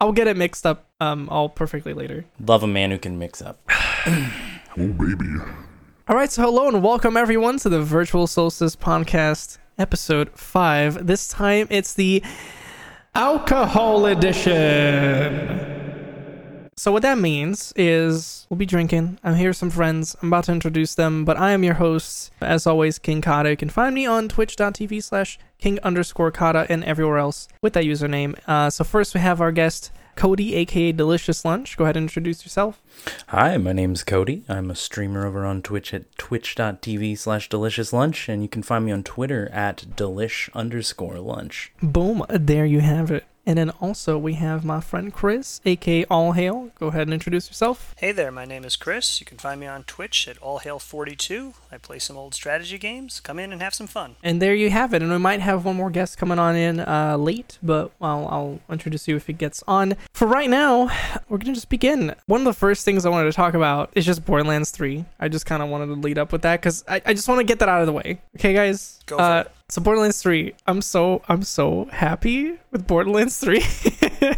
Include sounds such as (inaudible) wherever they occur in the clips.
I'll get it mixed up um all perfectly later. Love a man who can mix up. (sighs) Oh, baby. All right, so hello and welcome everyone to the Virtual Solstice podcast, episode five. This time it's the alcohol edition. So what that means is we'll be drinking. I'm here with some friends. I'm about to introduce them, but I am your host, as always, King Kata. You can find me on twitch.tv slash king underscore Kata and everywhere else with that username. Uh, so first we have our guest, Cody, aka Delicious Lunch. Go ahead and introduce yourself. Hi, my name's Cody. I'm a streamer over on Twitch at twitch.tv slash delicious lunch, and you can find me on Twitter at delish underscore lunch. Boom, there you have it. And then also we have my friend Chris, aka All Hail. Go ahead and introduce yourself. Hey there, my name is Chris. You can find me on Twitch at AllHail42. I play some old strategy games. Come in and have some fun. And there you have it. And we might have one more guest coming on in uh, late, but I'll, I'll introduce you if it gets on. For right now, we're going to just begin. One of the first things I wanted to talk about is just Borderlands 3. I just kind of wanted to lead up with that because I, I just want to get that out of the way. Okay, guys? Go for uh, it. So Borderlands 3, I'm so I'm so happy with Borderlands 3. (laughs)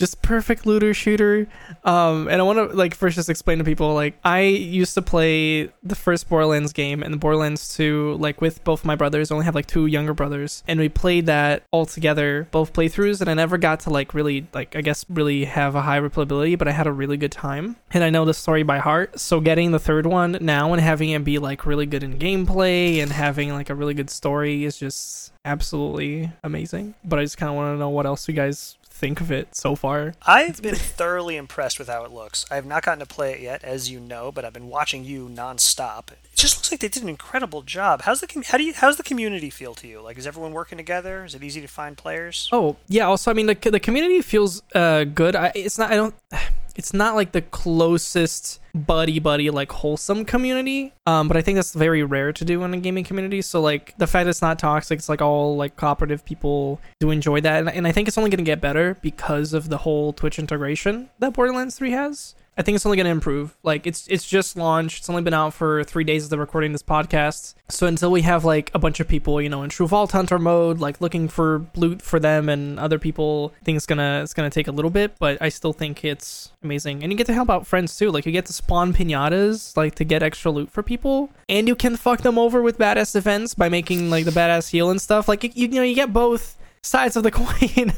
just perfect looter shooter. Um and I want to like first just explain to people like I used to play the first Borderlands game and the Borderlands 2 like with both my brothers. I only have like two younger brothers and we played that all together both playthroughs and I never got to like really like I guess really have a high replayability, but I had a really good time. And I know the story by heart. So getting the third one now and having it be like really good in gameplay and having like a really good story is just absolutely amazing. But I just kind of want to know what else you guys think of it so far. I've been (laughs) thoroughly impressed with how it looks. I have not gotten to play it yet, as you know, but I've been watching you nonstop. It just looks like they did an incredible job. How's the com- how do you how's the community feel to you? Like, is everyone working together? Is it easy to find players? Oh yeah. Also, I mean the the community feels uh good. I, it's not. I don't. (sighs) It's not like the closest buddy buddy like wholesome community. Um, but I think that's very rare to do in a gaming community. So like the fact it's not toxic, it's like all like cooperative people do enjoy that, and, and I think it's only gonna get better because of the whole Twitch integration that Borderlands Three has. I think it's only going to improve. Like it's it's just launched. It's only been out for three days of the recording this podcast. So until we have like a bunch of people, you know, in true Vault Hunter mode, like looking for loot for them and other people, I think it's gonna it's gonna take a little bit, but I still think it's amazing. And you get to help out friends too. Like you get to spawn pinatas, like to get extra loot for people, and you can fuck them over with badass events by making like the badass heal and stuff. Like you, you know you get both sides of the (laughs) coin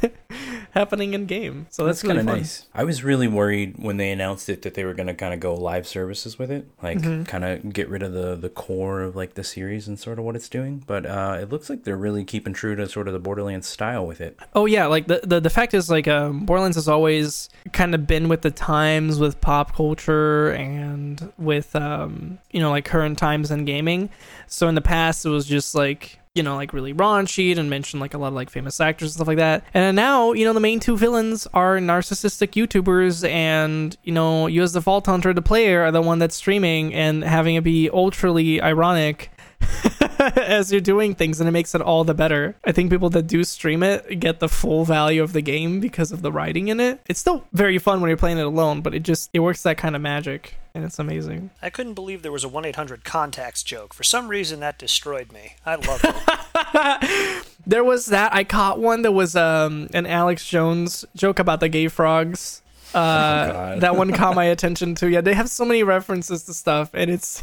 happening in game. So that's, That's kind of nice. I was really worried when they announced it that they were going to kind of go live services with it, like Mm-hmm. kind of get rid of the the core of like the series and sort of what it's doing. But uh, it looks like they're really keeping true to sort of the Borderlands style with it. Oh yeah, like the the, the fact is like um, Borderlands has always kind of been with the times with pop culture and with um you know like current times in gaming. So in the past it was just like you know like really raunchy and mentioned like a lot of like famous actors and stuff like that. And now you know the main two villains are narcissistic YouTubers, and you know you as the Vault Hunter, the player, are the one that's streaming and having it be ultrally ironic (laughs) (laughs) as you're doing things and it makes it all the better. I think people that do stream it get the full value of the game because of the writing in it. It's still very fun when you're playing it alone, but it just it works that kind of magic and it's amazing. I couldn't believe there was a 1 800 contacts joke. For some reason, that destroyed me. I love it. (laughs) There was that I caught one that was um an Alex Jones joke about the gay frogs. Uh God. that one caught my (laughs) attention too. Yeah, they have so many references to stuff and it's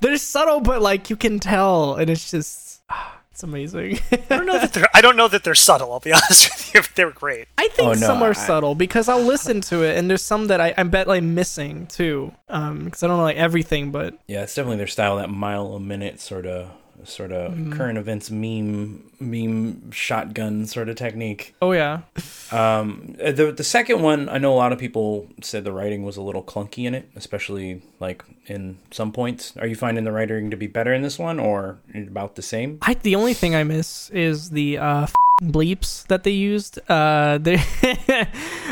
they're subtle but like you can tell and it's just (sighs) it's amazing. I don't know that (laughs) they're. I don't know that they're subtle. I'll be (laughs) honest with you. But they're great. I think Oh, no, some are I- subtle because I'll listen to it and there's some that I, I bet like missing too. Um, because I don't know like everything, but Yeah, it's definitely their style. That mile a minute sort of sort of Mm-hmm. current events meme meme shotgun sort of technique. oh yeah, Um, the the second one, I know a lot of people said the writing was a little clunky in it, especially like in some points. Are you finding the writing to be better in this one, or about the same? I the only thing I miss is the uh f- bleeps that they used. Uh, (laughs) they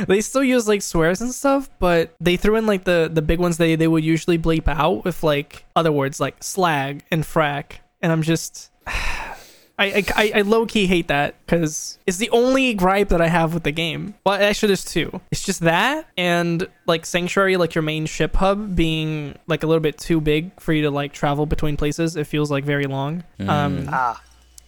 they still use like swears and stuff, but they threw in like the the big ones they they would usually bleep out with like other words like slag and frack, and I'm just. I, I, I low key hate that because it's the only gripe that I have with the game. Well, actually, there's two. It's just that and like Sanctuary, like your main ship hub, being like a little bit too big for you to like travel between places. It feels like very long. Um, Ah,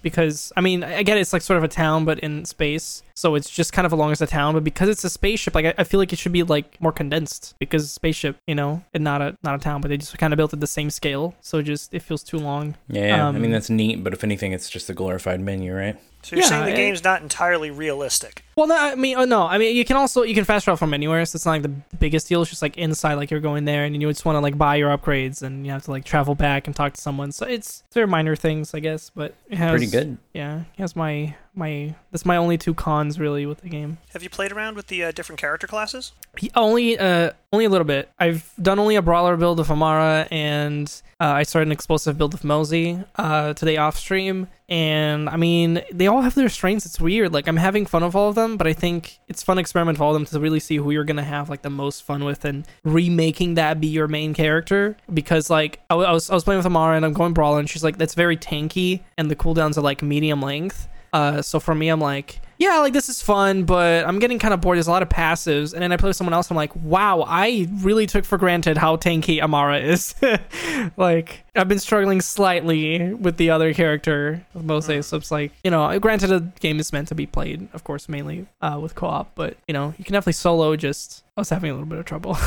because I mean again, it's like sort of a town but in space, so it's just kind of along as a town. But because it's a spaceship, like I, I feel like it should be like more condensed because spaceship, you know, and not a not a town. But they just kind of built it the same scale, so just it feels too long. Yeah, I mean Um, that's neat, but if anything, it's just a glorified menu, right? So you're Yeah, saying the it- game's not entirely realistic. Well, no, I mean, oh, no, I mean, you can also you can fast travel from anywhere, so it's not like the biggest deal. It's just like inside, like you're going there, and you just want to like buy your upgrades, and you have to like travel back and talk to someone. So it's it's very minor things, I guess, but it has Pretty good. Yeah, it has my my that's my only two cons really with the game. Have you played around with the uh, different character classes? He- Only uh only a little bit. I've done only a brawler build of Amara and uh, I started an explosive build of Mosey uh today off stream and I mean they all have their strengths. It's weird. Like I'm having fun with all of them, but I think it's fun experiment with all of them to really see who you're gonna have like the most fun with and remaking that be your main character because like I, I was I was playing with Amara and I'm going brawler and she's like that's very tanky and the cooldowns are like medium length. Uh, so for me, I'm like, yeah, like this is fun, but I'm getting kind of bored. There's a lot of passives, and then I play with someone else. I'm like, wow, I really took for granted how tanky Amara is. (laughs) like I've been struggling slightly with the other character, with Moze. So it's like, you know, granted, a game is meant to be played, of course, mainly uh, with co-op, but you know, you can definitely solo. Just I was having a little bit of trouble. (laughs)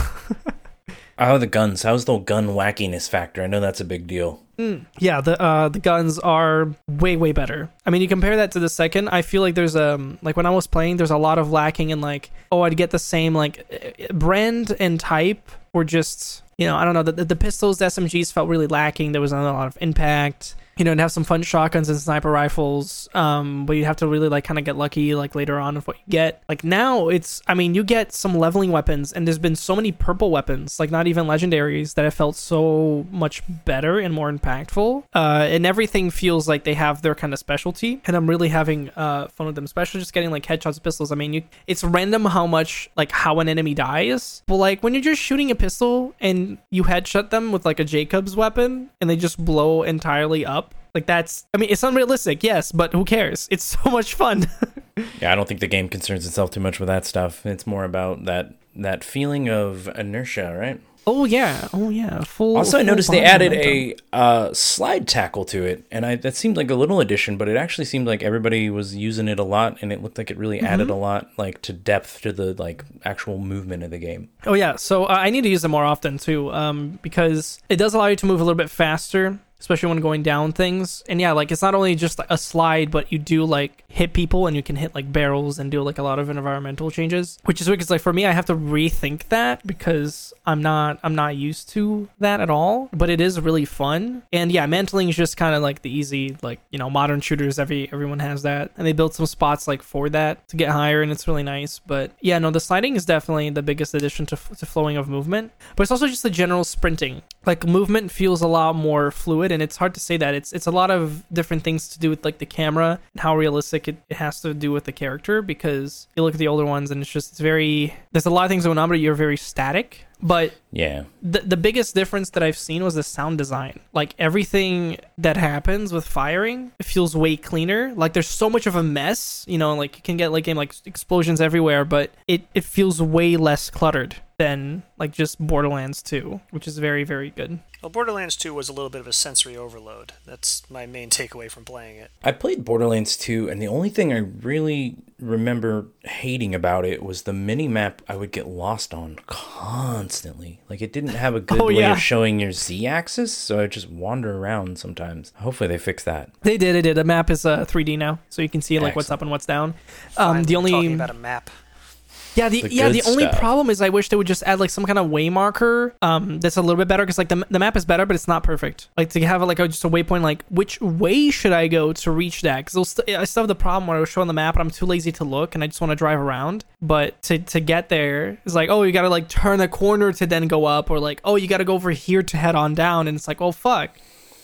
Oh, the guns. How's the gun wackiness factor? I know that's a big deal. Yeah, the uh the guns are way way better. I mean, you compare that to the second. I feel like there's um like when I was playing, there's a lot of lacking in like oh I'd get the same like eh, brand and type were just you know I don't know the, the pistols the SMGs felt really lacking. There was not a lot of impact. You know, and have some fun shotguns and sniper rifles. Um, but you have to really like kind of get lucky like later on with what you get. Like now, it's I mean you get some leveling weapons, and there's been so many purple weapons, like not even legendaries, that have felt so much better and more impactful. Uh, and everything feels like they have their kind of specialty, and I'm really having uh fun with them, especially just getting like headshots pistols. I mean, you it's random how much like how an enemy dies, but like when you're just shooting a pistol and you headshot them with like a Jakobs weapon, and they just blow entirely up. Like that's, I mean, it's unrealistic, yes, but who cares? It's so (laughs) much fun. Yeah, I don't think the game concerns itself too much with that stuff. It's more about that that feeling of inertia, right? oh yeah, oh yeah. Full. Also, I noticed they added momentum. a uh, slide tackle to it, and I that seemed like a little addition, but it actually seemed like everybody was using it a lot, and it looked like it really added a lot, like to depth to the like actual movement of the game. Oh yeah, so uh, I need to use it more often too, um, because it does allow you to move a little bit faster, especially when going down things. And yeah, like it's not only just a slide, but you do like hit people, and you can hit like barrels and do like a lot of environmental changes, which is weird. Because like for me, I have to rethink that because I'm not I'm not used to that at all. But it is really fun, and yeah, mantling is just kind of like the easy like you know modern shooters. Every everyone has that, and they built some spots like for that to get higher, and it's really nice. But yeah, no, the sliding is definitely the biggest addition to, to flowing of movement. But it's also just the general sprinting. Like movement feels a lot more fluid, and it's hard to say that. It's it's a lot of different things to do with like the camera and how realistic it, it has to do with the character. Because you look at the older ones, and it's just it's very there's a lot of things going on, but you're very static. But Yeah, the, the biggest difference that I've seen was the sound design. Like everything that happens with firing it feels way cleaner. Like there's so much of a mess, you know, like you can get like game like explosions everywhere, but it, it feels way less cluttered than like just Borderlands 2, which is very, very good. Well, Borderlands 2 was a little bit of a sensory overload. That's my main takeaway from playing it. I played Borderlands 2, and the only thing I really remember hating about it was the mini map I would get lost on constantly. Like it didn't have a (laughs) good Oh, way yeah. of showing your Z axis, so I just wander around sometimes. Hopefully they fix that. They did, it did. The map is uh, 3D now, so you can see like what's up and what's down. Um, Finally the only talking about a map. Yeah, the, The yeah, the only stuff. problem is I wish they would just add like some kind of way marker um that's a little bit better because like the, the map is better but it's not perfect. Like to have like a, just a waypoint like which way should I go to reach that? Because st- I still have the problem where I was showing the map and I'm too lazy to look and I just want to drive around. But to to get there, it's like oh you got to like turn a corner to then go up or like oh you got to go over here to head on down and it's like oh fuck.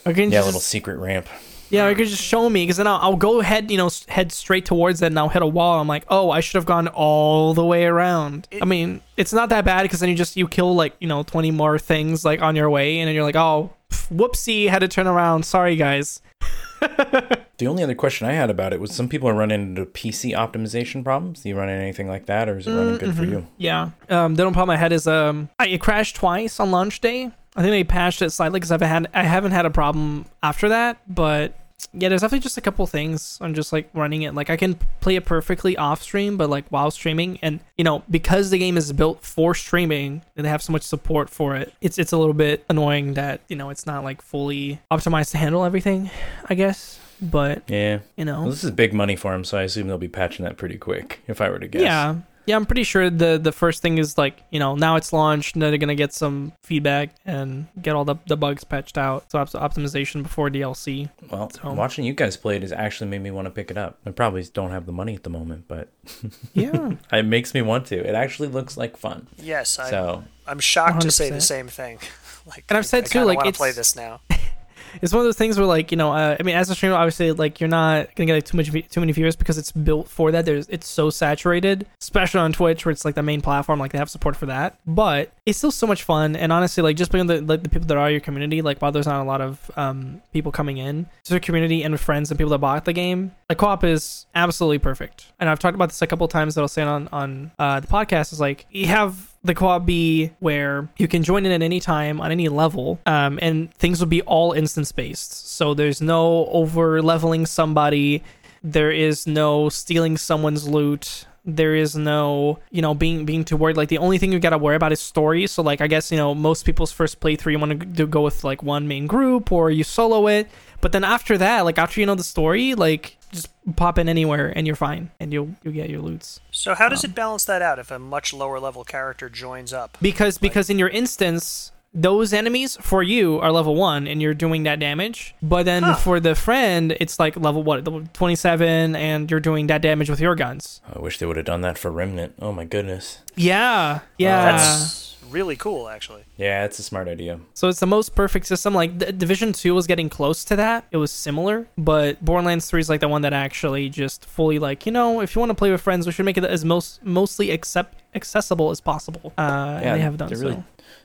Can Yeah, a little secret ramp. Yeah, or you could just show me because then I'll, I'll go ahead, you know, head straight towards it and I'll hit a wall. I'm like, oh, I should have gone all the way around. I mean, it's not that bad because then you just you kill like you know 20 more things like on your way, and then you're like, oh, whoopsie, had to turn around. Sorry, guys. (laughs) The only other question I had about it was some people are running into PC optimization problems. Do you run into anything like that, or is it running good for you? Yeah. Um, the only problem I had is um, I it crashed twice on launch day. I think they patched it slightly because I've had I haven't had a problem after that, but yeah, there's definitely just a couple things on just like running it. Like I can play it perfectly off stream, but like while streaming, and you know because the game is built for streaming and they have so much support for it, it's it's a little bit annoying that you know it's not like fully optimized to handle everything. I guess, but Yeah. you know, Well, this is big money for them, so I assume they'll be patching that pretty quick. If I were to guess. Yeah. Yeah, I'm pretty sure the the first thing is like, you know, now it's launched, now they're gonna get some feedback and get all the, the bugs patched out. So opt- optimization before DLC. Well, So- watching you guys play it has actually made me want to pick it up. I probably don't have the money at the moment, but (laughs) Yeah. it makes me want to. It actually looks like fun. Yes, I, So I'm shocked to say the same thing. (laughs) like, And I've said I too, kinda like, wanna it's- play this now. It's one of those things where like, you know, uh, I mean as a streamer obviously like you're not gonna get like, too much too many viewers because it's built for that. There's it's so saturated, especially on Twitch where it's like the main platform, like they have support for that. But it's still so much fun and honestly like just being the like the people that are your community, like while there's not a lot of um people coming in to the community and friends and people that bought the game, the co-op is absolutely perfect. And I've talked about this a couple times that I'll say on on uh, the podcast is like you have the co-op be where you can join in at any time on any level um, and things will be all instance based so there's no over leveling somebody. There is no stealing someone's loot. There is no you know being being too worried. Like the only thing you gotta worry about is story. So like i guess you know most people's first playthrough you want to go with like one main group or you solo it. But then after that like after you know the story like just pop in anywhere and you're fine and you'll you'll get your loots So how does Um, it balance that out if a much lower level character joins up? because because in your instance those enemies for you are level one and you're doing that damage but then Huh. for the friend it's like level what level 27 and you're doing that damage with your guns I wish they would have done that for Remnant. Oh my goodness. yeah yeah That's really cool, actually. Yeah, it's a smart idea. so it's the most perfect system like D- division 2 was getting close to that it was similar but borderlands 3 is like the one that actually just fully like you know if you want to play with friends we should make it as most mostly accept accessible as possible uh and they have done they're so really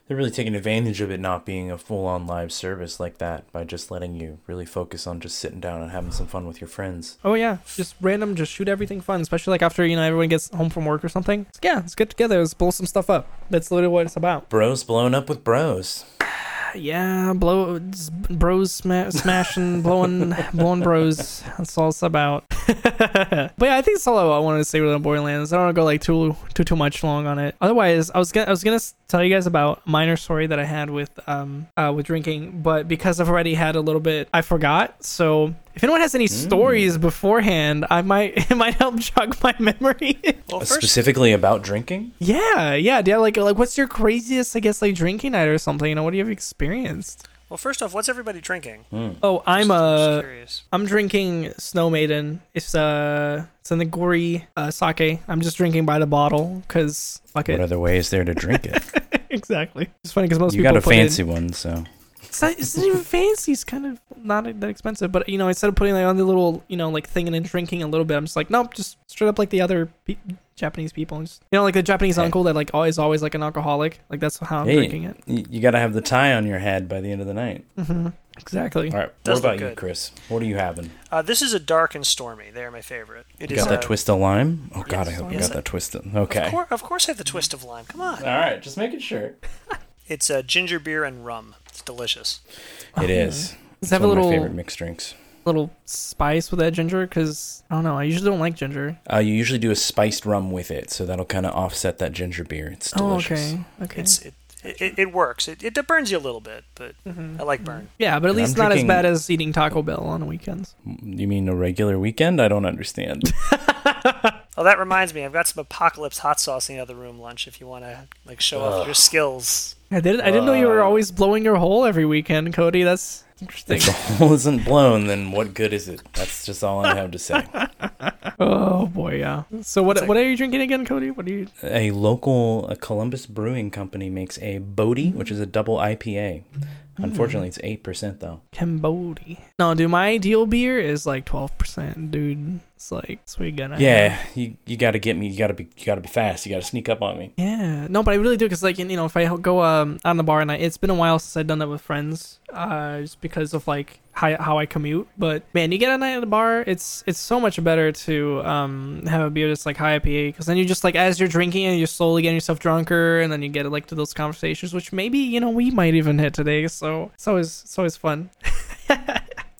they're really taking advantage of it not being a full on live service like that by just letting you really focus on just sitting down and having some fun with your friends. Oh yeah, just random, just shoot everything fun, especially like after you know everyone gets home from work or something. Yeah, let's get together, let's blow some stuff up. That's literally what it's about. Bros blowing up with bros. Yeah, blow bros sma- smashing, blowing, blowing bros. That's all it's about. (laughs) but yeah, I think that's all I wanted to say with Borderlands. I don't want to go like too too too much long on it. Otherwise, I was gonna I was gonna tell you guys about a minor story that I had with um uh with drinking, but because I've already had a little bit, I forgot. So if anyone has any stories beforehand, I might (laughs) it might help jog my memory. (laughs) Well, Uh, first, Specifically about drinking? yeah, yeah, yeah. Like like what's your craziest I guess like drinking night or something? You know, what do you have experienced? well, first off, what's everybody drinking? Oh, I'm Just- uh just curious. I'm drinking Snow Maiden. It's uh it's an nigori uh, sake. I'm just drinking by the bottle because fuck it. What other way is there to drink it? (laughs) exactly. It's funny because most people you people got a put it- fancy one, so It's not, it's not even fancy. It's kind of not that expensive. But you know, instead of putting like on the little you know like thing and then drinking a little bit, I'm just like nope, just straight up like the other pe- Japanese people. And just, you know, like the Japanese Hey. uncle that like always always like an alcoholic. Like that's how I'm Hey. drinking it. y- you got to have the tie on your head by the end of the night. hmm Exactly. All right, Does what about look you. Chris? What are you having? Uh, this is a dark and stormy. They're my favorite. It You is got that uh, twist of lime? Oh God, I Yes, hope you got I- that twist. Of, okay. Of, cour- of course, I have the twist of lime. Come on. All right, just making sure. It's uh, ginger beer and rum. It's delicious. It is. Does It's it have one a of my little favorite mixed drinks. little spice with that ginger? Because I don't know. I usually don't like ginger. Uh, you usually do a spiced rum with it, so that'll kind of offset that ginger beer. It's Oh, delicious. okay. Okay. It's it, it, it works. It, it burns you a little bit, but Mm-hmm. I like burn. Yeah, but at And least I'm not as bad as eating Taco Bell on weekends. You mean a regular weekend? I don't understand. (laughs) Oh, that reminds me. I've got some apocalypse hot sauce in the other room lunch. If you want to like show off your skills. I didn't. I didn't know you were Uh, always blowing your hole every weekend, Cody. That's interesting. if the hole isn't blown, then what good is it? That's just all I have to say. (laughs) oh boy, yeah. So what? Like- what are you drinking again, Cody? What are you? A local a Columbus Brewing Company makes a Bodhi, which is a double IPA. Unfortunately, it's eight percent though. Cambodia. No, dude, my ideal beer is like twelve percent, dude. It's like you gonna. Yeah, have. you you got to get me. You got to be you got to be fast. You got to sneak up on me. Yeah. No, but I really do because like you know if I go um on the bar and I, it's been a while since I've done that with friends, uh, just because of like how how I commute. But man, you get a night at the bar, it's it's so much better to um have a beer that's like high IPA because then you just like as you're drinking and you're slowly getting yourself drunker, and then you get like to those conversations, which maybe you know we might even hit today. So it's always it's always fun. (laughs)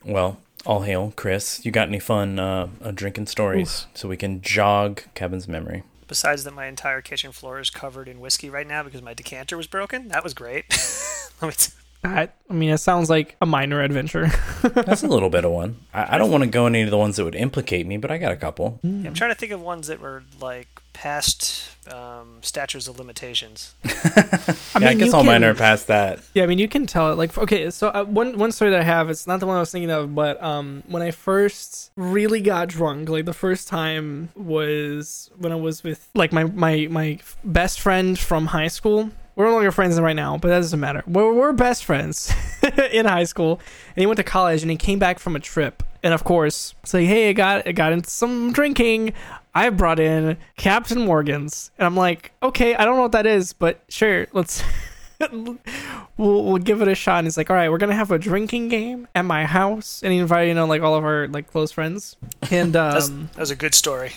Well, All hail, Chris. You got any fun uh, uh, drinking stories so we can jog Kevin's memory? Besides that, my entire kitchen floor is covered in whiskey right now because my decanter was broken. That was great. (laughs) Let me t- I, I mean, it sounds like a minor adventure. (laughs) That's a little bit of one. I, I don't want to go into any of the ones that would implicate me, but I got a couple. I'm trying to think of ones that were like past um, statutes of limitations. I (laughs) yeah, I guess you all mine can- are past that. Yeah, I mean, you can tell it. Like, okay, so uh, one one story that I have, it's not the one I was thinking of, but um, when I first really got drunk, like the first time was when I was with like my my my best friend from high school. We're no longer friends right now, but that doesn't matter. We're, we're best friends (laughs) in high school, and he went to college, and he came back from a trip, and of course, say, like, hey, I got I got into some drinking. I brought in Captain Morgan's, and I'm like, okay, I don't know what that is, but sure, let's (laughs) we'll, we'll give it a shot. And he's like, all right, we're gonna have a drinking game at my house, and he invited you know like all of our like close friends. And (laughs) um, that was a good story.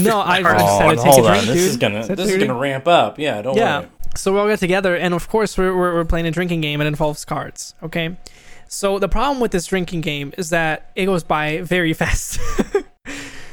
no, I heart just said to take a hold on. drink, This dude. is gonna this is gonna ramp up. Yeah, don't yeah. worry. So we all get together, and of course, we're, we're, we're playing a drinking game. It involves cards. Okay. So the problem with this drinking game is that it goes by very (laughs) fast.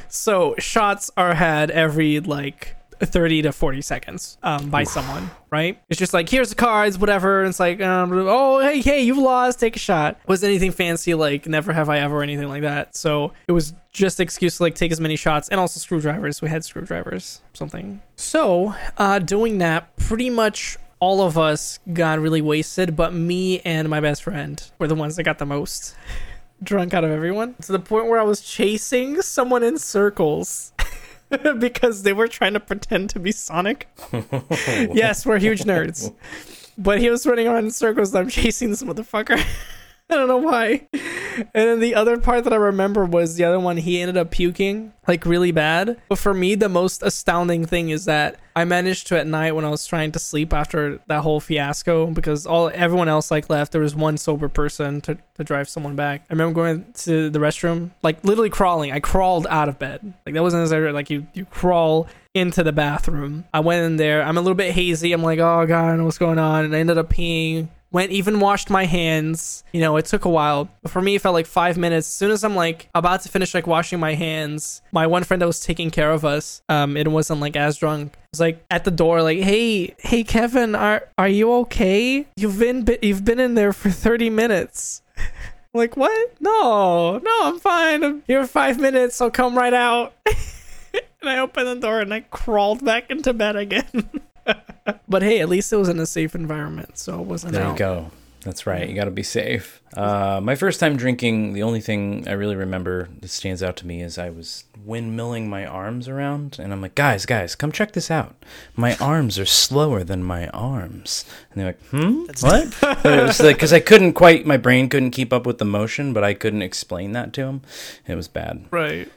so shots are had every like 30 to 40 seconds um, by someone, right? It's just like, here's the cards, whatever. And it's like, um, oh, hey, hey, you've lost, take a shot. Was anything fancy like never have I ever or anything like that. So it was just excuse to like take as many shots and also screwdrivers. We had screwdrivers, something. So uh, doing that, pretty much all of us got really wasted, but me and my best friend were the ones that got the most (laughs) drunk out of everyone to the point where I was chasing someone in circles. (laughs) because they were trying to pretend to be Sonic. (laughs) yes, we're huge nerds. But he was running around in circles I'm chasing this motherfucker. (laughs) (laughs) I don't know why. And then the other part that I remember was the other one he ended up puking like really bad. But for me the most astounding thing is that I managed to at night when I was trying to sleep after that whole fiasco because all everyone else like left there was one sober person to, to drive someone back. I remember going to the restroom like literally crawling. I crawled out of bed. Like that wasn't necessarily like you you crawl into the bathroom. I went in there. I'm a little bit hazy. I'm like, "Oh god, what's going on." And I ended up peeing went even washed my hands. You know it took a while. But for me it felt like five minutes. As soon as i'm like about to finish like washing my hands my one friend that was taking care of us um it wasn't like as drunk. Was like at the door like hey hey kevin are are you okay? You've been you've been in there for 30 minutes. (laughs) Like what? No no i'm fine. I'm here five minutes i'll come right out. (laughs) And i opened the door and i crawled back into bed again (laughs) but hey, at least it was in a safe environment, so it wasn't There out. you go. That's right. You got to be safe. Uh, my first time drinking, the only thing I really remember that stands out to me is I was windmilling my arms around, and I'm like, guys, guys, come check this out. My (laughs) arms are slower than my arms. And they're like, hmm? That's what? (laughs) But it was like, because I couldn't quite, my brain couldn't keep up with the motion, but I couldn't explain that to them. It was bad. Right.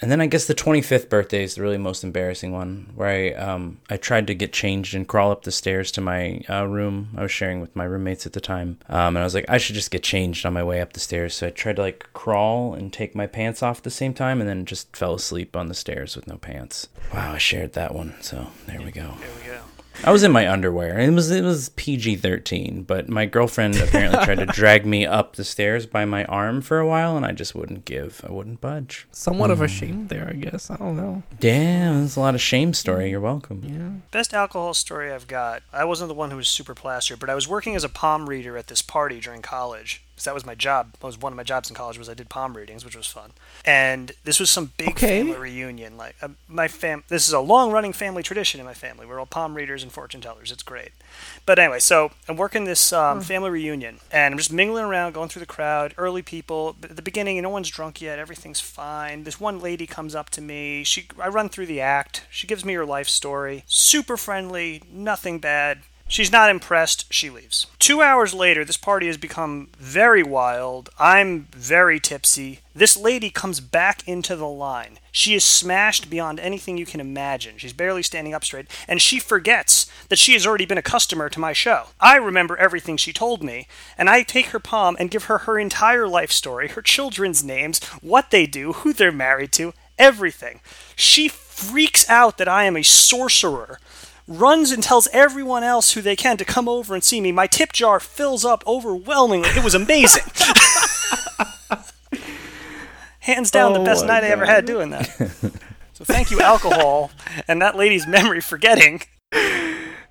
And then I guess the 25th birthday is the really most embarrassing one, where I um I tried to get changed and crawl up the stairs to my uh, room. I was sharing with my roommates at the time, um, and I was like, I should just get changed on my way up the stairs. So I tried to like crawl and take my pants off at the same time, and then just fell asleep on the stairs with no pants. Wow, I shared that one. So there we go. There we go. I was in my underwear. It was it was PG thirteen, but my girlfriend apparently tried to drag me up the stairs by my arm for a while, and I just wouldn't give. I wouldn't budge. Somewhat of a hmm. shame there, I guess. I don't know. Damn, that's a lot of shame story. You're welcome. Yeah. Best alcohol story I've got. I wasn't the one who was super plastered, but I was working as a palm reader at this party during college. Because that was my job. That was one of my jobs in college was I did palm readings, which was fun. And this was some big Okay. family reunion. Like uh, my fam, this is a long-running family tradition in my family. We're all palm readers and fortune tellers. It's great. But anyway, so I'm working this um, family reunion, and I'm just mingling around, going through the crowd. Early people. But at the beginning, no one's drunk yet. Everything's fine. This one lady comes up to me. She, I run through the act. She gives me her life story. Super friendly. Nothing bad. She's not impressed. She leaves. Two hours later, this party has become very wild. I'm very tipsy. This lady comes back into the line. She is smashed beyond anything you can imagine. She's barely standing up straight, and she forgets that she has already been a customer to my show. I remember everything she told me, and I take her palm and give her her entire life story, her children's names, what they do, who they're married to, everything. She freaks out that I am a sorcerer runs and tells everyone else who they can to come over and see me. My tip jar fills up overwhelmingly. It was amazing. (laughs) Hands down, the Oh best my night I ever had doing that. (laughs) so thank you, alcohol, and that lady's memory forgetting.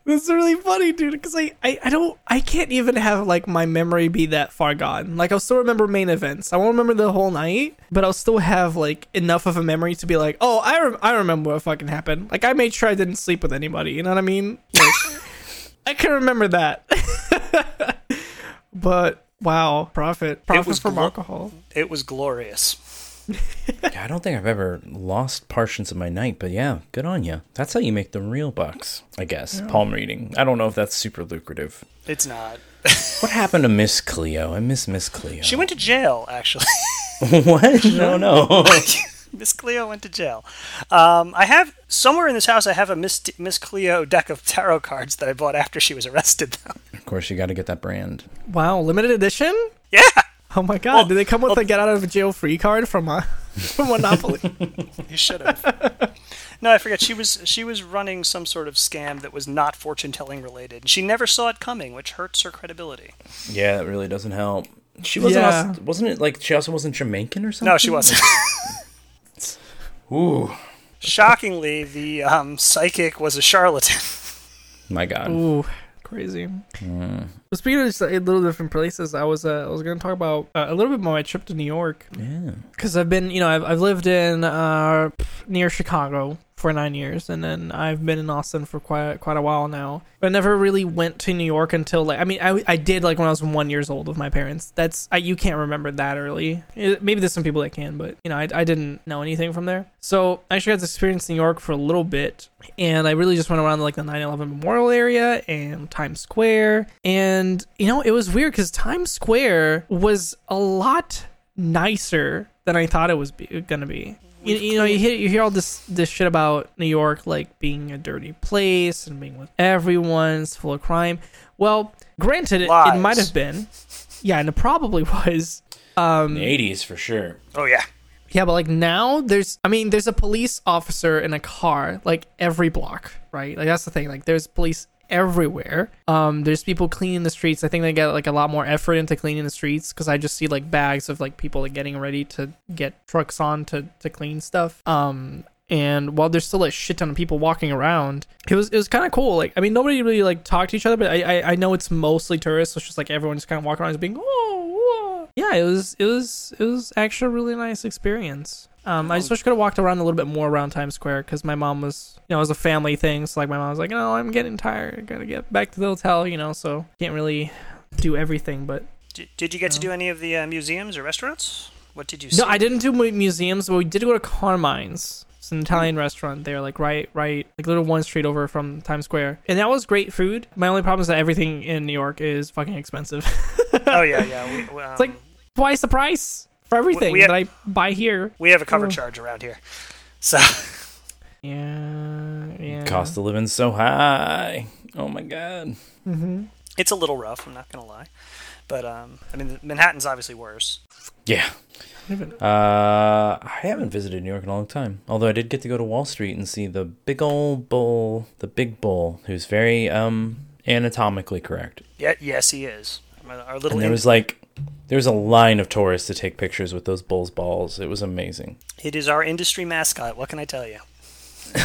That's really funny, dude. Because I, I, I don't, I can't even have like my memory be that far gone. Like I'll still remember main events. I won't remember the whole night, but I'll still have like enough of a memory to be like, oh, I, rem- I remember what fucking happened. Like I made sure I didn't sleep with anybody. You know what I mean? Like, (laughs) I can remember that. (laughs) but wow, profit, profit was from glo- alcohol. It was glorious. (laughs) Yeah, I don't think I've ever lost portions of my night, but yeah, good on you. That's how you make the real bucks, I guess. Palm reading. I don't know if that's super lucrative. It's not. (laughs) What happened to Miss Cleo? I miss Miss Cleo. She went to jail, actually. (laughs) what? No, no. Miss Cleo went to jail. Um, I have somewhere in this house. I have a Miss Miss Cleo deck of tarot cards that I bought after she was arrested. Though. of course, you got to get that brand. Wow, limited edition. Yeah, Oh my god! Well- Did they come with well- a get out of jail free card from uh, (laughs) from Monopoly? (laughs) you should have. no, I forget. She was she was running some sort of scam that was not fortune telling related. She never saw it coming, which hurts her credibility. Yeah, that really doesn't help. She wasn't. Yeah. als- wasn't it like she also wasn't Jamaican or something? No, she wasn't. (laughs) Ooh, Shockingly, the um, psychic was a charlatan. my God. Ooh, crazy. Well, speaking of just a little different places, I was uh, I was gonna talk about uh, a little bit more my trip to New York Yeah. because I've been you know I've I've lived in uh near Chicago for nine years, and then I've been in Austin for quite quite a while now. But I never really went to New York until like I mean I, I did like when I was one years old with my parents. That's I, you can't remember that early. It- maybe there's some people that can, but you know I, I didn't know anything from there. So I actually got to experience New York for a little bit, and I really just went around like the 9/11 Memorial area and Times Square, and you know it was weird because Times Square was a lot nicer than I thought it was be, gonna be. You, you know, you hear you hear all this this shit about New York like being a dirty place and being with everyone's full of crime. Well, granted, it, it might have been, yeah, and it probably was. Um, In the 80s for sure. Oh yeah. yeah, but like now there's I mean there's a police officer in a car like every block, right? Like that's the thing. Like there's police everywhere. Um there's people cleaning the streets. I think they get like a lot more effort into cleaning the streets cuz I just see like bags of like people like getting ready to get trucks on to to clean stuff. Um and while there's still a shit ton of people walking around, it was it was kind of cool. Like I mean, nobody really like talked to each other, but I I, I know it's mostly tourists, so it's just like everyone just kind of walking around, just being oh, whoa. yeah. It was it was it was actually a really nice experience. Um, I just wish I could have walked around a little bit more around Times Square because my mom was, you know, it was a family thing. So like my mom was like, no, I'm getting tired. I gotta get back to the hotel, you know. So can't really do everything, but Did, did you get to do any of the uh, museums or restaurants? What did you see? no, I didn't do museums, but we did go to Carmine's. It's an Italian restaurant there, like right, right, like little one street over from Times Square, and that was great food. My only problem is that everything in New York is fucking expensive. (laughs) Oh yeah, yeah. We, we, um, it's like twice the price for everything we had- that I buy here. we have a cover Oh. charge around here, so (laughs) Yeah, yeah. Cost of living so high. Oh my God. Mm-hmm. it's a little rough. I'm not gonna lie, but um, I mean Manhattan's obviously worse. Yeah. Uh, I haven't visited New York in a long time. Although I did get to go to Wall Street and see the big old bull, the big bull, who's very um anatomically correct. Yeah, yes, he is. Our little And there was like, there was a line of tourists to take pictures with those bull's balls. It was amazing. it is our industry mascot. What can I tell you? (laughs)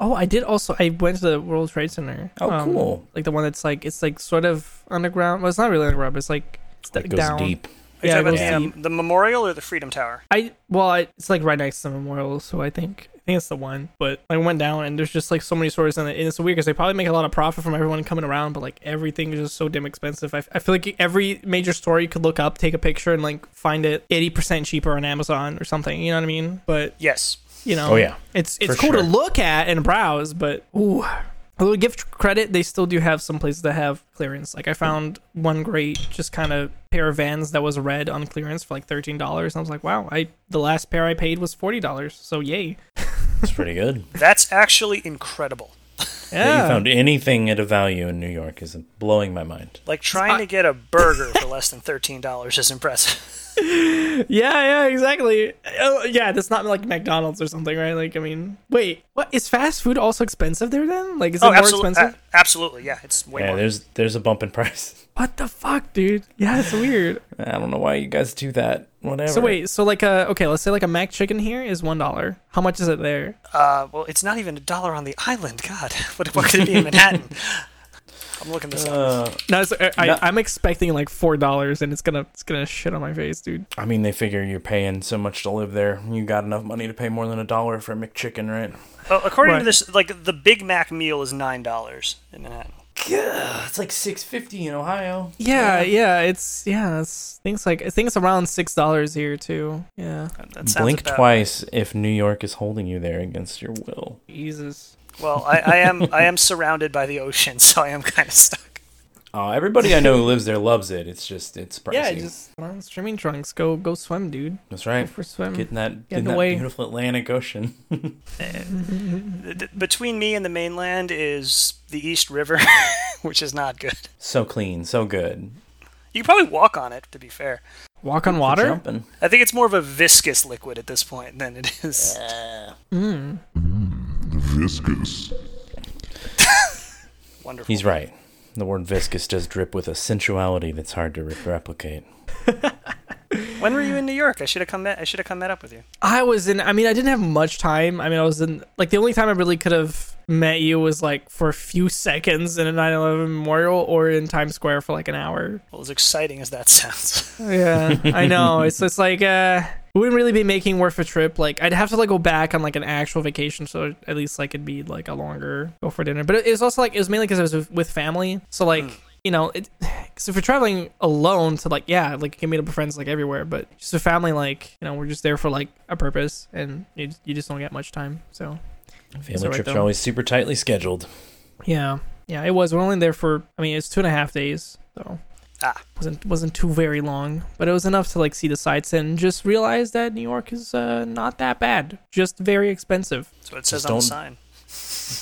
Oh, I did also. I went to the World Trade Center. Oh, Um, cool. Like the one that's like it's like sort of underground. Well, it's not really underground. But it's like it's It goes down. deep. Are you Yeah, talking about goes the, um, the memorial or the Freedom Tower? I well, I, it's like right next to the memorial, so I think I think it's the one. But I went down and there's just like so many stores in it, and it's weird because they probably make a lot of profit from everyone coming around, but like everything is just so damn expensive. I, I feel like every major store you could look up, take a picture, and like find it eighty percent cheaper on Amazon or something. You know what I mean? But Yes. you know, Oh, yeah. it's it's For cool to look at and browse, but ooh. Although gift credit, they still do have some places that have clearance. Like I found one great, just kind of pair of Vans that was red on clearance for like thirteen dollars. I was like, wow, I the last pair I paid was forty dollars. So yay! It's pretty good. (laughs) That's actually incredible. That Yeah, you found anything at a value in New York is blowing my mind. Like trying to get a burger for less than thirteen dollars is impressive. (laughs) yeah, yeah, exactly. Oh, yeah, that's not like McDonald's or something, right? Like, I mean, wait, what is fast food also expensive there? Then, like, is it oh, more absolutely, expensive? absolutely, yeah. It's way Yeah, more. there's there's a bump in price. (laughs) what the fuck, dude? Yeah, it's weird. I don't know why you guys do that. whatever. So wait, so like a okay, let's say like a McChicken here is one dollar. How much is it there? Uh, well, it's not even a dollar on the island. God, (laughs) what, what could it be in Manhattan? (laughs) I'm looking this up. Uh, No, it's, I, No. I'm expecting like four dollars, and it's gonna it's gonna shit on my face, dude. I mean, they figure you're paying so much to live there. You got enough money to pay more than a dollar for a McChicken, right? Well, according Right. to this, like the Big Mac meal is nine dollars in Manhattan. Yeah, it's like six fifty in Ohio. Yeah, yeah, it's yeah, it's things like I think it's around six dollars here too. Yeah, That, that Blink about twice if New York is holding you there against your will. Jesus. Right. Well, I, I am I am surrounded by the ocean, so I am kind of stuck. Oh, everybody I know who lives there loves it. It's just it's pricey. Yeah, just put on swimming trunks. Go go swim, dude. That's Go right. for a swim. Getting that, Get in getting that way. beautiful Atlantic Ocean. (laughs) Between me and the mainland is the East River, (laughs) which is not good. so clean, so good. You can probably walk on it, to be fair. Walk on water. Jumping. I think it's more of a viscous liquid at this point than it is. Mm. Viscous. (laughs) Wonderful. He's right. The word viscous does drip with a sensuality that's hard to re- replicate. (laughs) When were you in New York? I should have come. Met, I should have come met up with you. I was in. I mean, I didn't have much time. I mean, I was in. Like the only time I really could have met you was like for a few seconds in a 9/11 memorial or in Times Square for like an hour. Well, as exciting as that (laughs) sounds. Yeah, I know. (laughs) It's just like uh, it wouldn't really be making worth a trip. Like I'd have to like go back on like an actual vacation, so at least like it'd be like a longer go for dinner. But it, it was also like it was mainly because I was with, family. So like you know, it because if you're traveling alone to like yeah, like you can meet up with friends like everywhere, but just with family, like you know, we're just there for like a purpose, and you you just don't get much time. So Family right, trips though. are always super tightly scheduled. yeah, yeah, it was. We're only there for I mean, it's two and a half days, so. Ah. wasn't wasn't too very long, but it was enough to like see the sights and just realize that New York is uh, not that bad, just very expensive. That's what it says Just on the sign.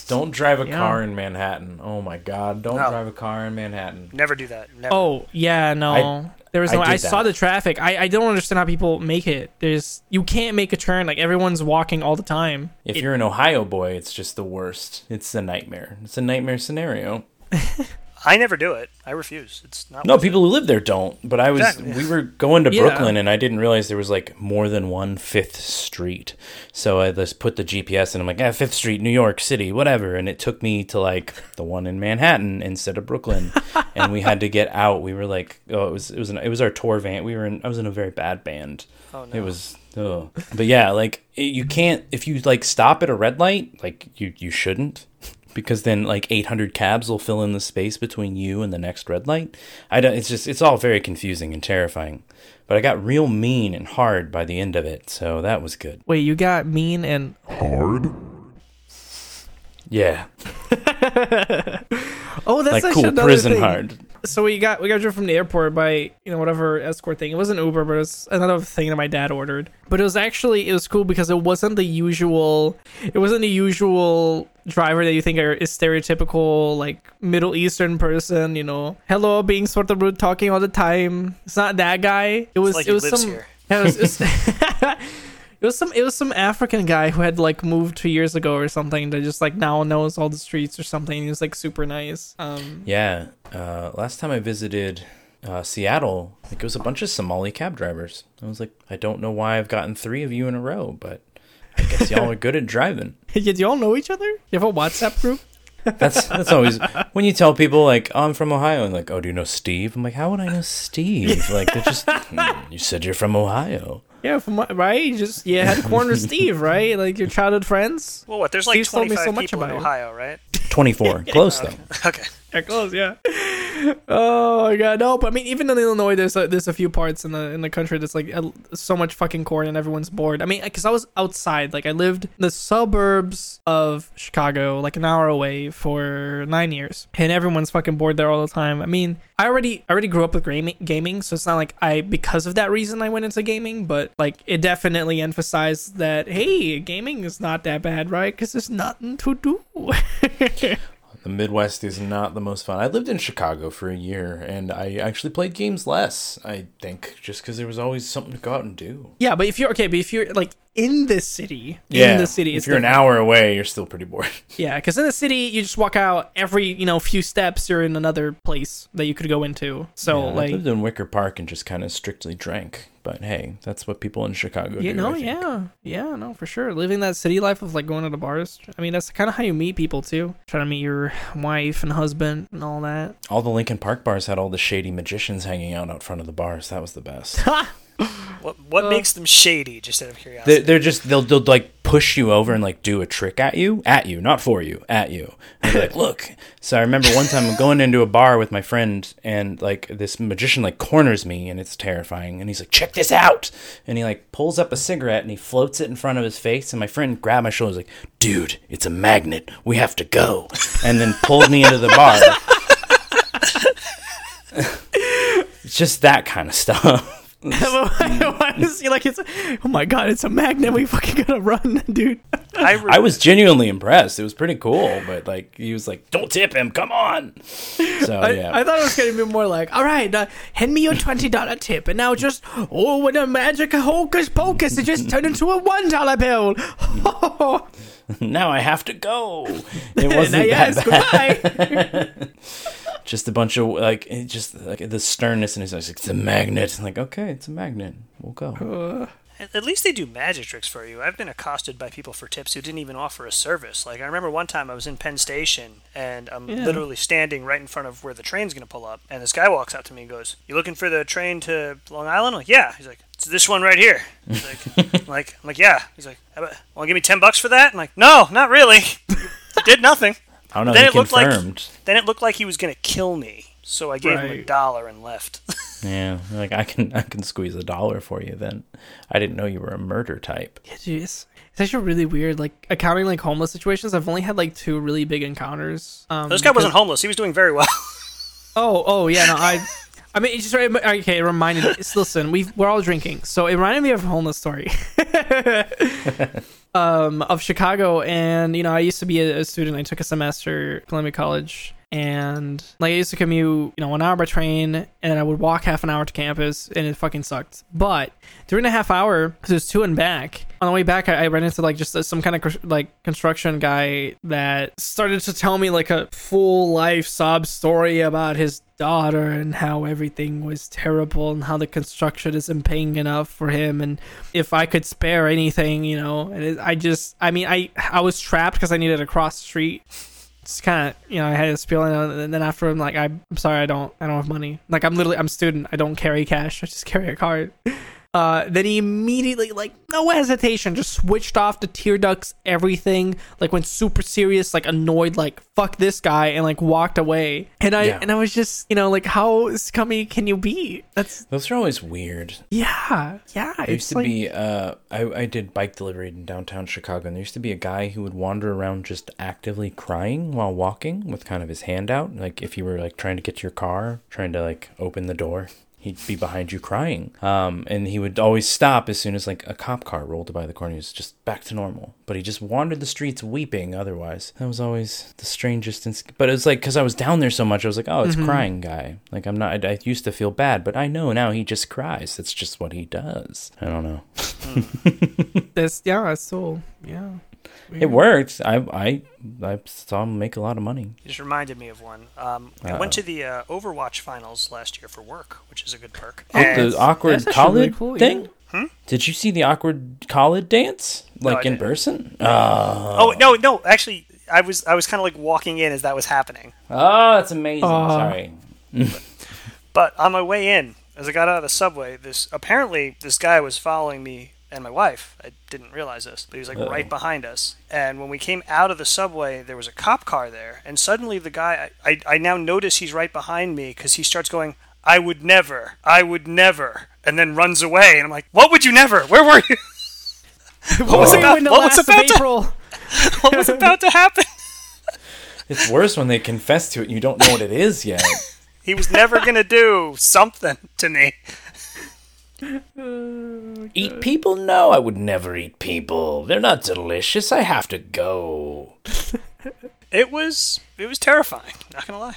Don't drive a Yeah. car in Manhattan. Oh my God! Don't No. drive a car in Manhattan. Never do that. Never. Oh yeah, no, there was I no. I, did saw the traffic. I I don't understand how people make it. There's you can't make a turn. Like everyone's walking all the time. If It- you're an Ohio boy, it's just the worst. It's a nightmare. It's a nightmare scenario. (laughs) I never do it. I refuse. It's not. No, worth it. people who live there don't. But I was, Exactly. we were going to Yeah. Brooklyn, and I didn't realize there was like more than one Fifth Street. So I just put the GPS, and I'm like, ah, Fifth Street, New York City, whatever. And it took me to like the one in Manhattan instead of Brooklyn, (laughs) and we had to get out. We were like, oh, it was, it was, an, it was our tour van. We were in, I was in a very bad band. Oh no. It was, oh. but yeah, like you can't if you like stop at a red light, like you you shouldn't, because then like 800 cabs will fill in the space between you and the next red light. I don't. It's just it's all very confusing and terrifying. But I got real mean and hard by the end of it, so that was good. Wait, you got mean and Hard? Yeah, (laughs) oh, that's like cool prison thing. hard. So we got we got driven from the airport by you know whatever escort thing. It wasn't Uber, but it was another thing that my dad ordered. But it was actually it was cool because it wasn't the usual. It wasn't the usual driver that you think are, is stereotypical like Middle Eastern person. You know, hello, being sort of rude, talking all the time. It's not that guy. It was like it was some. Yeah, it was, it was- (laughs) (laughs) It was some it was some African guy who had like moved two years ago or something that just like now knows all the streets or something. He was like super nice. Um Yeah, uh, last time I visited uh, Seattle, like it was a bunch of Somali cab drivers. I was like, I don't know why I've gotten three of you in a row, but I guess y'all are good at driving. (laughs) Did y'all know each other? You have a WhatsApp group? (laughs) That's that's always when you tell people like oh, I'm from Ohio and like oh do you know Steve? I'm like how would I know Steve? Like they're just "Hmm, you said you're from Ohio. Yeah, from what, right? You just yeah, had corner (laughs) Steve, right? Like your childhood friends. Well, what? There's like Steve told me 25 so much people in about it. Ohio, right? 24, (laughs) close though. Okay. Close. Yeah. Oh my god, no! But I mean, even in Illinois, there's a, there's a few parts in the in the country that's like uh, so much fucking corn and everyone's bored. I mean, because I was outside, like I lived in the suburbs of Chicago, like an hour away for nine years, and everyone's fucking bored there all the time. I mean, I already I already grew up with gaming, gaming, so it's not like I because of that reason I went into gaming, but like it definitely emphasized that hey, gaming is not that bad, right? Because there's nothing to do. (laughs) The Midwest is not the most fun. I lived in Chicago for a year and I actually played games less. I think just because there was always something to go out and do. Yeah, but if you're okay, but if you're like in the city, Yeah, in the city, if you're an hour away, you're still pretty bored. (laughs) Yeah, because in the city, you just walk out every you know few steps, you're in another place that you could go into. So Yeah, I like, lived in Wicker Park and just kind of strictly drank. But hey, that's what people in Chicago You do. know, yeah, yeah, no, for sure. Living that city life of like going to the bars. I mean, that's kind of how you meet people too. Trying to meet your wife and husband and all that. All the Lincoln Park bars had all the shady magicians hanging out out front of the bars. That was the best. (laughs) What what Uh, makes them shady? Just out of curiosity. They're, they're just they'll, they'll like push you over and like do a trick at you, at you, not for you, at you. Like, (laughs) look. So I remember one time I'm going into a bar with my friend, and like this magician like corners me, and it's terrifying. And he's like, check this out, and he like pulls up a cigarette and he floats it in front of his face. And my friend grabbed my shoulders like, dude, it's a magnet. We have to go, and then pulled me into the bar. (laughs) it's just that kind of stuff. (laughs) Why (laughs) (laughs) is he like it's? Oh my god, it's a magnet. We fucking gotta run, dude. I, re- I was genuinely impressed. It was pretty cool, but like he was like, "Don't tip him, come on." So I, yeah, I thought it was gonna be more like, all right, uh, hand me your twenty dollar tip, and now just oh, with a magic hocus pocus, it just turned into a one dollar bill. now I have to go. It wasn't yes, that bad. goodbye. Just a bunch of like, eh, just like the sternness in his eyes. Like, it's a magnet. I'm like, okay, it's a magnet. We'll go. At at least they do magic tricks for you. I've been accosted by people for tips who didn't even offer a service. Like I remember one time I was in Penn Station and I'm Yeah. literally standing right in front of where the train's gonna pull up, and this guy walks up to me and goes, "You looking for the train to Long Island?" I'm like, "Yeah." He's like, "It's this one right here." He's like, (laughs) I'm like, I'm like, "Yeah." He's like, How about, "Want to give me ten bucks for that?" I'm like, "No, not really. (laughs) Did nothing." I don't know. Then He it looked like- Then it looked like he was gonna kill me, so I gave him a dollar and left. (laughs) yeah, like I can I can squeeze a dollar for you. Then I didn't know you were a murder type. Yeah, dude, it's, it's actually really weird. Like accounting like homeless situations, I've only had like two really big encounters. Um, this guy wasn't homeless. He was doing very well. (laughs) Oh, oh yeah, no, I. I mean, it's just. Okay, it reminded me. Listen, we we're all drinking, so it reminded me of a homeless story. (laughs) um, of Chicago, and you know, I used to be a, a student. I took a semester at Columbia College, and like I used to commute, you know, one hour by train, and I would walk half an hour to campus, and it fucking sucked. But during the half hour, because it was to and back, on the way back, I, I ran into like just uh, some kind of cr- like construction guy that started to tell me like a full life sob story about his daughter and how everything was terrible and how the construction isn't paying enough for him and if I could spare anything, you know. And it, I just, I mean, I I was trapped because I needed to cross the street. It's kind of, you know, I had this feeling, and then after I'm like, I'm sorry, I don't, I don't have money. Like I'm literally, I'm student. I don't carry cash. I just carry a card. (laughs) Uh, then he immediately, like, no hesitation, just switched off the tear ducts, everything. Like, went super serious, like, annoyed, like, fuck this guy, and like walked away. And I, Yeah. and I was just, you know, like, how scummy can you be? That's, Those are always weird. yeah, yeah. There used to like, be uh I, I did bike delivery in downtown Chicago and there used to be a guy who would wander around just actively crying while walking with kind of his hand out. Like if you were like trying to get to your car, trying to like open the door. He'd be behind you crying. Um, and he would always stop as soon as like a cop car rolled by the corner. He was just back to normal. But he just wandered the streets weeping otherwise. That was always the strangest. Ins- but it was like, because I was down there so much, I was like, oh, it's crying guy. Like, I'm not, I, I used to feel bad, but I know now he just cries. That's just what he does. I don't know. (laughs) this, yeah, it's so, yeah. It worked. I I I saw him make a lot of money. You just reminded me of one. Um, I went to the uh, Overwatch finals last year for work, which is a good perk. Oh, And- the awkward that's actually really cool, thing. yeah. Did you see the awkward college dance like I in didn't. person? Oh, oh no, no, actually, I was I was kind of like walking in as that was happening. oh, that's amazing. Aw. Sorry. But on my way in, as I got out of the subway, this apparently this guy was following me and my wife. I didn't realize this, but he was like Uh-oh. right behind us. And when we came out of the subway, there was a cop car there, and suddenly the guy I I, I now notice he's right behind me because he starts going. I would never. I would never. And then runs away. And I'm like, what would you never? Where were you? (laughs) What was about- what was last of about to- April? (laughs) what was about to happen? (laughs) It's worse when they confess to it and you don't know what it is yet. He was never going to do something to me. Oh, eat people? No, I would never eat people. They're not delicious. I have to go. (laughs) It was it was terrifying, not going to lie.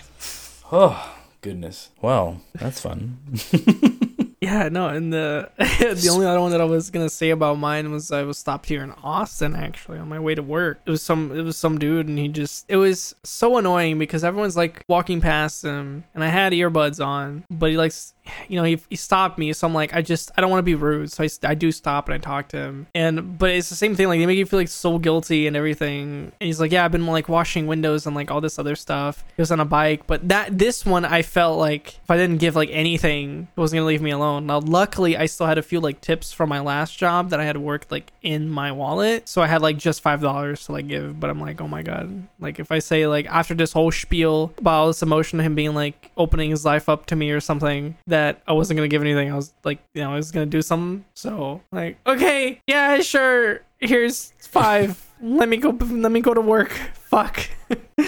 Oh, goodness. Well, that's fun. (laughs) Yeah, no, and the (laughs) the only other one that I was gonna say about mine was I was stopped here in Austin actually on my way to work. It was some it was some dude and he just it was so annoying because everyone's like walking past him and I had earbuds on, but he likes you know, he, he stopped me, so I'm like, I just, I don't want to be rude, so I, I do stop and I talk to him, and but it's the same thing, like they make you feel like so guilty and everything, and he's like, yeah, I've been like washing windows and like all this other stuff. He was on a bike, but that this one I felt like if I didn't give like anything, it wasn't gonna leave me alone. Now, luckily, I still had a few like tips from my last job that I had worked like in my wallet, so I had like just five dollars to like give, but I'm like, oh my god, like if I say like after this whole spiel about all this emotion, him being like opening his life up to me or something that I wasn't gonna give anything. I was like, you know, I was gonna do something. So like, okay, yeah, sure. Here's five. (laughs) let me go. Let me go to work. Fuck. (laughs)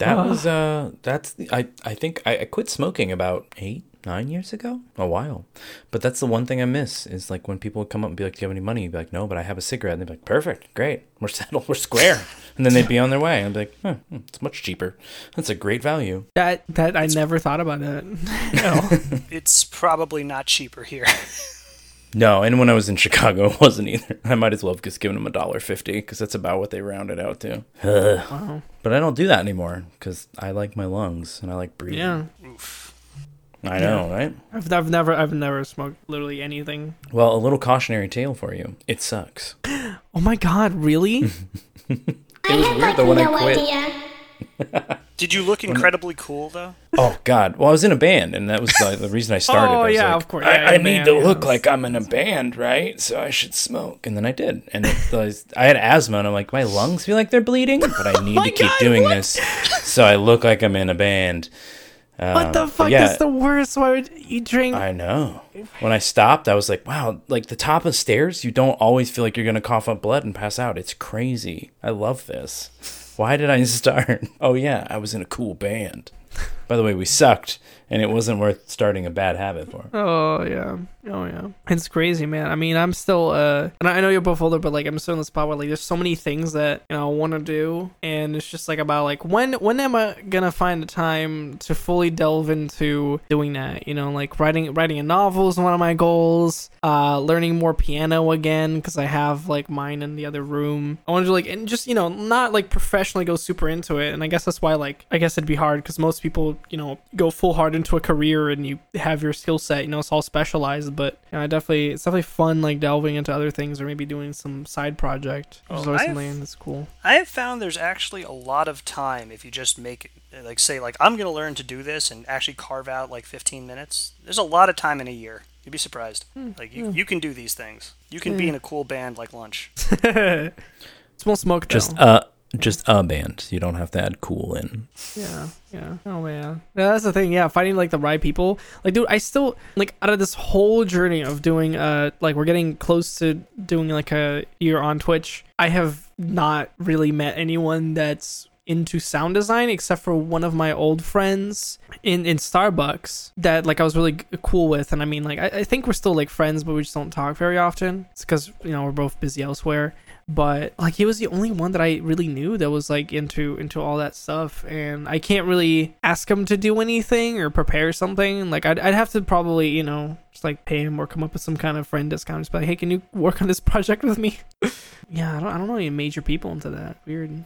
That Ugh. was uh that's the, I I think I, I quit smoking about eight nine years ago? A while. But that's the one thing I miss is like when people would come up and be like do you have any money? You'd be like no but I have a cigarette. And they'd be like perfect. Great. We're (laughs) settled. We're square. And then they'd be on their way. I'd be like huh, hmm, it's much cheaper. That's a great value. That that I never thought about that. (laughs) no. It's probably not cheaper here. (laughs) no and when I was in Chicago (laughs) it wasn't either I might as well have just given them a dollar fifty because that's about what they rounded out to Ugh. Wow. but I don't do that anymore because I like my lungs and I like breathing Yeah. Oof. I know right I've, I've never I've never smoked literally anything. Well, a little cautionary tale for you. It sucks. (gasps) Oh my god, really? (laughs) It was weird though when I quit. (laughs) Did you look incredibly cool though? Oh God! Well, I was in a band, and that was the, the reason I started. (laughs) Oh, I yeah, like, of course. I, Yeah, I yeah, need to yeah. look like I'm in a band, right? So I should smoke, and then I did, and it (laughs) was, I had asthma, and I'm like, my lungs feel like they're bleeding, but I need my to keep God, doing what? this, so I look like I'm in a band. what the Um, fuck? yeah, That's the worst. Why would you drink? I know. When I stopped, I was like, wow, like the top of stairs, you don't always feel like you're going to cough up blood and pass out. It's crazy. I love this. Why did I (laughs) start? Oh, yeah, I was in a cool band. By the way, we sucked, and it wasn't worth starting a bad habit for. Oh yeah, oh yeah. It's crazy, man. I mean, I'm still uh, and I know you're both older, but like I'm still in the spot where like there's so many things that you know I want to do, and it's just like about like when when am I gonna find the time to fully delve into doing that? You know, like writing writing a novel is one of my goals. Uh, learning more piano again because I have like mine in the other room. I want to like and just you know not like professionally go super into it, and I guess that's why like I guess it'd be hard because most people you know go full hard into a career and you have your skill set. You know, it's all specialized, but you know, I definitely it's definitely fun like delving into other things or maybe doing some side project. Which is Oh, always I've- something that's cool. I have found there's actually a lot of time if you just make like say like I'm gonna learn to do this and actually carve out like 15 minutes. There's a lot of time in a year. You'd be surprised. Hmm. Like you, hmm. you can do these things. You can be hmm. in a cool band like Lunch. (laughs) Small smoke though. Just uh, just a band. You don't have to add cool in. Yeah, yeah. Oh man, yeah, that's the thing. Yeah, finding like the right people. Like, dude, I still like out of this whole journey of doing uh, like we're getting close to doing like a year on Twitch. I have not really met anyone that's into sound design except for one of my old friends in in Starbucks that like I was really cool with and I mean like I, I think we're still like friends but we just don't talk very often it's because you know we're both busy elsewhere but like he was the only one that I really knew that was like into into all that stuff and I can't really ask him to do anything or prepare something. Like I'd, I'd have to probably you know just like pay him or come up with some kind of friend discount just be like hey can you work on this (laughs) project with me? (laughs) Yeah I don't, I don't know any major people into that. Weird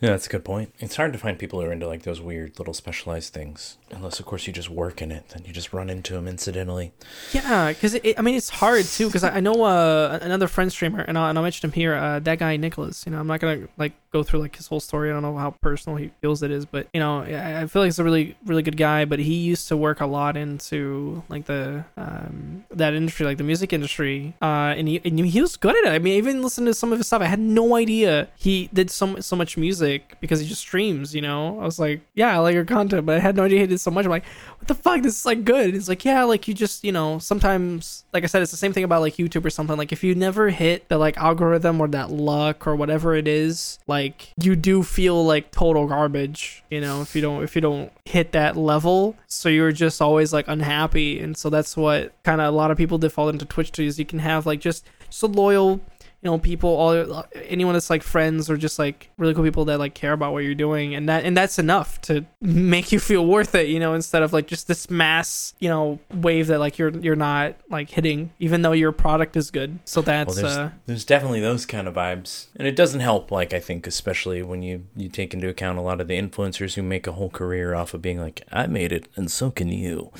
Yeah, that's a good point. It's hard to find people who are into like those weird little specialized things, unless of course you just work in it. Then you just run into them incidentally. Yeah, because I mean it's hard too. Because I, I know uh, another friend streamer, and I'll, and I'll mention him here. Uh, that guy Nicholas. You know, I'm not gonna like go through like his whole story. I don't know how personal he feels it is, but you know, I, I feel like he's a really really good guy. But he used to work a lot into like the um, that industry, like the music industry, uh, and he and he was good at it. I mean, even listening to some of his stuff, I had no idea he did so so much music because he just streams. You know, I was like, yeah, I like your content, but I had no idea he did so much. I'm like, what the fuck? This is like good. It's like, yeah, like you just, you know, sometimes, like I said, it's the same thing about like YouTube or something. Like if you never hit the like algorithm or that luck or whatever it is, like you do feel like total garbage, you know, if you don't, if you don't hit that level. So you're just always like unhappy. And so that's what kind of a lot of people default into Twitch to is you can have like just, just a loyal, you know people all anyone that's like friends or just like really cool people that like care about what you're doing and that and that's enough to make you feel worth it you know instead of like just this mass you know wave that like you're you're not like hitting even though your product is good. So that's well, there's, uh there's definitely those kind of vibes and it doesn't help like i think especially when you you take into account a lot of the influencers who make a whole career off of being like i made it and so can you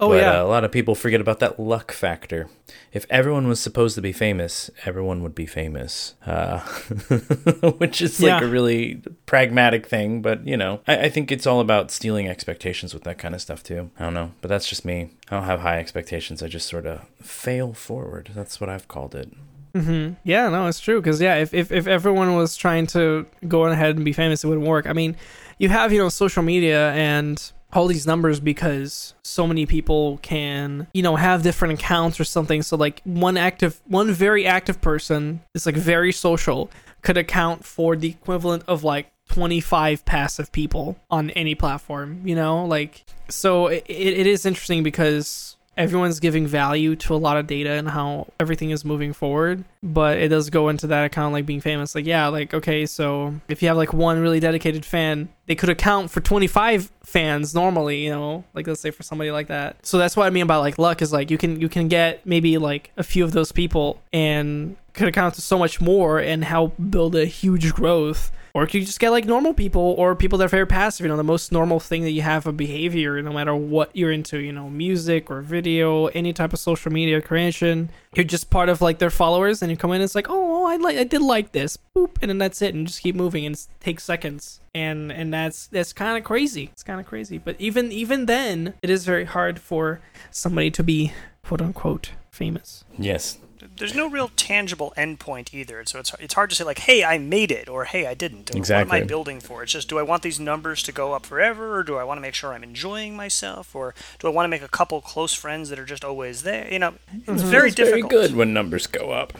oh but, yeah uh, a lot of people forget about that luck factor. If everyone was supposed to be famous, everyone would be famous, uh, (laughs) which is like a really pragmatic thing. But you know, I, I think it's all about stealing expectations with that kind of stuff too. I don't know, but that's just me. I don't have high expectations. I just sort of fail forward. That's what I've called it. hmm Yeah, no, it's true. Because yeah, if, if if everyone was trying to go ahead and be famous, it wouldn't work. I mean, you have you know social media and all these numbers because so many people can you know have different accounts or something. So like one active, one very active person is like very social could account for the equivalent of like 25 passive people on any platform you know like so it, it is interesting because everyone's giving value to a lot of data and how everything is moving forward but it does go into that account like being famous. Like yeah like okay so if you have like one really dedicated fan they could account for 25 fans normally you know? Like let's say for somebody like that. So that's what i mean about like luck is like you can you can get maybe like a few of those people and could account to so much more and help build a huge growth or you just get like normal people or people that are very passive you know the most normal thing that you have of behavior no matter what you're into you know music or video any type of social media creation. You're just part of like their followers and you come in and it's like oh, i like i did like this. Boop and then that's it and just keep moving and it takes seconds. And and that's that's kind of crazy. It's kind of crazy. But even even then it is very hard for somebody to be quote unquote famous. Yes, There's no real tangible endpoint either, so it's it's hard to say like, "Hey, I made it," or "Hey, I didn't." Or, What am I building for? It's just, do I want these numbers to go up forever, or do I want to make sure I'm enjoying myself, or do I want to make a couple close friends that are just always there? You know, it's mm-hmm. very difficult. it's very good when numbers go up.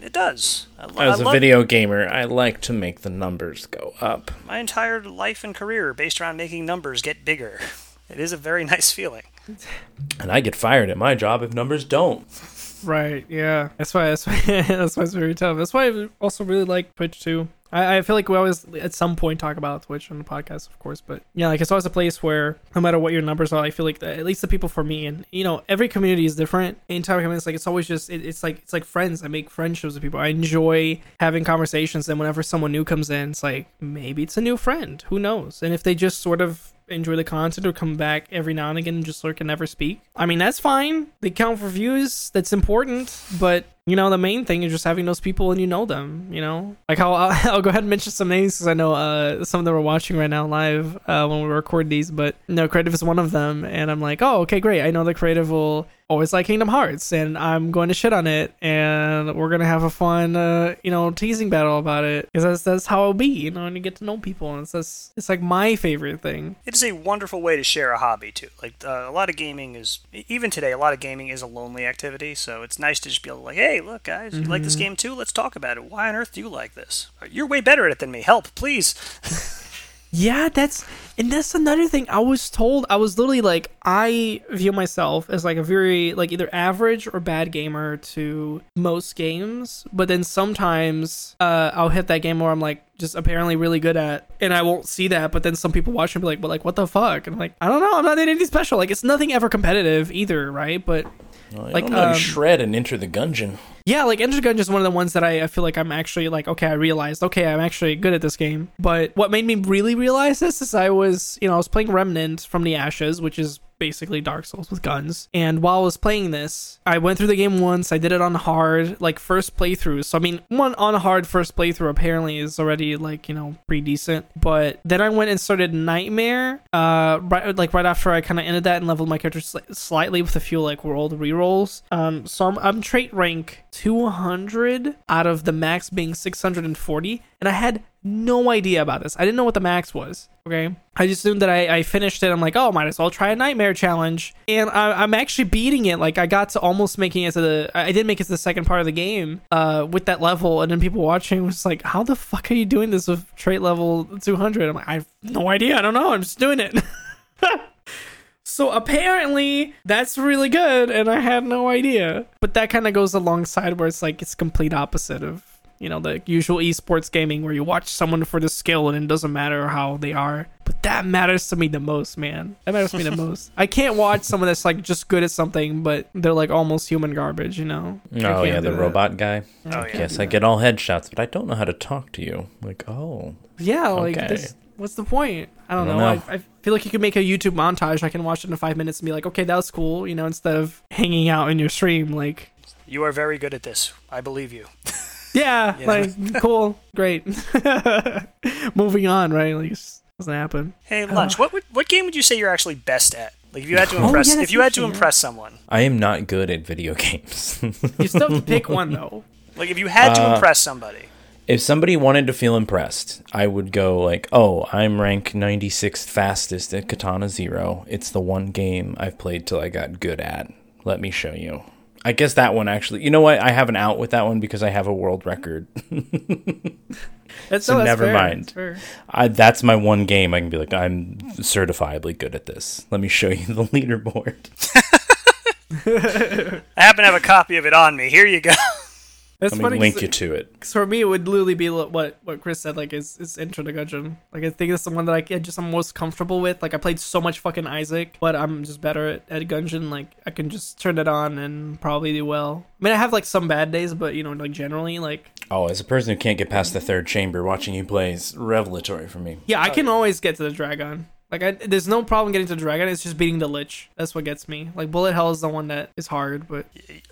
It does. I, lo- As a love video gamer, I like to make the numbers go up. my entire life and career based around making numbers get bigger. It is a very (laughs) nice feeling. And I get fired at my job if numbers don't. Right. Yeah. That's why. That's why. (laughs) that's why it's very tough. That's why I also really like Twitch too. I, I feel like we always at some point talk about Twitch on the podcast, of course. But yeah, like it's always a place where no matter what your numbers are, I feel like the, at least the people for me and you know every community is different. Of community, it's like it's always just it, it's like it's like friends. I make friendships with people. I enjoy having conversations. And whenever someone new comes in, it's like maybe it's a new friend. Who knows? And if they just sort of enjoy the content or come back every now and again and just lurk and never speak. I mean, that's fine. They count for views. That's important. But, you know, the main thing is just having those people and you know them, you know? Like, I'll, (laughs) I'll, go ahead and mention some names because I know uh, some of them are watching right now live uh, when we record these. But, no, Creative is one of them. And I'm like, oh, okay, great. I know the Creative will always like Kingdom Hearts and I'm going to shit on it and we're going to have a fun, uh, you know, teasing battle about it because that's, that's how it'll be, you know, and you get to know people. And it's, just, it's like my favorite thing. It is a wonderful way to share a hobby too. Like uh, a lot of gaming is even today, a lot of gaming is a lonely activity. So it's nice to just be able to like, hey, look, guys, you like this game too? Let's talk about it. Why on earth do you like this? You're way better at it than me. Help, please. (laughs) Yeah, that's and that's another thing. I was told I was literally like I view myself as like a very like either average or bad gamer to most games, but then sometimes uh I'll hit that game where I'm like just apparently really good at and I won't see that, but then some people watch and be like, "But like what the fuck?" And I'm like, "I don't know, I'm not anything special." Like it's nothing ever competitive either, right? But Well, Like, like, um, shred and enter the gungeon. yeah, like Enter the Gungeon is one of the ones that I, I feel like I'm actually like, okay, I realized, okay, I'm actually good at this game. But what made me really realize this is I was, you know, I was playing Remnant from the Ashes, which is basically Dark Souls with guns. And while I was playing this, I went through the game once. I did it on hard, like first playthrough. So I mean, one on hard first playthrough apparently is already like you know pretty decent. But then I went and started Nightmare, uh, right like right after I kind of ended that and leveled my character sli- slightly with a few like world rerolls. Um, so I'm I'm trait rank 200 out of the max being 640, and I had no idea about this. I didn't know what the max was. Okay, I just assumed that I, I finished it. I'm like, oh, might as well try a nightmare challenge, and I, I'm actually beating it. Like I got to almost making it to the. I did make it to the second part of the game, uh, with that level, and then people watching was like, how the fuck are you doing this with trait level 200? I'm like, I have no idea. I don't know. I'm just doing it. (laughs) So apparently that's really good, and I had no idea. But that kind of goes alongside where it's like it's complete opposite of you know the usual esports gaming where you watch someone for the skill and it doesn't matter how they are. But that matters to me the most, man. That matters to me the (laughs) most. I can't watch someone that's like just good at something, but they're like almost human garbage. You know? Oh yeah, the that. robot guy. Oh yeah. Yes, I get all headshots, but I don't know how to talk to you. Like, oh, Yeah, like Okay. this, what's the point? I don't, I don't know. know. I, I feel like you could make a YouTube montage. I can watch it in five minutes and be like, okay, that was cool. You know, instead of hanging out in your stream, like, You are very good at this. I believe you. (laughs) yeah, Yeah. like cool, great. (laughs) Moving on, right? Like, it doesn't happen. Hey, lunch. What would, what game would you say you're actually best at? Like if you had to Oh, impress, yeah, if you had to impress someone, I am not good at video (laughs) games. You still have to pick one though. like if you had to Uh, impress somebody, if somebody wanted to feel impressed, I would go like, "Oh, I'm rank 96th fastest at Katana Zero. It's the one game I've played till I got good at. Let me show you." I guess that one actually. You know what? I have an out with that one because I have a world record. (laughs) That's, So no, that's never fair, mind. that's fair. I, that's my one game. I can be like, I'm certifiably good at this. Let me show you the (laughs) leaderboard. (laughs) I happen to have a copy of it on me. Here you go. That's Let me funny. link you to it. Because for me, it would literally be what what Chris said. Like, is is Enter the Gungeon. Like, I think it's the one that I get just I'm most comfortable with. Like, I played so much fucking Isaac, but I'm just better at, at Gungeon. Like, I can just turn it on and probably do well. I mean, I have like some bad days, but you know, like generally, like Oh, as a person who can't get past the third chamber, watching you play is revelatory for me. yeah, I can always get to the Dragon. Like, I, there's no problem getting to the Dragon. It's just beating the Lich. That's what gets me. Like, Bullet Hell is the one that is hard, but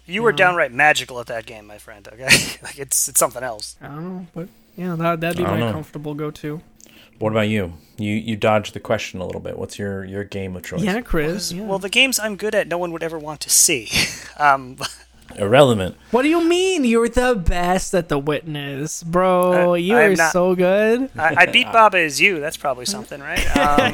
You were Yeah. downright magical at that game, my friend. Okay, (laughs) like it's it's something else. I don't know. But yeah, that that'd be my know. comfortable go-to. What about you? You you dodged the question a little bit. What's your your game of choice? Yeah, Chris. Yeah. Well, the games I'm good at, no one would ever want to see. (laughs) Um, Irrelevant. What do you mean? You're the best at the witness, bro. Uh, you I are not- so good. I, I beat Baba Is You. That's probably something, right? (laughs) Um,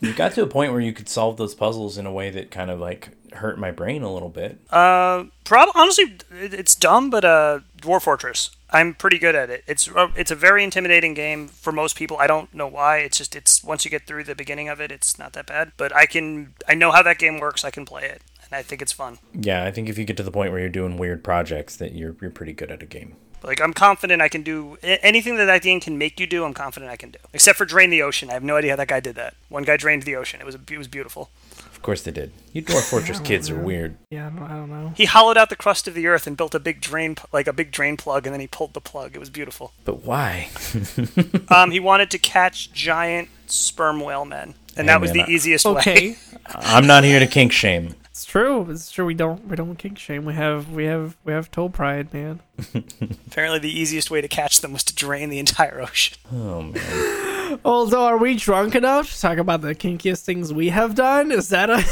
You got to a point where you could solve those puzzles in a way that kind of like hurt my brain a little bit. Uh, prob- honestly, it- it's dumb, but uh, Dwarf Fortress. I'm pretty good at it. It's uh, it's a very intimidating game for most people. I don't know why. It's just it's once you get through the beginning of it, it's not that bad. But I can I know how that game works. I can play it, and I think it's fun. Yeah, I think if you get to the point where you're doing weird projects, that you're you're pretty good at a game. Like I'm confident I can do anything that that game can make you do. I'm confident I can do, except for drain the ocean. I have no idea how that guy did that. One guy drained the ocean. It was it was beautiful. Of course they did. You Dwarf Fortress kids are weird. Yeah, no, I don't know. He hollowed out the crust of the earth and built a big drain, p- like a big drain plug, and then he pulled the plug. It was beautiful. But why? (laughs) (laughs) Um, he wanted to catch giant sperm whale men, and that was man, the I- easiest way. Okay, (laughs) I'm not here to kink shame. It's true. It's true. We don't we don't kink shame. We have we have we have toe pride, man. (laughs) Apparently, the easiest way to catch them was to drain the entire ocean. Oh man. (laughs) Although, are we drunk enough to talk about the kinkiest things we have done? Is that a?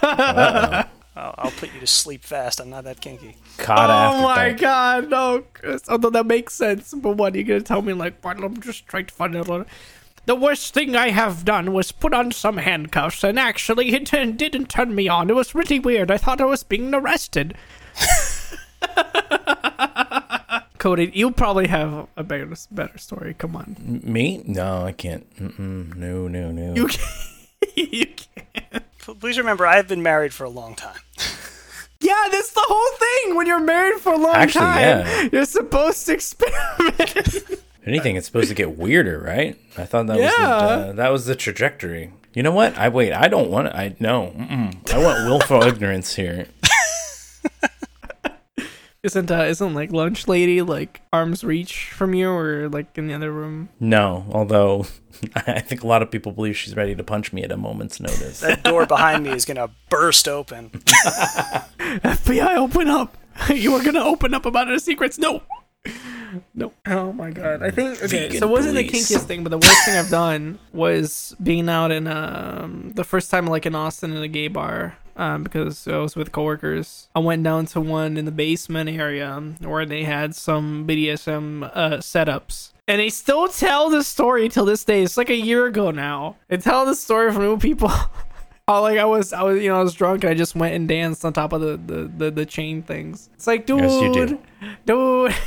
Uh-oh. (laughs) I'll put you to sleep fast. I'm not that kinky. Caught oh my dark. god, no! Although that makes sense, but what are you gonna tell me? Like, what? I'm just trying to find out. The worst thing I have done was put on some handcuffs, and actually, it (laughs) didn't turn me on. It was really weird. I thought I was being arrested. (laughs) Cody, you probably have a better better story. Come on, Me? No, I can't. Mm-mm. No, no, no. you (laughs) can't. you can. P- Please remember, I have been married for a long time. Yeah, that's the whole thing. When you're married for a long Actually, time, yeah. you're supposed to experiment. If anything, it's supposed to get weirder, right? I thought that was the, uh, that was the trajectory. You know what? I wait. I don't want. I no. Mm-mm. I want willful ignorance here. (laughs) Isn't uh, isn't like lunch lady like arm's reach from you or like in the other room? No, although (laughs) I think a lot of people believe she's ready to punch me at a moment's notice. That door behind me is gonna burst open. (laughs) FBI, open up! you are gonna open up about our secrets. No, (laughs) no. Oh my god. I think okay. Vegan so it wasn't the police. kinkiest thing, but the worst thing I've done was being out in um the first time like in Austin in a gay bar. Um, because I was with coworkers, I went down to one in the basement area where they had some BDSM uh, setups, and they still tell the story till this day. It's like a year ago now. They tell the story from new people. (laughs) Oh, like I was, I was, you know, I was drunk and I just went and danced on top of the the, the, the chain things. It's like, dude, Yes, you did. dude. (laughs)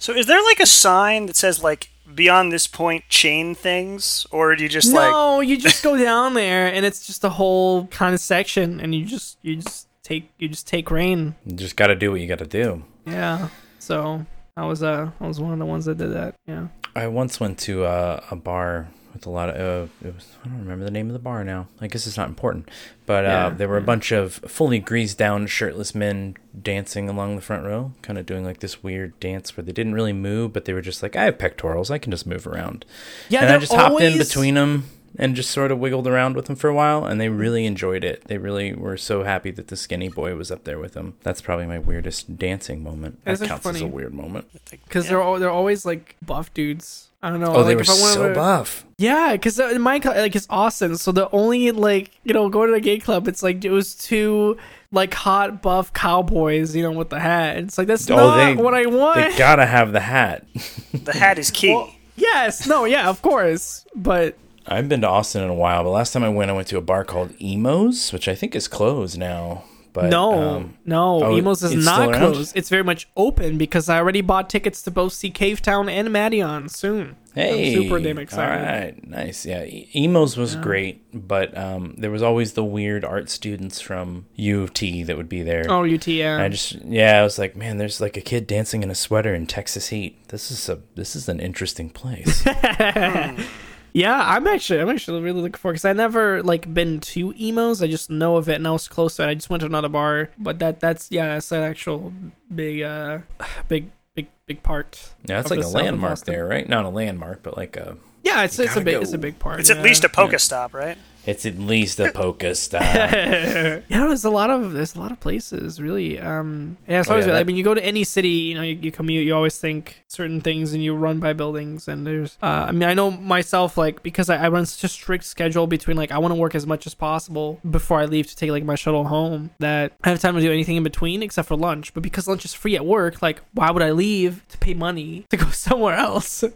So, is there like a sign that says like beyond this point chain things, or do you just like no, you just go down there and it's just a whole kind of section, and you just you just take you just take rain. You just got to do what you got to do. Yeah. So I was uh I was one of the ones that did that. Yeah. I once went to uh, a bar with a lot of. Uh, it was I don't remember the name of the bar now. I guess it's not important. But uh, there were a bunch of fully greased down, shirtless men dancing along the front row, kind of doing like this weird dance where they didn't really move, but they were just like, "I have pectorals, I can just move around." Yeah. and I they're just hopped in between them and just sort of wiggled around with them for a while, and they really enjoyed it. They really were so happy that the skinny boy was up there with them. That's probably my weirdest dancing moment. That That's counts as a weird moment. because Yeah. they're all, they're always like buff dudes. I don't know. Oh, they like, were if I wanted so to- buff. Yeah, because uh, in my co- like it's Austin, so the only like you know going to a gay club, it's like it was two like hot buff cowboys, you know, with the hat. It's like that's Oh, not they- what I want. They gotta have the hat. (laughs) the hat is key? Well, yes, no, yeah, of course, but I've been to Austin in a while, but last time I went, I went to a bar called Emos, which I think is closed now. But no, um, no, oh, Emos is not closed. It's very much open because I already bought tickets to both see Cavetown and Madion soon. hey, I'm super damn excited. All right, nice. Yeah, Emos was great, but um, there was always the weird art students from U of T that would be there. Oh, UTM. I just yeah, I was like, man, there's like a kid dancing in a sweater in Texas heat. This is a this is an interesting place. (laughs) (laughs) Yeah, I'm actually I'm actually really looking forward because I never like been to emos. I just know of it and I was close to it. I just went to another bar, but that that's yeah, that's an actual big uh big big big part. yeah, that's like a landmark there, right? Not a landmark, but like a Yeah, it's it's a big go. it's a big part. It's yeah. at least a polka stop, right? It's at least a polka stop. (laughs) yeah, there's a lot of there's a lot of places really. Um, yeah, Oh, yeah, I that- mean, you go to any city, you know, you, you commute, you always think certain things, and you run by buildings. And there's, uh, I mean, I know myself, like because I, I run such a strict schedule between like I want to work as much as possible before I leave to take like my shuttle home, that I have time to do anything in between except for lunch. But because lunch is free at work, like why would I leave to pay money to go (laughs) somewhere else? (laughs)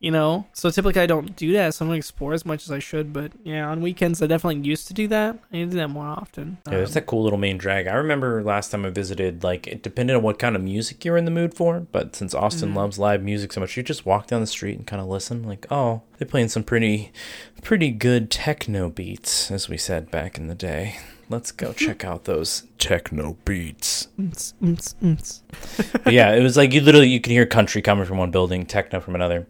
you know so typically i don't do that so i don't explore as much as i should but yeah on weekends i definitely used to do that i need to do that more often Yeah, there's that cool little main drag. I remember last time I visited, like it depended on what kind of music you're in the mood for. But since Austin Mm. loves live music so much, you just walk down the street and kind of listen. Like, oh, they're playing some pretty, pretty good techno beats, as we said back in the day. Let's go check out those techno beats. Yeah, it was like you literally you can hear country coming from one building, techno from another.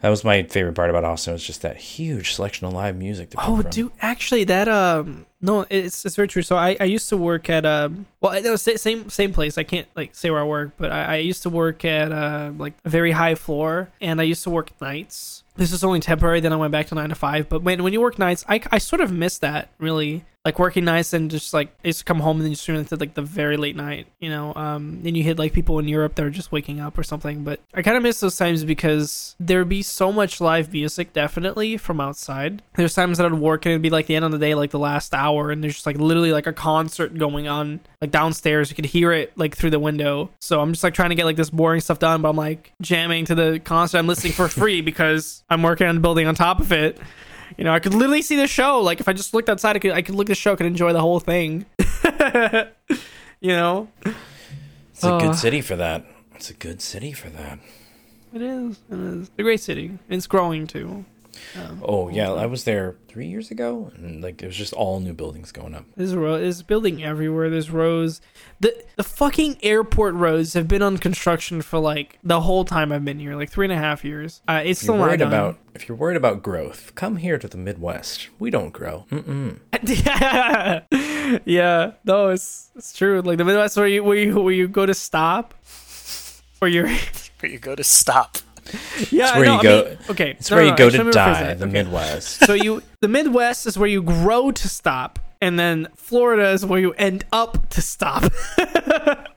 That was my favorite part about Austin. It Was just that huge selection of live music. To Oh, from. dude, actually, that um, no, it's it's very true. So I, I used to work at um, well, know same same place. I can't like say where I work, but I, I used to work at uh like a very high floor, and I used to work nights. This was only temporary. Then I went back to nine to five. But when when you work nights, I I sort of miss that really. Like working nights and just like I used to come home and then you stream into like the very late night, you know. Um, and you hit like people in Europe that are just waking up or something. But I kind of miss those times because there'd be so much live music, definitely from outside. There's times that I'd work and it'd be like the end of the day, like the last hour, and there's just like literally like a concert going on like downstairs. You could hear it like through the window. So I'm just like trying to get like this boring stuff done, but I'm like jamming to the concert I'm listening for free (laughs) because I'm working on building on top of it. You know, I could literally see the show. Like if I just looked outside, I could I could look at the show, could enjoy the whole thing. (laughs) you know, It's a Uh. good city for that. It's a good city for that. it is. It is. It's a great city. It's growing too. Um, Oh yeah, I was there three years ago, and like it was just all new buildings going up. There's ro- there's building everywhere. There's rows. The the fucking airport roads have been on construction for like the whole time I've been here, like three and a half years. Uh, it's If you're still worried done. about if you're worried about growth, come here to the Midwest. We don't grow. Mm-mm. yeah, (laughs) yeah. No, it's it's true. Like the Midwest, where you where you where you go to stop, or you're (laughs) But you go to stop. Yeah. It's where no, you I go. mean, okay, It's no, where no, you go to let me rephrase die. that. The Okay. Midwest. so you the Midwest is where you grow to stop, and then Florida is where you end up to stop. At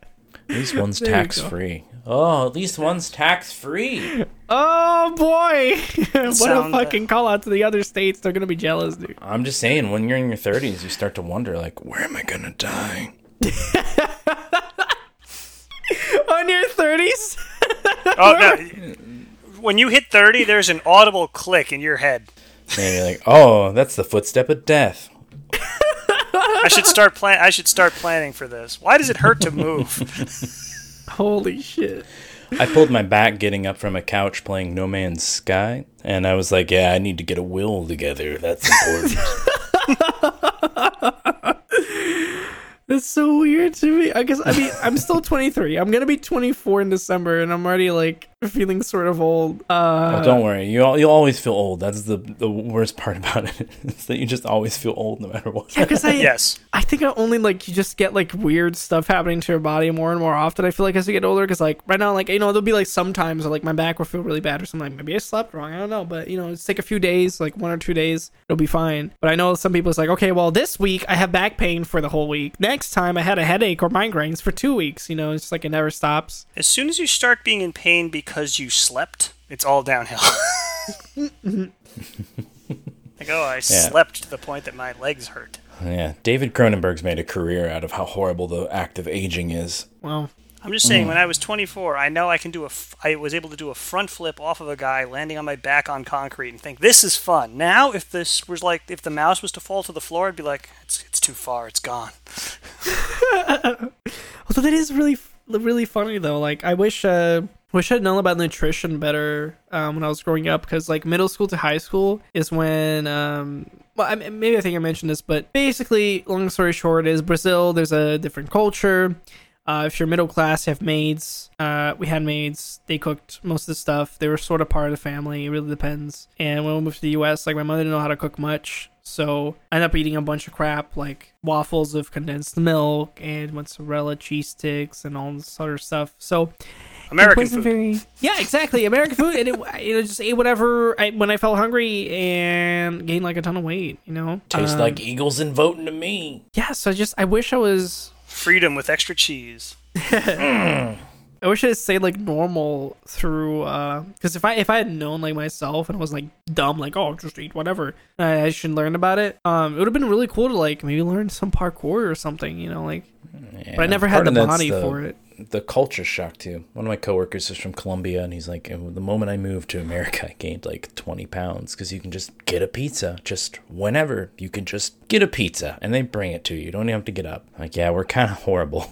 least (laughs) one's There tax free. Oh, at least one's tax free. oh boy, (laughs) what a fucking call out to the other states. They're gonna be jealous, dude. I'm just saying, when you're in your 30s, you start to wonder, like, where am I gonna die? (laughs) On your thirties. Oh no! When you hit thirty, there's an audible click in your head. And you're like, oh, that's the footstep of death. I should start plan. I should start planning for this. Why does it hurt to move? (laughs) Holy shit. I pulled my back getting up from a couch playing No Man's Sky, and I was like, "Yeah, I need to get a will together. That's important." (laughs) That's so weird to me. I guess I mean I'm still 23. I'm gonna be 24 in December, and I'm already like (laughs) feeling sort of old. Uh, oh, don't worry, you you'll always feel old. That's the the worst part about it (laughs) is that you just always feel old no matter what. yeah, because I Yes. I think I only like you just get like weird stuff happening to your body more and more often. I feel like as you get older, because like right now, like you know, there'll be like sometimes like my back will feel really bad or something. Like maybe I slept wrong. I don't know, but you know, it's take a few days, like one or two days, it'll be fine. But I know some people it's like, okay, well, this week I have back pain for the whole week. Next time I had a headache or migraines for two weeks. You know, it's just like it never stops. As soon as you start being in pain because you slept, it's all downhill. (laughs) like, oh, I slept to the point that my legs hurt. Yeah, David Cronenberg's made a career out of how horrible the act of aging is. Well, I'm just saying, when I was 24, I know I can do a. F- I was able to do a front flip off of a guy landing on my back on concrete and think this is fun. Now, if this was like, if the mouse was to fall to the floor, I'd be like, it's it's too far, it's gone. although that is really really funny though. Like I wish uh wish I'd known about nutrition better um, when I was growing up because like middle school to high school is when um well I, maybe I think I mentioned this but basically long story short is Brazil there's a different culture. Uh, if you're middle class, you have maids. Uh, we had maids. They cooked most of the stuff. They were sort of part of the family. It really depends. And when we moved to the U.S., like my mother didn't know how to cook much, so I ended up eating a bunch of crap like waffles of condensed milk and mozzarella cheese sticks and all this other stuff. So American it wasn't food. very yeah exactly American food and it you know just ate whatever I, when I felt hungry and gained like a ton of weight. You know, Tastes Um, like eagles and voting to me. yeah. So I just I wish I was Freedom with extra cheese. (laughs) I wish I stayed like normal through uh because if I if I had known like myself and I was like dumb like oh just eat whatever I, I should learn about it um it would have been really cool to like maybe learn some parkour or something you know like but I never had the body the- for it The culture shock too. One of my coworkers is from Colombia, and he's like, the moment I moved to America, I gained like 20 pounds because you can just get a pizza just whenever. You can just get a pizza, and they bring it to you. You don't even have to get up. Like, yeah, we're kind of horrible.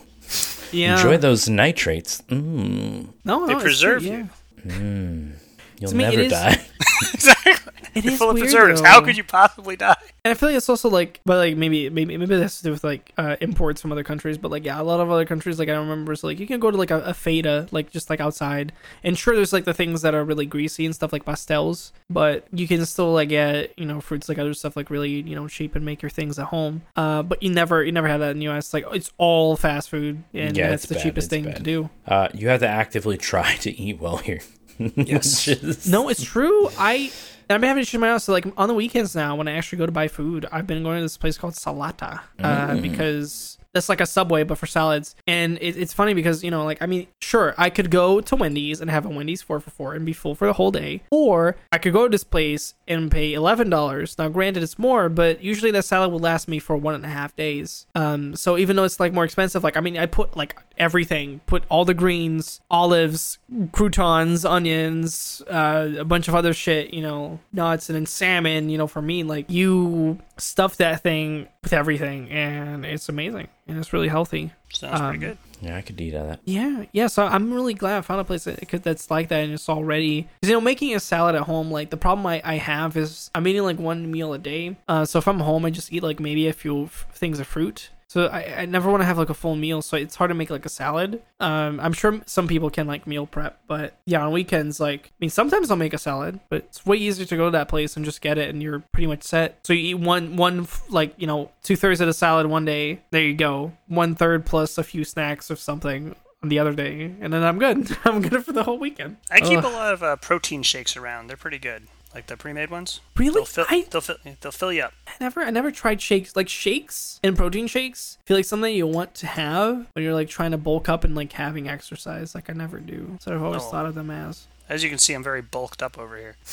yeah Enjoy those nitrates. Mm, no, They no, it's preserve true, you. yeah. You'll To me, it never is- die. (laughs) exactly. It They're is full of preservatives. though. How could you possibly die? And I feel like it's also like, but like maybe maybe maybe it has to do with like uh, imports from other countries. But like yeah, a lot of other countries like I remember. So like you can go to like a, a feira like just like outside, and sure there's like the things that are really greasy and stuff like pastels, but you can still like get you know fruits like other stuff like really you know cheap and make your things at home. Uh, but you never you never have that in the U.S. Like it's all fast food, and Yeah, that's it's the bad, cheapest it's thing bad. to do. Uh, you have to actively (laughs) try to eat well here. (laughs) Yes. Is- No, it's true. I I've been having issues in my house. So like on the weekends now, when I actually go to buy food, I've been going to this place called Salata uh, because that's like a Subway but for salads. And it, it's funny because you know, like I mean, sure, I could go to Wendy's and have a Wendy's four for four and be full for the whole day, or I could go to this place and pay eleven dollars. Now, granted, it's more, but usually that salad will last me for one and a half days. Um, so even though it's like more expensive, like I mean, I put like everything, put all the greens, olives, croutons, onions, uh, a bunch of other shit, you know, nuts, and then salmon. You know, for me, like you stuff that thing with everything, and it's amazing, and it's really healthy. Sounds Um, pretty good. yeah, I could eat that. Yeah, yeah. So I'm really glad I found a place that, that's like that, and it's already you know, making a salad at home, like the problem I, I have is I'm eating like one meal a day. Uh, so if I'm home, I just eat like maybe a few f- things of fruit. So I, I never want to have like a full meal, so it's hard to make like a salad. Um, I'm sure some people can like meal prep, but yeah, on weekends, like I mean, sometimes I'll make a salad, but it's way easier to go to that place and just get it, and you're pretty much set. So you eat one, one like you know, two thirds of the salad one day. There you go, one third plus a few snacks or something on the other day, and then I'm good. (laughs) I'm good for the whole weekend. I keep Ugh. a lot of uh, protein shakes around. They're pretty good, like the pre-made ones. Really? They'll fill, I- they'll fill, they'll fill you up. I never I never tried shakes like shakes and protein shakes. feel like something you want to have when you're like trying to bulk up and like having exercise. Like I never do. So I've always Oh. thought of them as. As you can see, I'm very bulked up over here. (laughs)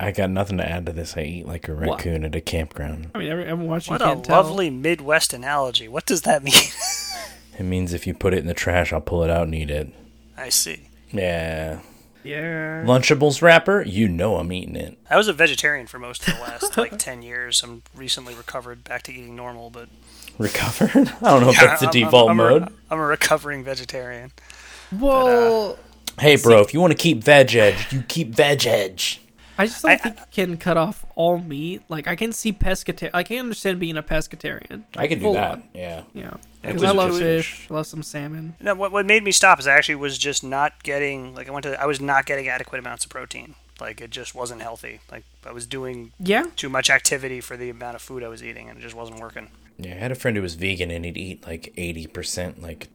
I got nothing to add to this. I eat like a What? raccoon at a campground. I mean, every, everyone watching What a can't tell. lovely Midwest analogy. What does that mean? (laughs) It means if you put it in the trash, I'll pull it out and eat it. I see. Yeah. Yeah. Lunchables wrapper, you know I'm eating it. I was a vegetarian for most of the last like (laughs) ten years. I'm recently recovered back to eating normal, but Recovered? (laughs) I don't know if that's the I'm- I'm- default I'm mode. I'm a recovering vegetarian. Uh, well, Hey, bro, if you want to keep veg edge, you keep veg edge. I just don't I- think you can cut off all meat. Like I can see pescatarian. I can understand being a pescatarian. I can do that. on. Yeah. Yeah, It 'Cause I love just- fish. I love some salmon. No, what what made me stop is I actually was just not getting like I went to I was not getting adequate amounts of protein. Like it just wasn't healthy. Like I was doing Yeah, too much activity for the amount of food I was eating, and it just wasn't working. Yeah, I had a friend who was vegan and he'd eat like eighty percent like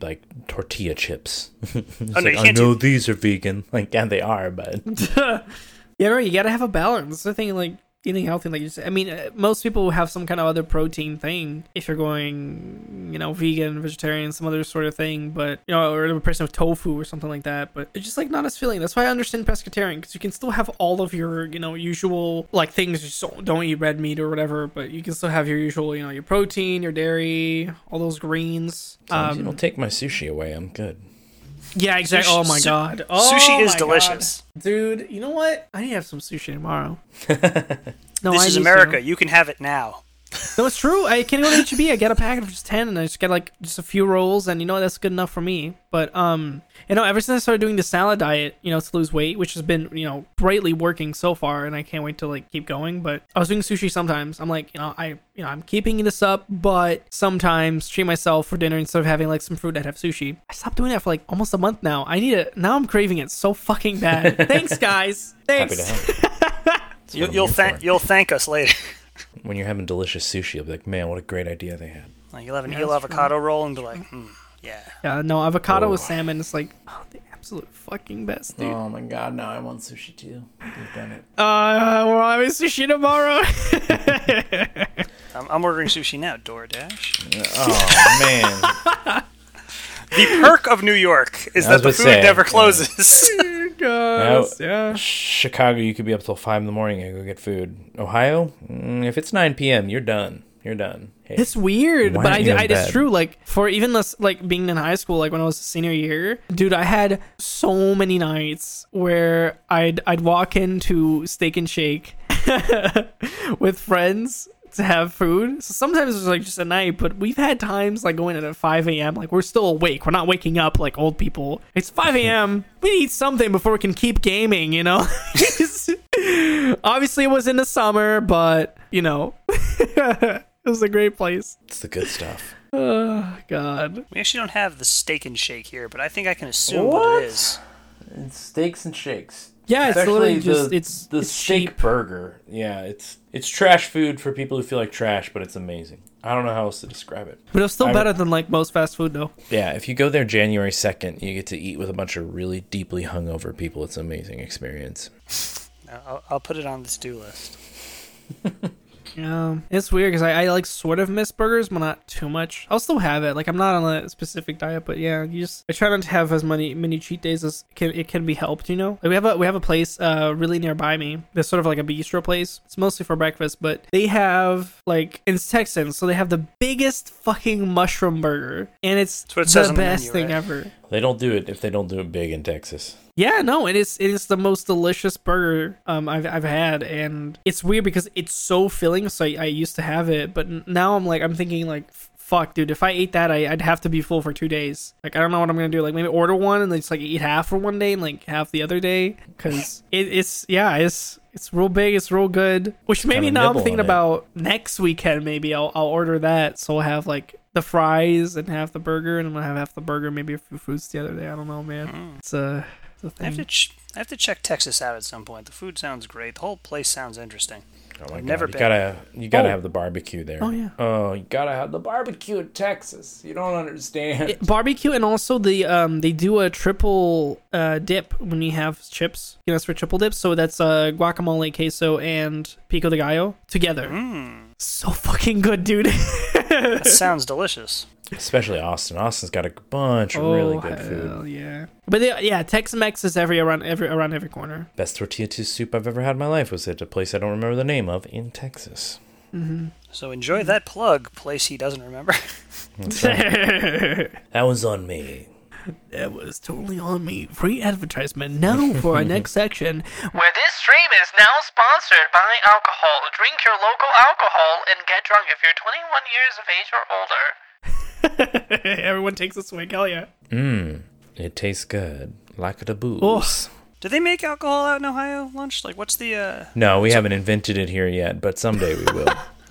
like tortilla chips. (laughs) Oh, no, like, you I can't know do- these are vegan. (laughs) Like, yeah, they are, but (laughs) yeah, right. You gotta have a balance. That's the thing. Like eating healthy, like you said. I mean, uh, most people have some kind of other protein thing. If you're going, you know, vegan, vegetarian, some other sort of thing, but you know, or a person with tofu or something like that. But it's just like not as filling. That's why I understand pescatarian because you can still have all of your, you know, usual like things. Just don't, don't eat red meat or whatever, but you can still have your usual, you know, your protein, your dairy, all those greens. long you Um, don't take my sushi away, I'm good. Yeah, exactly. Sushi- Oh my su- god, oh sushi is delicious. God. dude. You know what? I need to have some sushi tomorrow. (laughs) No, this I is America. to. You can have it now. No, it's true. I can't go to HEB. I get a packet of just ten, and I just get like just a few rolls, and you know that's good enough for me. But um, you know, ever since I started doing the salad diet, you know, to lose weight, which has been you know brightly working so far, and I can't wait to like keep going. But I was doing sushi sometimes. I'm like, you know, I you know I'm keeping this up, but sometimes treat myself for dinner instead of having like some fruit. I'd have sushi. I stopped doing that for like almost a month now. I need it now. I'm craving it so fucking bad. (laughs) Thanks, guys. Happy Thanks. to help. (laughs) you, you'll thank you'll thank us later. When you're having delicious sushi, you'll be like, man, what a great idea they had. Like you'll have an Yeah, eel that's avocado roll and be like, hmm, yeah. Yeah, no avocado with Oh. salmon is like oh, the absolute fucking best, dude. Oh my god, now I want sushi too. You've done it. Uh, we're having sushi tomorrow. (laughs) I'm, I'm ordering sushi now. DoorDash. Oh man. (laughs) The perk of New York is that the food say, never yeah. (laughs) closes. Gosh, yeah. Chicago, you could be up till five in the morning and go get food. Ohio, mm, if it's nine p.m., you're done. You're done. Hey, It's weird, but I, aren't you in I, it's true. Like for even this, like being in high school, like when I was senior year, dude, I had so many nights where I'd I'd walk into Steak and Shake (laughs) with friends to have food. So sometimes it's like just a night, but we've had times like going in at 5 a.m. Like we're still awake. We're not waking up like old people. It's 5 a.m. (laughs) we need something before we can keep gaming, you know? (laughs) Obviously, it was in the summer, but you know, (laughs) it was a great place. it's the good stuff. Oh, (sighs) God. we actually don't have the steak and shake here, but I think I can assume What? what, it is. It's steaks and shakes. Yeah, it's Especially literally just the, it's the it's steak cheap. burger. Yeah, it's it's trash food for people who feel like trash, but it's amazing. I don't know how else to describe it. but it's still I- better than like most fast food though. Yeah, if you go there January second, you get to eat with a bunch of really deeply hungover people. It's an amazing experience. I'll, I'll put it on this do list. (laughs) Yeah, it's weird because I, I like sort of miss burgers, but not too much. I'll still have it. Like I'm not on a specific diet, but yeah, you just I try not to have as many many cheat days as can it can be helped. You know, like we have a we have a place uh really nearby me. There's sort of like a bistro place. It's mostly for breakfast, but they have like it's Texan, so they have the biggest fucking mushroom burger, and it's it the says the best menu, thing right? ever. They don't do it if they don't do it big in Texas. Yeah, no, it is it is the most delicious burger um I've I've had, and it's weird because it's so filling. So I, I used to have it, but now I'm like I'm thinking like, f- fuck, dude, if I ate that, I, I'd have to be full for two days. Like I don't know what I'm gonna do. Like maybe order one and then just like eat half for one day and like half the other day, because (laughs) it, it's yeah, it's it's real big, it's real good. Which maybe now I'm thinking about next weekend. Maybe I'll I'll order that, so I'll have like. The fries and half the burger, and I'm gonna have half the burger, maybe a few fruits the other day. I don't know, man. Hmm. It's a, it's a I have thing. to ch- I have to check Texas out at some point. The food sounds great. The whole place sounds interesting. Oh my I've god! never you gotta you gotta Oh. have the barbecue there. Oh, yeah. Oh, you gotta have the barbecue in Texas. You don't understand. It- barbecue and also the um they do a triple uh dip when you have chips. You know, it's for triple dips. So that's uh guacamole, queso, and pico de gallo together. Mmm, So fucking good, dude. (laughs) that sounds delicious. Especially Austin. Austin's got a bunch of really oh, good food. Oh, hell yeah. But they, yeah, Tex-Mex is every around every around every corner. Best tortilla soup I've ever had in my life was at a place I don't remember the name of in Texas. Mm-hmm. So enjoy that plug, place he doesn't remember. (laughs) That was on me. That was totally on me. Free advertisement now for our next (laughs) section, where this stream is now sponsored by alcohol. Drink your local alcohol and get drunk if you're 21 years of age or older. (laughs) Everyone takes a swig, hell yeah. Mmm. It tastes good, like the booze. Oh. Do they make alcohol out in Ohio lunch? Like, what's the? uh No, we haven't invented it here yet, but someday we will. (laughs)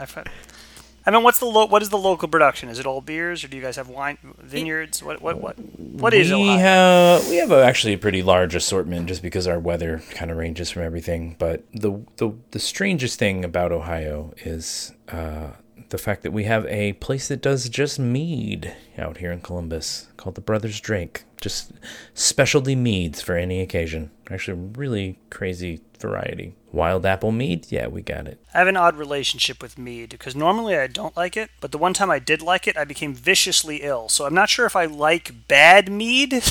I mean, what's the lo- what is the local production? Is it all beers, or do you guys have wine vineyards? What what what what is we Ohio? have we have a, actually a pretty large assortment just because our weather kind of ranges from everything. But the the the strangest thing about Ohio is uh, the fact that we have a place that does just mead out here in Columbus called the Brothers Drake. Just specialty meads for any occasion. Actually, really crazy variety. Wild apple mead, yeah, we got it. I have an odd relationship with mead because normally I don't like it, but the one time I did like it, I became viciously ill. So I'm not sure if I like bad mead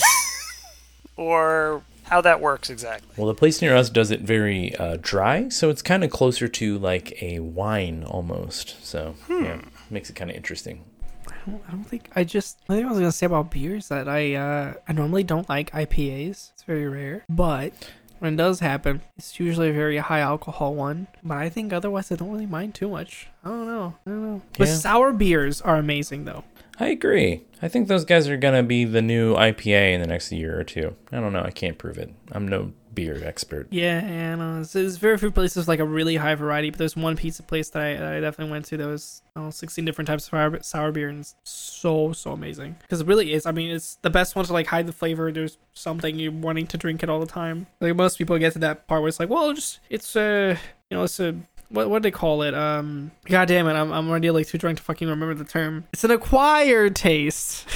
(laughs) or how that works exactly. Well, the place near us does it very uh, dry, so it's kind of closer to like a wine almost. So yeah, makes it kind of interesting. I don't, I don't think I just. I think I was gonna say about beers that I uh I normally don't like IPAs. It's very rare, but when it does happen, it's usually a very high alcohol one. But I think otherwise I don't really mind too much. I don't know. I don't know. But sour beers are amazing though. I agree. I think those guys are gonna be the new IPA in the next year or two. I don't know. I can't prove it. I'm no beer expert. Yeah, yeah, I know. There's, very few places like a really high variety, but there's one pizza place that I, I definitely went to that was oh, 16 different types of sour, sour beer and so so amazing. Because it really is. I mean, it's the best one to like hide the flavor. There's something you're wanting to drink it all the time. Like most people get to that part where it's like, well, just it's uh, you know, it's a what what do they call it? Um, god damn it, I'm I'm already like too drunk to fucking remember the term. It's an acquired taste.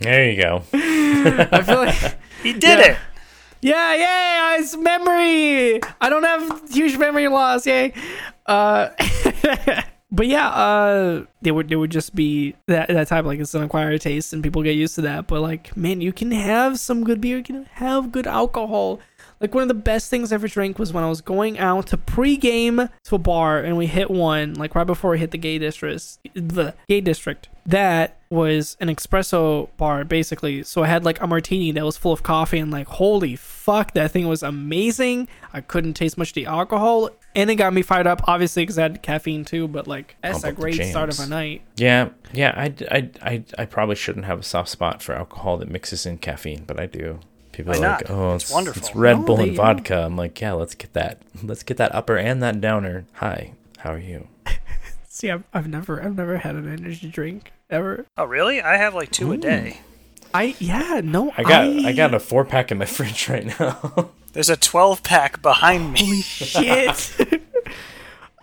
There you go. (laughs) I feel like. (laughs) He did Yeah. it. Yeah, yay! It's memory. I don't have huge memory loss. Yay. Uh, (laughs) but yeah, uh, they would they would just be that that type like it's an acquired taste, and people get used to that. But like, man, you can have some good beer. You can have good alcohol. Like one of the best things I ever drank was when I was going out to pregame to a bar, and we hit one like right before we hit the gay district. The gay district that was an espresso bar basically. So I had like a martini that was full of coffee, and like holy fuck, that thing was amazing. I couldn't taste much of the alcohol, and it got me fired up. Obviously, because I had caffeine too. But like that's Pump a great start of a night. Yeah, yeah. I, I, I, I probably shouldn't have a soft spot for alcohol that mixes in caffeine, but I do. People Why are like, not? "Oh, It's it's, wonderful." It's Red No, Bull they- and vodka." I'm like, "Yeah, let's get that. Let's get that upper and that downer." Hi, how are you? (laughs) See, I've, I've never I've never had an energy drink ever. Oh, really? I have like two a mm. day. I yeah no I got, I, got a four pack in my (laughs) fridge right now. (laughs) There's a 12 pack behind me. Holy shit.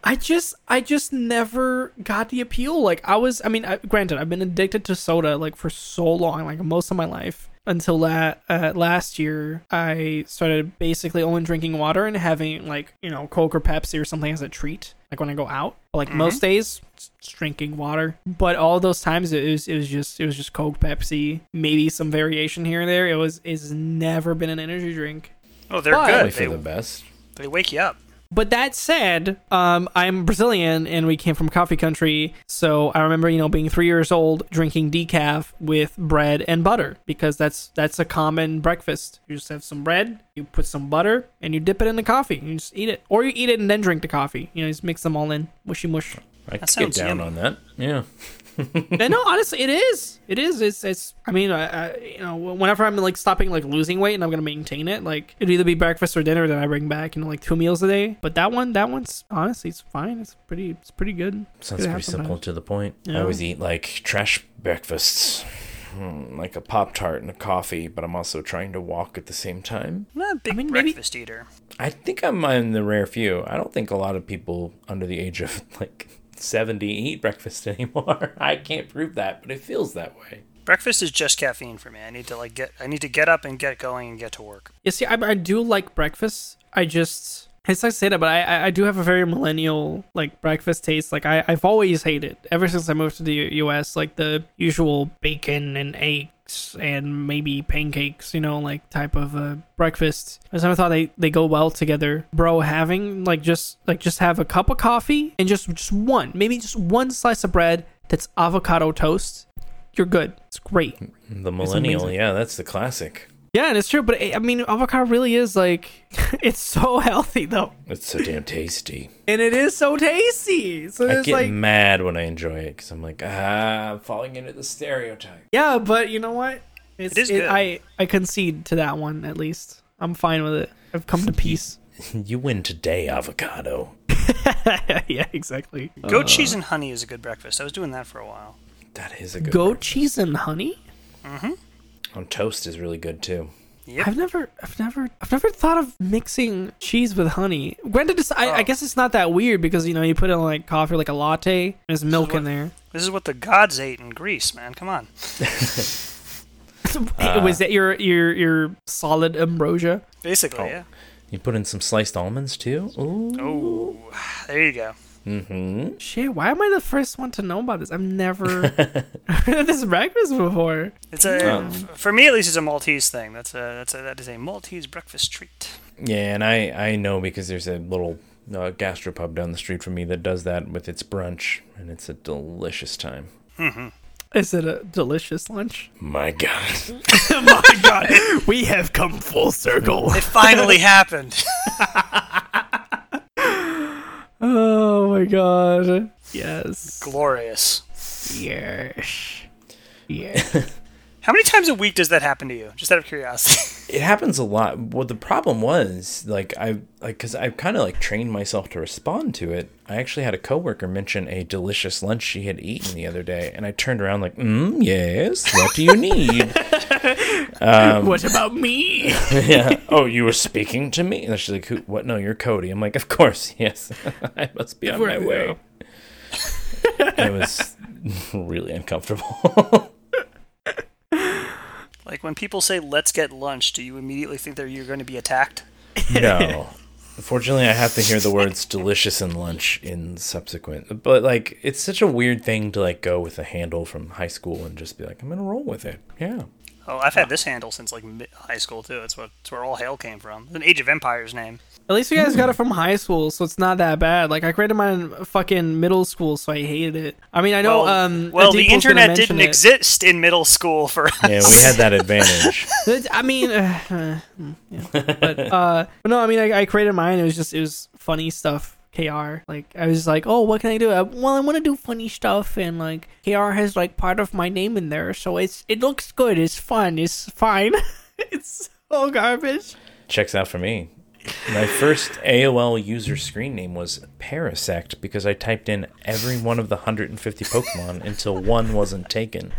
I just I just never got the appeal. Like I was I mean, I, granted, I've been addicted to soda like for so long, like most of my life. Until la- uh, last year, I started basically only drinking water and having like you know Coke or Pepsi or something as a treat, like when I go out. But, like most days, just drinking water. But all those times, it was it was just it was just Coke, Pepsi, maybe some variation here and there. It was it's never been an energy drink. Oh, they're But- Probably good. for They, the best. they wake you up. But that said, um, I'm Brazilian and we came from coffee country. So I remember, you know, being three years old, drinking decaf with bread and butter because that's that's a common breakfast. You just have some bread, you put some butter, and you dip it in the coffee. You just eat it, or you eat it and then drink the coffee. You know, just mix them all in, mushy mush. I could get down yummy. on that. Yeah. (laughs) and no, honestly, it is. It is. It's. It's. I mean, I, I, you know, whenever I'm like stopping like losing weight and I'm gonna maintain it, like it'd either be breakfast or dinner that I bring back. You know, like two meals a day. But that one, that one's honestly, it's fine. It's pretty. It's pretty good. Sounds Good to have pretty simple sometimes. to the point. I always eat like trash breakfasts, Hmm, like a Pop Tart and a coffee, but I'm also trying to walk at the same time. I'm not a big mean, maybe- breakfast eater. I think I'm in the rare few. I don't think a lot of people under the age of (laughs) like 70 eat breakfast (laughs) anymore. I can't prove that, but it feels that way. Breakfast is just caffeine for me. I need to like get. I need to get up and get going and get to work. Yeah, see, I, I do like breakfast. I just. It's like to say that, but I, I- I do have a very millennial like breakfast taste. Like I, I've always hated ever since I moved to the U.S. Like the usual bacon and eggs and maybe pancakes, you know, like type of uh, breakfast. I just never thought they, they go well together, bro. Having like just like just have a cup of coffee and just just one, maybe just one slice of bread that's avocado toast. You're good. It's great. The millennial, yeah, that's the classic. Yeah, and it's true, but eh, I mean, avocado really is like (laughs) it's so healthy though, It's so damn tasty. and it is so tasty. So I it's get like, mad when I enjoy it because I'm like, ah, I'm falling into the stereotype. yeah, but you know what? It's, It is good. I I concede to that one at least. I'm fine with it. I've come to (laughs) peace. (laughs) You win today, avocado. yeah, exactly. Goat uh, cheese and honey is a good breakfast. I was doing that for a while. That is a good. Goat breakfast. cheese and honey. Mm-hmm. On toast is really good too. Yep. I've never, I've never, I've never thought of mixing cheese with honey. Granted, it's, I, I Oh. guess it's not that weird because you know you put it in like coffee, like a latte. There's milk what- in there. This is what the gods ate in Greece, man. Come on. (laughs) Was uh, that your your your solid ambrosia? Basically, Oh. yeah. You put in some sliced almonds too. Ooh. Oh, there you go. Mm-hmm. Shit, why am I the first one to know about this? I've never (laughs) (laughs) heard this breakfast before. It's a Um, for me at least. It's a Maltese thing. That's a that's a that is a Maltese breakfast treat. Yeah, and I I know because there's a little uh, gastropub down the street from me that does that with its brunch, and it's a delicious time. Is it a delicious lunch? (laughs) My God. My God, we have come full circle. It finally happened. Oh my God, yes, Glorious. yes, (laughs) yes. How many times a week does that happen to you? Just out of curiosity. (laughs) It happens a lot. Well, the problem was, like I like cuz I've kind of like trained myself to respond to it. I actually had a coworker mention a delicious lunch she had eaten the other day, and I turned around like, "Mm, yes. What do you need?" (laughs) what about me? (laughs) yeah. Oh, you were speaking to me? And she's like, Who, "What? No, you're Cody." I'm like, "Of course, yes. I must be on my way." it was really uncomfortable. Like when people say "Let's get lunch," do you immediately think that you're going to be attacked? (laughs) no. Unfortunately, I have to hear the words "delicious" and "lunch" in subsequent. But like, it's such a weird thing to like go with a handle from high school and just be like, "I'm gonna roll with it." Yeah. Oh, I've had this handle since like high school too. That's what that's where all hail came from. It's an Age of Empires name. At least you guys got it from high school, so it's not that bad. Like I created mine in fucking middle school, so I hated it. I mean, I know. well, um, well, the Adeep was gonna internet didn't it. exist in middle school for us. (laughs) Yeah, we had that advantage. (laughs) I mean, uh, uh, yeah. but uh, (laughs) but no, I mean, I, I created mine. It was just it was funny stuff. KR, like I was like, oh, what can I do? Uh, well, I want to do funny stuff, and like KR has like part of my name in there, so it's it looks good. It's fun. It's fine. (laughs) it's so garbage. Checks out for me. My first AOL user screen name was Parasect because I typed in every one of the 150 Pokemon until one wasn't taken.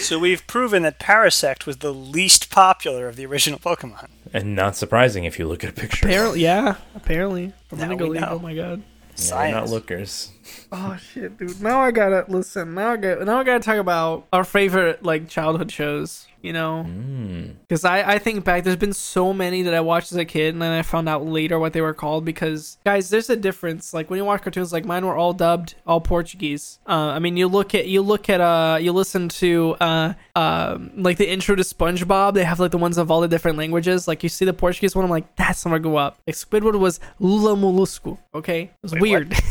So we've proven that Parasect was the least popular of the original Pokemon. And not surprising if you look at a picture. Apparently, yeah. Apparently, I'm Now gonna go we leave. know. Oh my god. Yeah, we're not lookers. Oh shit, dude. Now I gotta listen. Now I got. Now I gotta talk about our favorite like childhood shows. You know, Mm. because I I think back. There's been so many that I watched as a kid, and then I found out later what they were called. Because guys, there's a difference. Like when you watch cartoons, like mine were all dubbed, all Portuguese. Uh, I mean, you look at you look at uh you listen to uh um like the intro to SpongeBob. They have like the ones of all the different languages. Like you see the Portuguese one, I'm like, that's when I grew up. Like Squidward was Lula Molusco. Okay, it was Wait, weird. (laughs)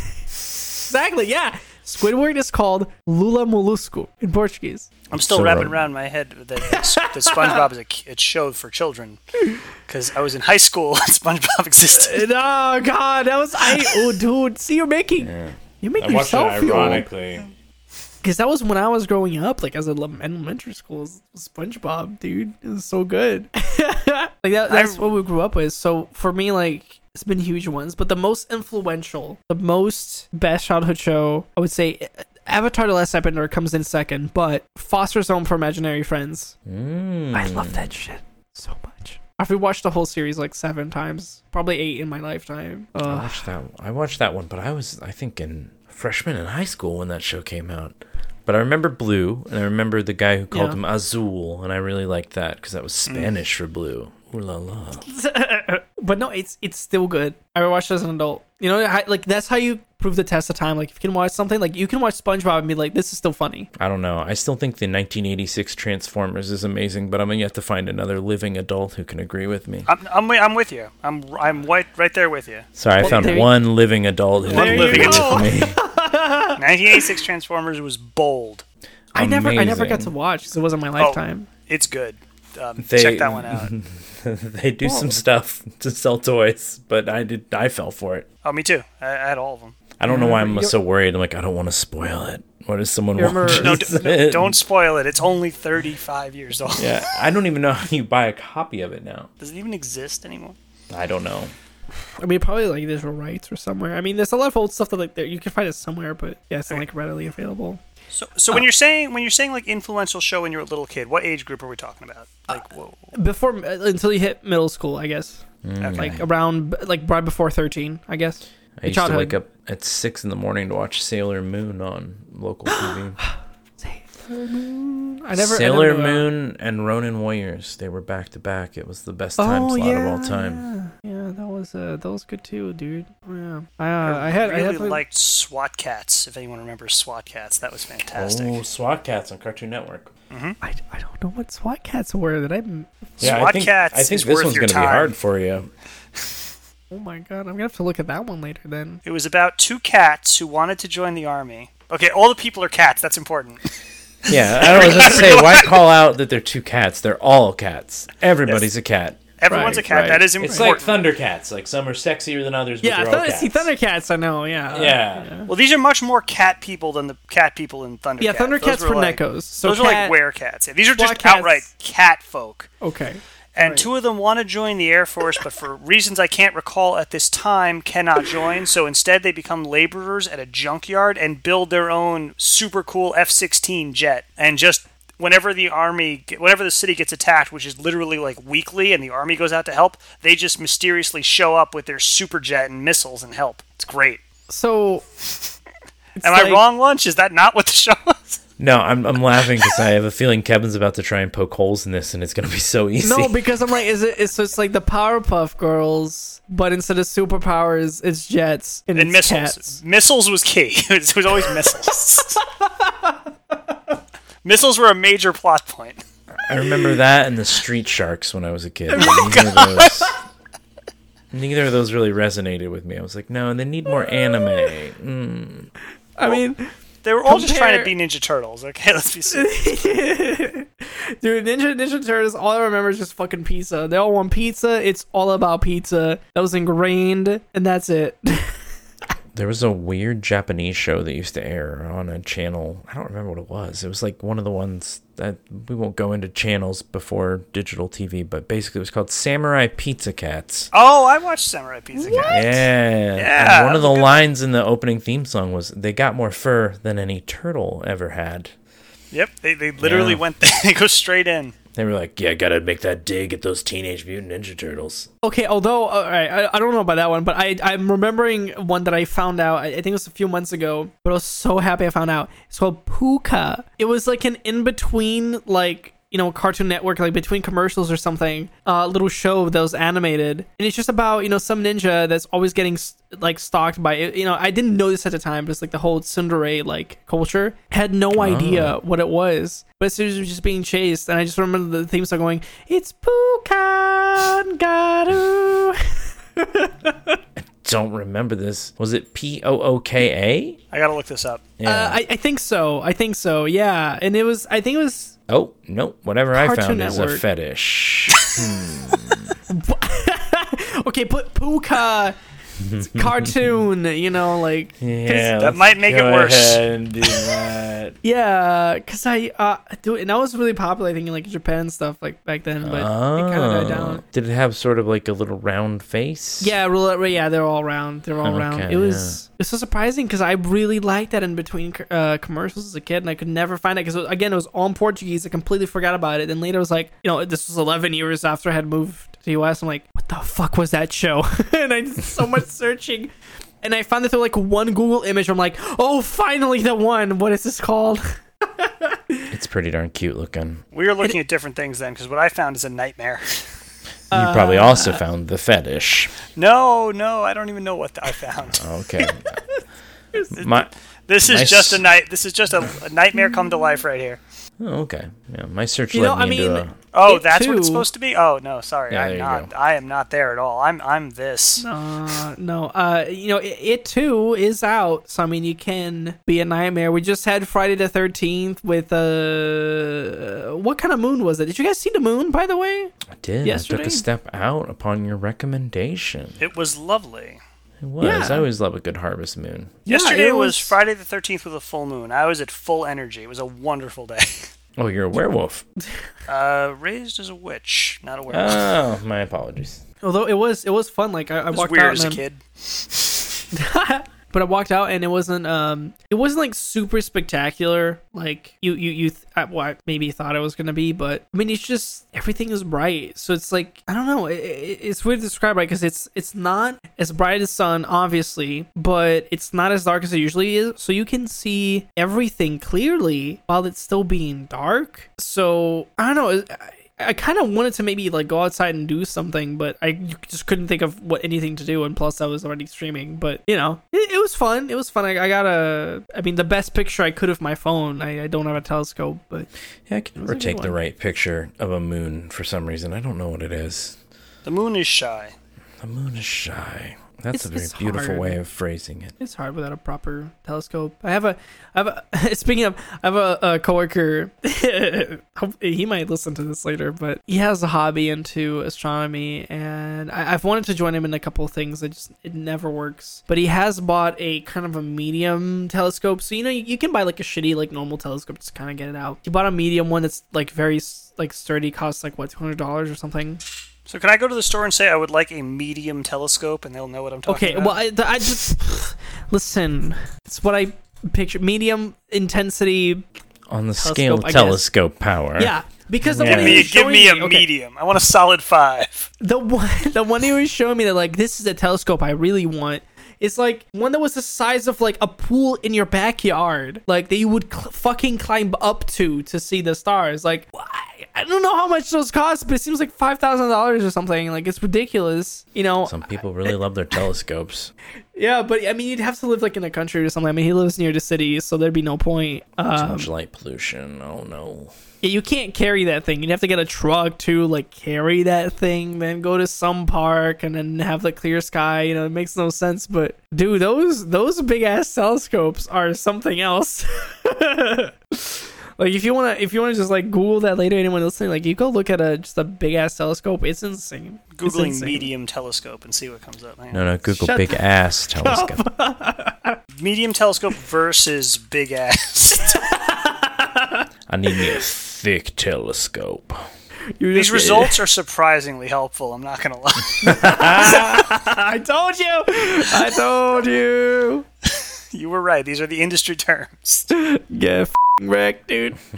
exactly, yeah. Squidward is called Lula Molusco in Portuguese. I'm still So, wrapping um, around my head that, that, that SpongeBob is a ki- a show for children. Because I was in high school when (laughs) SpongeBob existed. Oh god, that was I. Oh, dude, see, you're making Yeah. you make I watched it yourself ironically. because that was when I was growing up, like as a elementary school. SpongeBob, dude, it was so good. (laughs) like that, that's I- what we grew up with. So for me, like it's been huge ones, but the most influential, the most best childhood show, I would say. Avatar: The Last Airbender comes in second, but Foster's Home for Imaginary Friends. Mm. I love that shit so much. I've rewatched the whole series like seven times, probably eight in my lifetime. I watched that. I watched that one, but I was, I think, in freshman in high school when that show came out. But I remember Blue, and I remember the guy who called Yeah. him Azul, and I really liked that because that was Spanish for blue. Ooh la la. (laughs) but no, it's it's still good. I watched it as an adult. You know, how- like that's how you prove the test of time. Like if you can watch something, like you can watch SpongeBob and be like, this is still funny. I don't know. I still think the 1986 Transformers is amazing, but I'm yet to have to find another living adult who can agree with me. I'm, I'm, wi- I'm with you. I'm, I'm right, right there with you. Sorry, I found there you- one living adult who One can living agree with me. (laughs) (laughs) 1986 Transformers was bold. I never, I never got Amazing. to watch because it wasn't my oh, lifetime. It's good. Um, They- check that one out. (laughs) they do some stuff to sell toys, but I did. I fell for it. Oh, me too. I, I had all of them. I don't know why I'm You- so worried. I'm like, I don't want to spoil it. What if someone You remember- watches No, d- (laughs) no, don't spoil it. It's only 35 years old. Yeah, I don't even know how you buy a copy of it now. Does it even exist anymore? I don't know. I mean, probably like digital rights or somewhere. I mean, there's a lot of old stuff that like there you can find it somewhere, but yeah, it's not like readily available. So, so Oh. when you're saying when you're saying like influential show when you're a little kid, what age group are we talking about? Like, whoa. Before uh, until you hit middle school, I guess. Mm. Like around like right before thirteen, I guess. I used Childhood. to wake up at six in the morning to watch Sailor Moon on local (gasps) TV. I never I Sailor never knew that. Moon and Ronin Warriors. They were back to back. It was the best time Oh slot yeah, of all time. yeah, yeah, that was uh, that was good too, dude. Yeah, I, uh, I had I really had liked SWAT Kats. If anyone remembers SWAT Kats, that was fantastic. Oh, SWAT Kats on Cartoon Network. I, I don't know what SWAT cats were. that I? Yeah, I SWAT think, Cats I think is this one's going to be hard for you. (laughs) Oh my god, I'm gonna have to look at that one later then. It was about two cats who wanted to join the army. Okay, all the people are cats. That's important. (laughs) Yeah, (laughs) I was going to say, why call out that they're two cats? They're all cats. Everybody's a cat. Everyone's Right, a cat. right. That is important. It's like Thundercats. Like some are sexier than others, but Yeah, they're all Thunder, cats. see Thundercats. I know. Yeah. Yeah. well, these are much more cat people than the cat people in Thundercats. Yeah, Thundercats Those were for like, Nekos. So those are cat, like werecats. Yeah, these are just SWAT cats- outright cat folk. Okay. And Right. two of them want to join the Air Force, but for reasons I can't recall at this time, cannot join. So instead, they become laborers at a junkyard and build their own super cool F 16 jet. And just whenever the army, whenever the city gets attacked, which is literally like weekly, and the army goes out to help, they just mysteriously show up with their super jet and missiles and help. It's great. So. Am I wrong, Lunch? Is that not what the show (laughs) was? No, I'm, I'm laughing because I have a feeling Kevin's about to try and poke holes in this, and it's going to be so easy. No, (laughs) because I'm like, is it? It's, so it's like the Powerpuff Girls, but instead of superpowers, it's jets and, And it's missiles. cats. Missiles was key. (laughs) it was always missiles. (laughs) missiles were a major plot point. I remember that and the Street Sharks when I was a kid. Oh neither, of those, neither of those really resonated with me. I was like, no, and they need more anime. Mm. I mean, They were all just trying to be Ninja Turtles. Okay, (laughs) let's be serious. (laughs) dude, Ninja Ninja Turtles. All I remember is just fucking pizza. They all want pizza. It's all about pizza. That was ingrained, and that's it. (laughs) There was a weird Japanese show that used to air on a channel. I don't remember what it was. It was like one of the ones that we won't go into channels before digital TV, but basically it was called Samurai Pizza Cats. Oh, I watched Samurai Pizza Cat. Yeah. Yeah, And one of the that's a good lines in the opening theme song was they got more fur than any turtle ever had. Yep, they, they literally Yeah. went. (laughs) they go straight in. They were like, yeah, gotta make that dig at those Teenage Mutant Ninja Turtles. Okay, although uh, all right, I, I don't know about that one, but I I'm remembering one that I found out. I, I think it was a few months ago, but I was so happy I found out. It's called Pucca. It was like an in between, like you know, Cartoon Network, like between commercials or something, uh, little show that was animated, and it's just about you know some ninja that's always getting s- like stalked by you know I didn't know this at the time, but it's like the whole tsundere like culture. Had no idea what it was, but as it was just being chased, and I just remember the theme song going, "It's Pukan Garu." (laughs) Don't remember this. Was it P O O K A? I gotta look this up. A? Uh, I, I think so. I think so. Yeah, and it was. I think it was. Oh, no. Whatever I Cartoon found is a Network. fetish. (laughs) Hmm. Okay, put Pucca cartoon. You know, like yeah. that might make it worse. ahead and do that. (laughs) yeah, because I uh do and that was really popular. I think in like Japan and stuff like back then, but it kind of died down. Oh. Did it have sort of like a little round face? Yeah, yeah, they're all round. They're all round. It was it's so surprising because I really liked that in between uh, commercials as a kid, and I could never find it because again it was all in Portuguese. I completely forgot about it. Then later I was like, you know, this was 11 years after I had moved to the US. I'm like, what the fuck was that show? (laughs) and I did so much (laughs) searching, and I found it through like one Google image. I'm like, oh, finally the one. What is this called? (laughs) It's pretty darn cute looking. We were looking at different things then, because what I found is a nightmare. You Uh, probably also found the fetish. No, no, I don't even know what I found. Okay. My, This is Nice. just a night. This is just a, a nightmare come to life right here. Oh, okay. Yeah, my search You led know, me I into a. Oh, It that's what it's supposed to be. Oh no, sorry, Yeah, I'm not. go. I am not there at all. I'm I'm this. Uh, no, uh, you know, it, it too is out. So I mean, you can be a nightmare. We just had Friday the Thirteenth with uh, what kind of moon was it? Did you guys see the moon? By the way, I did. Yesterday? I took a step out upon your recommendation. It was lovely. It was. Yeah. I always love a good harvest moon. Yeah, Yesterday it was Friday the 13th with a full moon. I was at full energy. It was a wonderful day. (laughs) Oh, you're a werewolf. Uh, raised as a witch, not a werewolf. oh, my apologies. Although it was it was fun. Like I, I it was walked weird out as a and kid. (laughs) but I walked out and it wasn't um it wasn't like super spectacular like you you you th- well, I maybe thought it was gonna be but I mean it's just everything is bright so it's like I don't know it, it, it's weird to describe right because it's it's not as bright as sun obviously but it's not as dark as it usually is so you can see everything clearly while it's still being dark so I don't know. I, I kind of wanted to maybe like go outside and do something, but I just couldn't think of what anything to do. And plus, I was already streaming. But you know, it, it was fun. It was fun. I, I got a, I mean, the best picture I could of my phone. I, I don't have a telescope, but Yeah, I can never take the right picture of a moon for some reason. I don't know what it is. The moon is shy. The moon is shy. That's It's- a very beautiful hard. way of phrasing it. it's hard without a proper telescope. I have a, I have a. (laughs) Speaking of, I have a, a coworker. (laughs) he might listen to this later, but he has a hobby into astronomy, and I, I've wanted to join him in a couple of things. It just it never works. But he has bought a kind of a medium telescope, so you know you, you can buy like a shitty like normal telescope to kind of get it out. He bought a medium one that's like very like sturdy, costs like what two hundred dollars or something. So can I go to the store and say I would like a medium telescope, and they'll know what I'm talking about? Okay, about? well, I, I just listen. It's what I picture: medium intensity. On the Telescope, scale of I guess. telescope power. Yeah, because the Yeah. one give he me, was give showing me a okay, medium. I want a solid five. The one, (laughs) the one he was showing me that like this is a telescope I really want. It's like one that was the size of like a pool in your backyard, like that you would cl- fucking climb up to to see the stars. Like I, I don't know how much those cost, but it seems like five thousand dollars or something. Like it's ridiculous, you know. Some people really love their telescopes. (laughs) Yeah, but I mean, you'd have to live like in a country or something. I mean, he lives near the city, so there'd be no point. Too Um, much light pollution. Oh no. yeah, you can't carry that thing. You'd have to get a truck to like carry that thing, then go to some park and then have the clear sky. You know, it makes no sense. But dude, those those big ass telescopes are something else. (laughs) like if you wanna if you wanna just like Google that later, anyone listening, like you go look at a just a big ass telescope. It's insane. It's Googling insane. medium telescope and see what comes up. Hang. No, no. Google Shut big ass (laughs) telescope. Medium telescope versus big ass. (laughs) I need me a thick telescope. You These just- results are surprisingly helpful. I'm not gonna (laughs) lie. I told you. I told you. (laughs) you were right. These are the industry terms. (laughs) Get f- wrecked, dude. (laughs)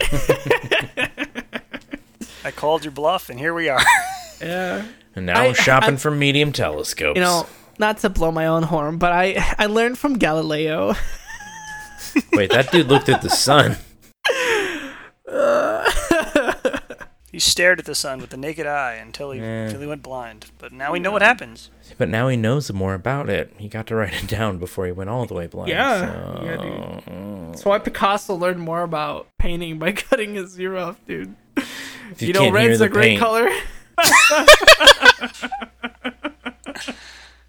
I called your bluff, and here we are. Yeah. And now I- I'm shopping I- for medium telescopes. You know, not to blow my own horn, but I I learned from Galileo. Wait, that dude looked at the sun. He stared at the sun with the naked eye until he Yeah. until he went blind. But now we know what happens. But now he knows more about it. He got to write it down before he went all the way blind. Yeah. so- Yeah, dude. That's why Picasso learned more about painting by (laughs) cutting his ear off, dude. (laughs) If You, know, can't hear red's the a great paint- color. (laughs)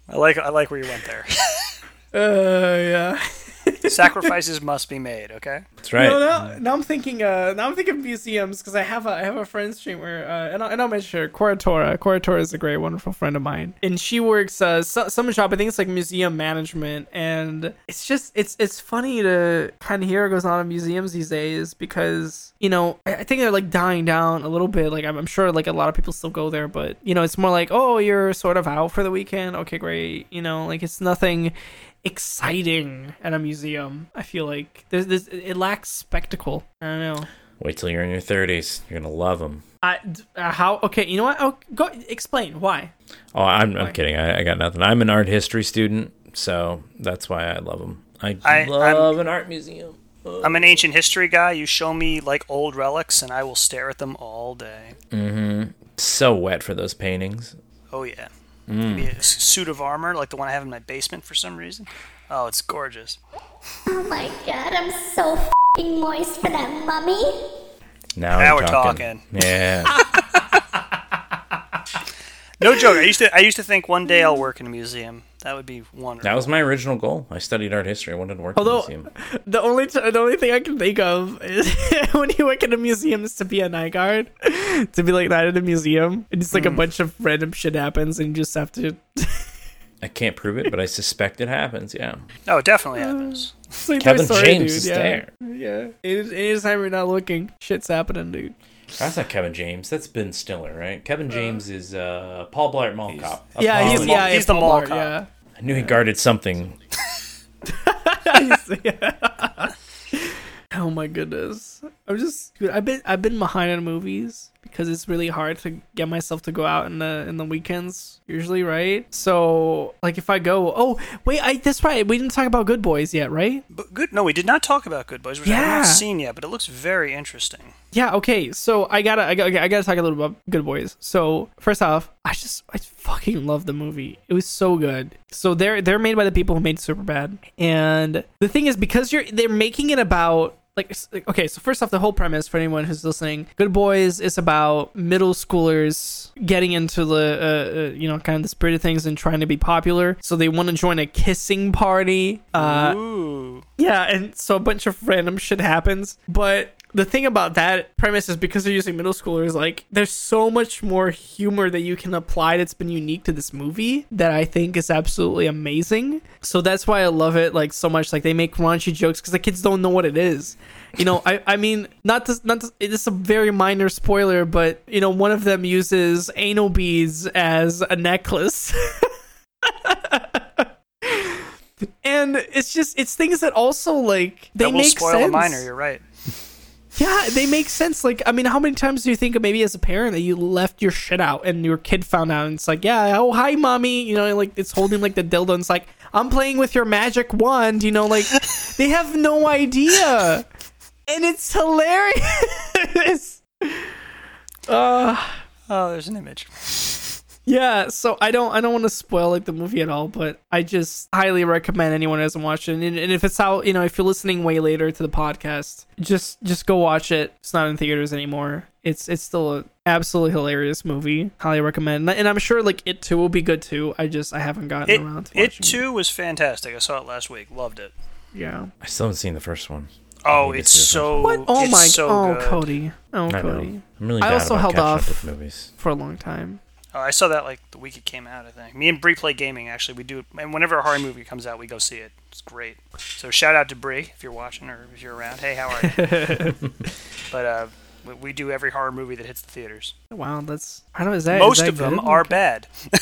I like I like where you went there. Uh, yeah. Sacrifices must be made. Okay. That's right. No, now, now I'm thinking. Uh, now I'm thinking museums because I have a I have a friend streamer, uh, and I'll, and I'll mention her, Coratora. Coratora is a great, wonderful friend of mine, and she works uh so, some shop. I think it's like museum management, and it's just it's it's funny to kind of hear what goes on in museums these days because you know I, I think they're like dying down a little bit. Like I'm, I'm sure like a lot of people still go there, but you know it's more like oh you're sort of out for the weekend. Okay, great. You know like it's nothing exciting at a museum. I feel like there's this it lacks spectacle. I don't know. Wait till you're in your 30s. You're gonna love them. I d- uh, how okay. You know what? Oh, go explain why. Oh, I'm, I'm kidding. I, I got nothing. I'm an art history student, so that's why I love them. I, I- love an art museum. I'm an ancient history guy. You show me like old relics, and I will stare at them all day. Mm-hmm. So wet for those paintings. Oh yeah. Mm. Maybe a s- suit of armor like the one I have in my basement for some reason. Oh, it's gorgeous. Oh my god, I'm so fing moist for that mummy. Now, Now we're we're talking. Yeah. (laughs) No joke. I used to I used to think one day I'll work in a museum. That would be wonderful. that was my original goal. I studied art history. I wanted to work Although- in a museum. (laughs) The only t- the only thing I can think of is (laughs) when you work in a museum is to be a night guard, (laughs) to be like that in a museum, and just like a hmm. bunch of random shit happens, and you just have to. I can't prove it, but I suspect it happens. Yeah. Oh, it definitely uh, happens. It's like Kevin Toy Story, James dude. is yeah. there. Yeah. Any- Anytime you're not looking, shit's happening, dude. That's not Kevin James. That's Ben Stiller, right? Kevin James is uh, Paul Blart Mall Cop. A Yeah, he's Paul- yeah, he's he's the the mall Blart, cop. Yeah. I knew he guarded something. (laughs) (laughs) Oh my goodness. I'm just dude, I've been I've been behind on movies because it's really hard to get myself to go out in the in the weekends usually, right? So like if I go, oh wait, I that's right. We didn't talk about Good Boys yet, right? But good. No, we did not talk about Good Boys, which I haven't seen yet, but it looks very interesting. Yeah, okay. So I gotta, I gotta, I gotta talk a little about Good Boys. So first off, I just, I fucking love the movie. It was so good. So they're they're made by the people who made Superbad, and the thing is because you're they're making it about. Like okay, so first off, the whole premise for anyone who's listening, Good Boys is about middle schoolers getting into the, uh, uh, you know, kind of the spirit of things and trying to be popular. So they want to join a kissing party. Uh, Ooh. yeah, and so a bunch of random shit happens. But the thing about that premise is because they're using middle schoolers, like there's so much more humor that you can apply that's been unique to this movie that I think is absolutely amazing. So that's why I love it like so much. Like they make raunchy jokes because the kids don't know what it is. You know, I, I mean, not to, not to, it's a very minor spoiler, but you know, one of them uses anal beads as a necklace. (laughs) and it's just it's things that also like they that will make spoil sense. a minor. You're right. Yeah, they make sense. Like, I mean, how many times do you think of maybe as a parent that you left your shit out and your kid found out and it's like, yeah, oh hi, mommy, you know, like it's holding like the dildo and it's like, I'm playing with your magic wand, you know, like (laughs) they have no idea, and it's hilarious. uh, (laughs) Oh, there's an image. Yeah, so I don't I don't want to spoil like the movie at all, but I just highly recommend anyone who hasn't watched it. And, and if it's out, you know, if you're listening way later to the podcast, just just go watch it. It's not in theaters anymore. It's it's still an absolutely hilarious movie. Highly recommend. And I'm sure like it too will be good too. I just I haven't gotten It around to it watching too was fantastic. I saw it last week. Loved it. Yeah. I still haven't seen the first one. Oh, need to it's see the first so. What? Oh it's my. So oh, good. Cody. Oh, I know. Cody. I'm really I bad also about held off. with movies. For a long time. Oh, I saw that like the week it came out. I think me and Bree play gaming. Actually, we do. And whenever a horror movie comes out, we go see it. It's great. So shout out to Bree if you're watching or if you're around. Hey, how are you? (laughs) but uh, we, we do every horror movie that hits the theaters. Wow, that's. I don't know. Is that is Most that of them good? are bad. (laughs)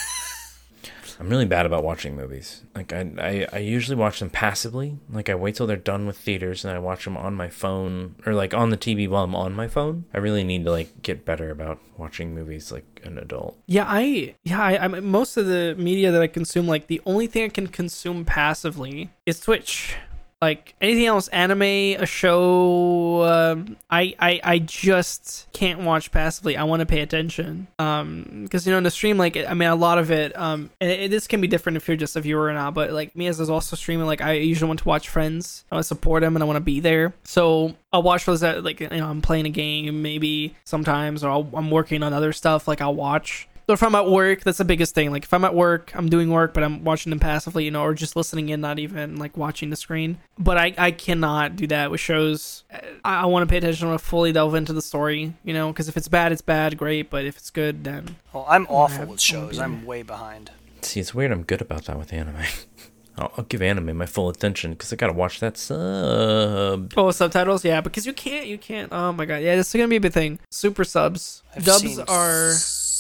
I'm really bad about watching movies. Like I, I, I usually watch them passively. Like I wait till they're done with theaters and I watch them on my phone or like on the TV while I'm on my phone. I really need to like get better about watching movies like an adult. Yeah, I yeah, I, I'm most of the media that I consume, like the only thing I can consume passively is Twitch. Like anything else, anime, a show, um, I, I I just can't watch passively. I want to pay attention, um, because you know in the stream, like I mean, a lot of it, um, and it, this can be different if you're just a viewer or not. But like me as is also streaming, like I usually want to watch friends, I want to support them, and I want to be there. So I'll watch those that like you know I'm playing a game maybe sometimes, or I'll, I'm working on other stuff. Like I'll watch. So if I'm at work, that's the biggest thing. Like if I'm at work, I'm doing work, but I'm watching them passively, you know, or just listening in, not even like watching the screen. But I, I cannot do that with shows. I, I want to pay attention. I want to fully delve into the story, you know, because if it's bad, it's bad, great. But if it's good, then Well, I'm awful have- with shows. I'm way behind. See, it's weird. I'm good about that with anime. (laughs) I'll, I'll give anime my full attention because I gotta watch that sub. oh subtitles, yeah, because you can't, you can't. Oh my god, yeah, this is gonna be a big thing. Super subs, I've dubs seen are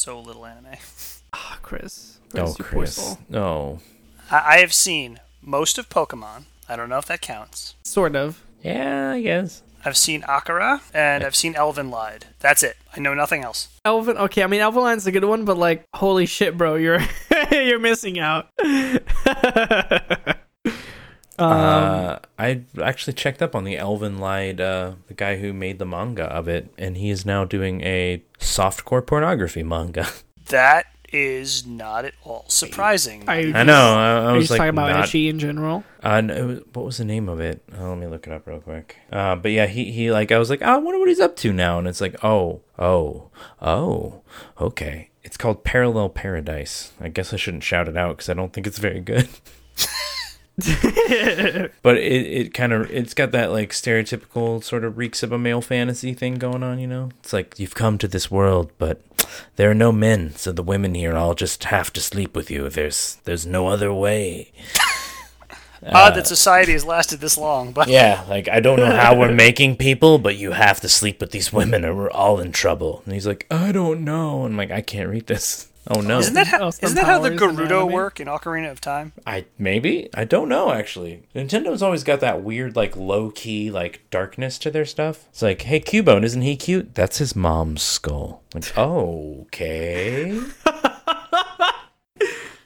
so little anime. (laughs) ah, Chris. Oh, Chris. soul. No. I, I have seen most of Pokemon. I don't know if that counts. Sort of. Yeah, I guess. I've seen Akira and I've seen Elfen Lied. That's it. I know nothing else. Elfen. Okay, I mean Elfen Lied's a good one, but like, holy shit, bro, you're (laughs) you're missing out. (laughs) Um, uh, I actually checked up on the Elfen Lied, uh, the guy who made the manga of it, and he is now doing a softcore pornography manga. (laughs) That is not at all surprising. I, I know. I, I Are was just like, talking about not, Ecchi in general? Uh, no, it was- what was the name of it? Oh, let me look it up real quick. Uh, but yeah, he, he like I was like, oh, I wonder what he's up to now, and it's like, oh, oh, oh, okay. It's called Parallel Paradise. I guess I shouldn't shout it out because I don't think it's very good. (laughs) (laughs) but it, it kind of it's got that like stereotypical sort of reeks of a male fantasy thing going on, you know. It's like you've come to this world, but there are no men, so the women here all just have to sleep with you. There's there's no other way. (laughs) Odd that uh, society has lasted this long, but Yeah, like I don't know how we're (laughs) making people, but you have to sleep with these women or we're all in trouble. And he's like, I don't know. I'm like, I can't read this. Oh no. isn't that how, oh, isn't that how the powers in Gerudo work in Ocarina of Time? I maybe I don't know actually. Nintendo's always got that weird like low key like darkness to their stuff. It's like, hey, Cubone, isn't he cute? That's his mom's skull. Like, (laughs) okay. (laughs)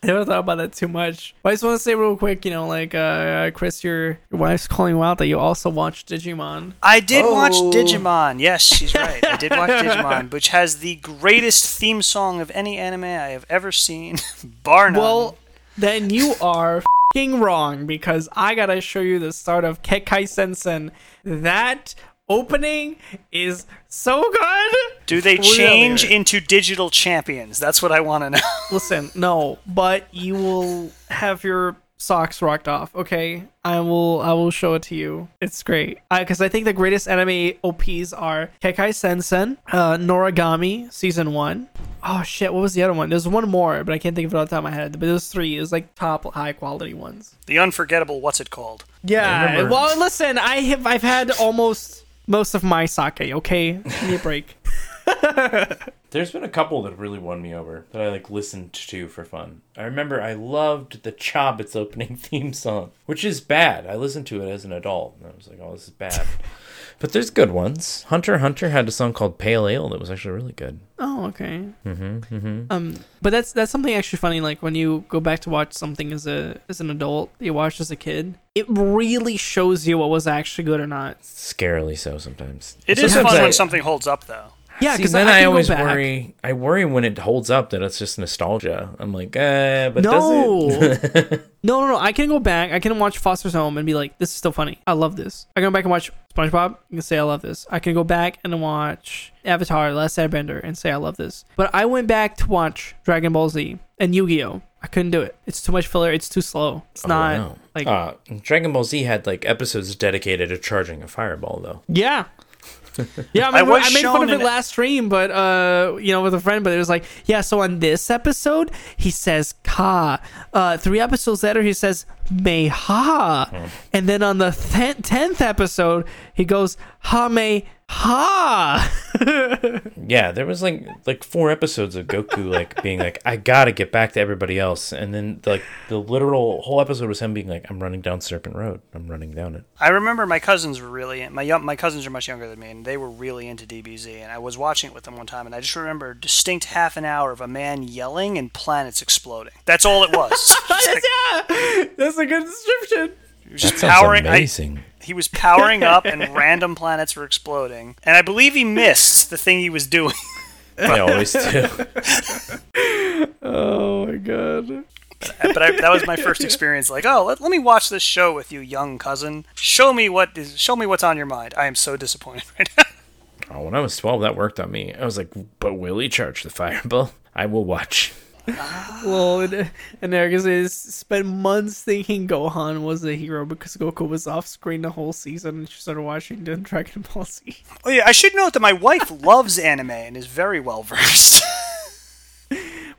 I (laughs) never thought about that too much. But I just want to say real quick, you know, like uh, Chris, your, your wife's calling you out that you also watched Digimon. I did watch Oh. Digimon. Yes, she's right. I did watch (laughs) Digimon, which has the greatest theme song of any anime I have ever seen, (laughs) bar none. Well, then you are fing wrong because I gotta show you the start of Kekkai Sensen. That opening is so good. Do they Really? change into digital champions? That's what I want to know. (laughs) Listen, no, but you will have your socks rocked off. Okay, I will. I will show it to you. It's great because I think the greatest anime ops are Kekkai Sensen, uh, Noragami season one. Oh shit, what was the other one? There's one more, but I can't think of it off the top of my head. But there's three. It was like top high quality ones. The unforgettable, what's it called? Yeah. Well, listen, I have I've had almost most of my sake. Okay, give me a break. (laughs) There's been a couple that really won me over that I like listened to for fun. I remember I loved the Chobits opening (laughs) theme song, which is bad. I listened to it as an adult and I was like, "Oh, this is bad." But there's good ones. Hunter Hunter had a song called Pale Ale that was actually really good. Oh, okay. Mm-hmm, Um, but that's that's something actually funny. Like when you go back to watch something as a as an adult you watched as a kid, it really shows you what was actually good or not. Scarily so sometimes. It is Sometimes fun I- when something holds up, though. Yeah, because then I, I, always worry. I worry when it holds up that it's just nostalgia. I'm like, eh, but No. does it? (laughs) No, no, no. I can go back. I can watch Foster's Home and be like, "This is still funny. I love this." I can go back and watch SpongeBob. Can say, "I love this." I can go back and watch Avatar: Last Airbender and say, "I love this." But I went back to watch Dragon Ball Z and Yu-Gi-Oh. I couldn't do it. It's too much filler. It's too slow. It's not Oh, no. like uh, Dragon Ball Z had like episodes dedicated to charging a fireball, though. Yeah. Yeah, I, I mean, I made fun of it last stream, but uh, you know, with a friend. But it was like, yeah. So on this episode, he says "ka." Uh, three episodes later, he says "me ha," Hmm. and then on the 10th episode, he goes "ha me ha." Yeah, there was like like four episodes of Goku like being like, I gotta get back to everybody else, and then like the literal whole episode was him being like, I'm running down Serpent Road. I'm running down it. I remember my cousins were really my young, my cousins are much younger than me, and they were really into DBZ. And I was watching it with them one time, and I just remember a distinct half an hour of a man yelling and planets exploding. That's all it was. (laughs) Just like, yeah, that's a good description. he was That just sounds powering. I- amazing. he was powering up, and (laughs) random planets were exploding. And I believe he missed the thing he was doing. (laughs) I always do. (laughs) Oh my god. Uh, but I, that was my first experience. Like, oh, let, let me watch this show with you, young cousin. Show me what is. Show me what's on your mind. I am so disappointed right now. Oh, when I was 12, that worked on me. I was like, but will he charge the fireball? I will watch. (laughs) Well, and, and Eric is spent months thinking Gohan was the hero because Goku was off screen the whole season and she started watching Dragon Ball Z. Oh yeah, I should note that my wife (laughs) loves anime and is very well versed. (laughs)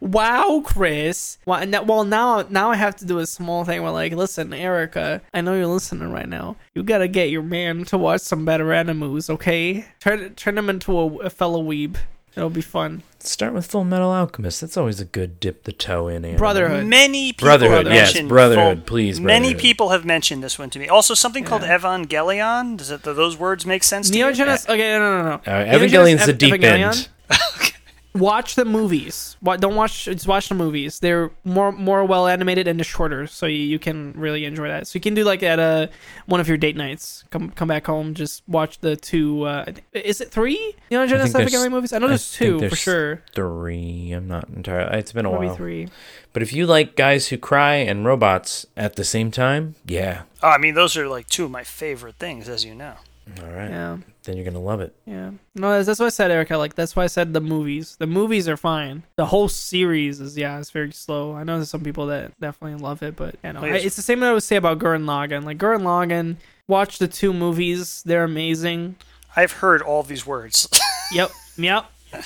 Wow, Chris. Well, well, now now I have to do a small thing where like, listen, Erica, I know you're listening right now. You gotta get your man to watch some better animes, okay? Turn turn him into a, a fellow weeb. It'll be fun. Start with Full Metal Alchemist. That's always a good dip the toe in. anime. Brotherhood. Many people Brotherhood, have yes, mentioned Brotherhood, full- please, Many people have mentioned this one to me. Also, something called Evangelion. Does it? Do those words make sense to you? Neo Genesis. Okay, no, no, no. Uh, Neon Evangelion's Genesis the deep Evangelion? end. (laughs) watch the movies. Don't watch. Just watch the movies. They're more more well animated and they're shorter, so you, you can really enjoy that. So you can do like at a one of your date nights. Come come back home, just watch the two. Uh, is it three? You know, Genesis there's- Evangelion movies. I know I there's think two for sure. Three. I'm not entirely. It's been a Maybe while. three. But if you like guys who cry and robots at the same time, yeah. Oh, I mean, those are like two of my favorite things, as you know. All right. Yeah, Then you're gonna love it. yeah. No, that's, that's what I said, Erica. Like that's why I said the movies. The movies are fine. The whole series is yeah, it's very slow. I know there's some people that definitely love it, but you know, Oh. I- it's the same that I would say about Gurren Lagann. Like Gurren Lagann, watch the two movies. They're amazing. I've heard all these words. (laughs) Yep, yep. Yeah,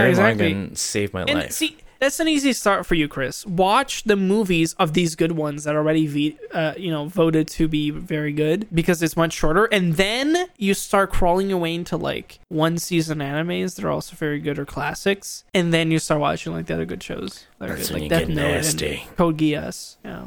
Gurren exactly. Lagann saved my And life. see, that's an easy start for you, Chris. Watch the movies of these good ones that are already, ve- uh, you know, voted to be very good because it's much shorter, and then you start crawling your way into like one season animes that are also very good or classics, and then you start watching like the other good shows. that That's good, when like Death get Note nasty. and Code Geass. Yeah.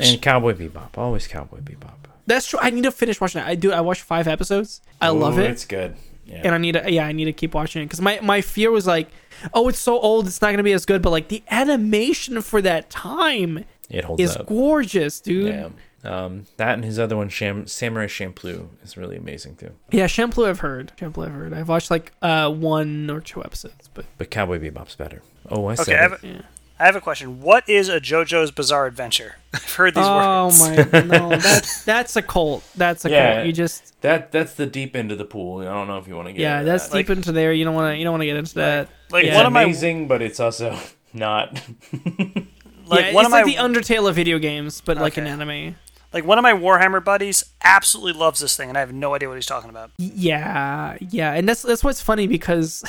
and Cowboy Bebop, always Cowboy Bebop. That's true. I need to finish watching it. I do. I watched five episodes. I love it. It's good. Yeah. and I need to yeah I need to keep watching it because my my fear was like oh it's so old it's not gonna be as good but like the animation for that time it holds is up. gorgeous dude Yeah. Um, that and his other one, Sham- Samurai Champloo, is really amazing too. yeah Shampoo I've heard Shampoo I've heard I've watched like uh one or two episodes but But Cowboy Bebop's better. Oh, I Okay, said I have, it. Yeah. I have a question. What is a JoJo's Bizarre Adventure? (laughs) I've heard these oh words. Oh my (laughs) no that's that's a cult that's a Yeah. cult you just That that's the deep end of the pool. I don't know if you want to get. yeah into that's that. deep into there you don't want to you don't want to get into that like, yeah. It's one of my- amazing, but it's also (laughs) not. Like yeah, one it's of like my the Undertale of video games but like an anime like one of my Warhammer buddies absolutely loves this thing, and I have no idea what he's talking about. Yeah, yeah, and that's that's what's funny because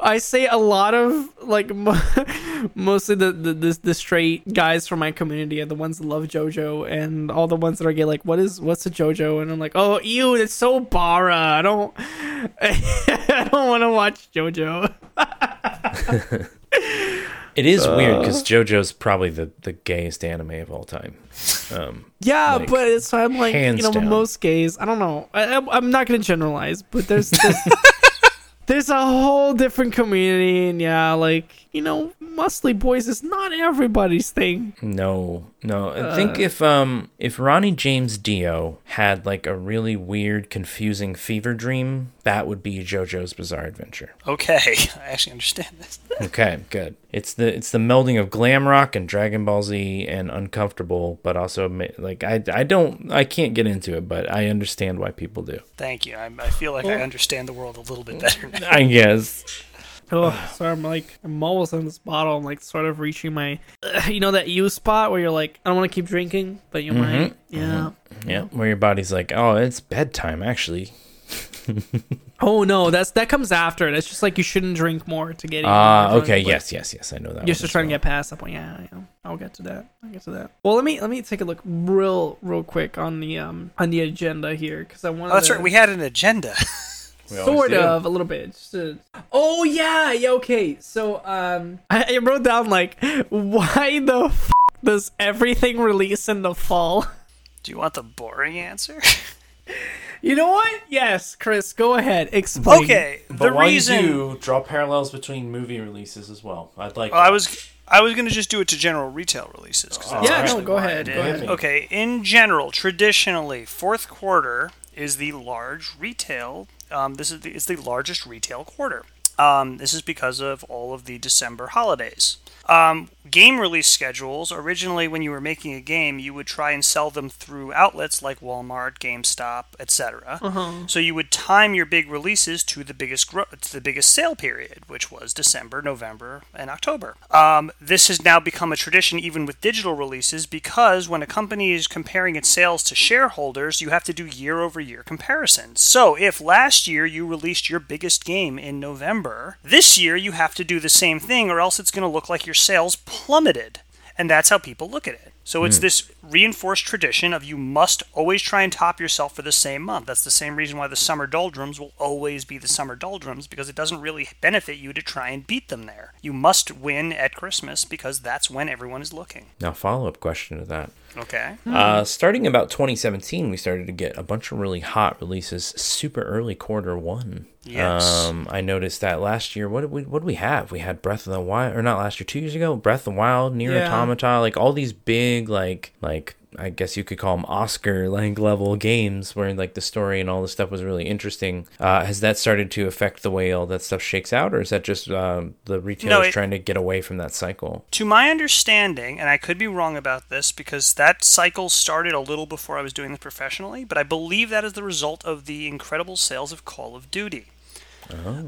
I say a lot of like mo- (laughs) mostly the, the the the straight guys from my community are the ones that love JoJo, and all the ones that are gay like, what is what's a JoJo? And I'm like, oh, ew, it's so bara. I don't, (laughs) I don't want to watch JoJo. (laughs) It is weird Uh. because JoJo's probably the, the gayest anime of all time. Um, Yeah, Like, but it's I'm like you know down. most gays. I don't know. I, I'm- I'm not gonna generalize, but there's there's, there's a whole different community, and yeah, like you know, muscly boys is not everybody's thing. no, no. I think Uh. if um if Ronnie James Dio had like a really weird, confusing fever dream, that would be JoJo's Bizarre Adventure. Okay, (laughs) I actually understand this. Okay, good. It's the it's the melding of glam rock and Dragon Ball Z and uncomfortable, but also like I I don't I can't get into it, but I understand why people do. Thank you. I, I feel like I understand the world a little bit better now. (laughs) I guess. Oh, so I'm like I'm almost on this bottle. I'm like sort of reaching my, uh, you know, that you spot where you're like, I don't want to keep drinking, but you mm-hmm. might. Mm-hmm. Yeah. Yeah, where your body's like, oh, it's bedtime actually. (laughs) Oh no, that's that comes after. That's just like you shouldn't drink more to get. even Ah, more drunk, okay, but- yes, yes, yes, I know that. You're just as trying to get past that point. Yeah, yeah. I'll get to that. I'll get to that. Well, let me let me take a look real real quick on the um on the agenda here because I want. Oh, that's to, right. We had an agenda. (laughs) Sort of a little bit. Just to- oh yeah, yeah. Okay, so um, I, (laughs) I wrote down like why the f- does everything release in the fall? Do you want the boring answer? You know what? Yes, Chris, go ahead. Explain. Okay, But the while reason you do, draw parallels between movie releases as well. I'd like. Well, I was I was gonna just do it to general retail releases. 'cause that's Yeah, no, go ahead, go ahead. Okay, in general, traditionally, fourth quarter is the large retail. Um, this is the, it's the largest retail quarter. Um, this is because of all of the December holidays. Um, game release schedules originally, when you were making a game, you would try and sell them through outlets like Walmart, GameStop, etc. So you would time your big releases to the biggest gro- to the biggest sale period, which was December, November, and October. Um, this has now become a tradition even with digital releases because when a company is comparing its sales to shareholders, you have to do year-over-year comparisons. So if last year you released your biggest game in November, this year you have to do the same thing, or else it's going to look like your sales plummeted. And that's how people look at it. So it's hmm. this reinforced tradition of you must always try and top yourself for the same month. That's the same reason why the summer doldrums will always be the summer doldrums because it doesn't really benefit you to try and beat them there. You must win at Christmas because that's when everyone is looking. now follow up question to that. Okay? Uh, starting about 2017, we started to get a bunch of really hot releases super early quarter one. Yes. Um, I noticed that last year. What did we what did we have? We had Breath of the Wild, or not last year, two years ago. Breath of the Wild, NieR Yeah. Automata, like all these big like like I guess you could call them Oscar like level games where like the story and all this stuff was really interesting. Uh, has that started to affect the way all that stuff shakes out, or is that just um, the retailers it- trying to get away from that cycle? To my understanding, and I could be wrong about this because that cycle started a little before I was doing this professionally, but I believe that is the result of the incredible sales of Call of Duty.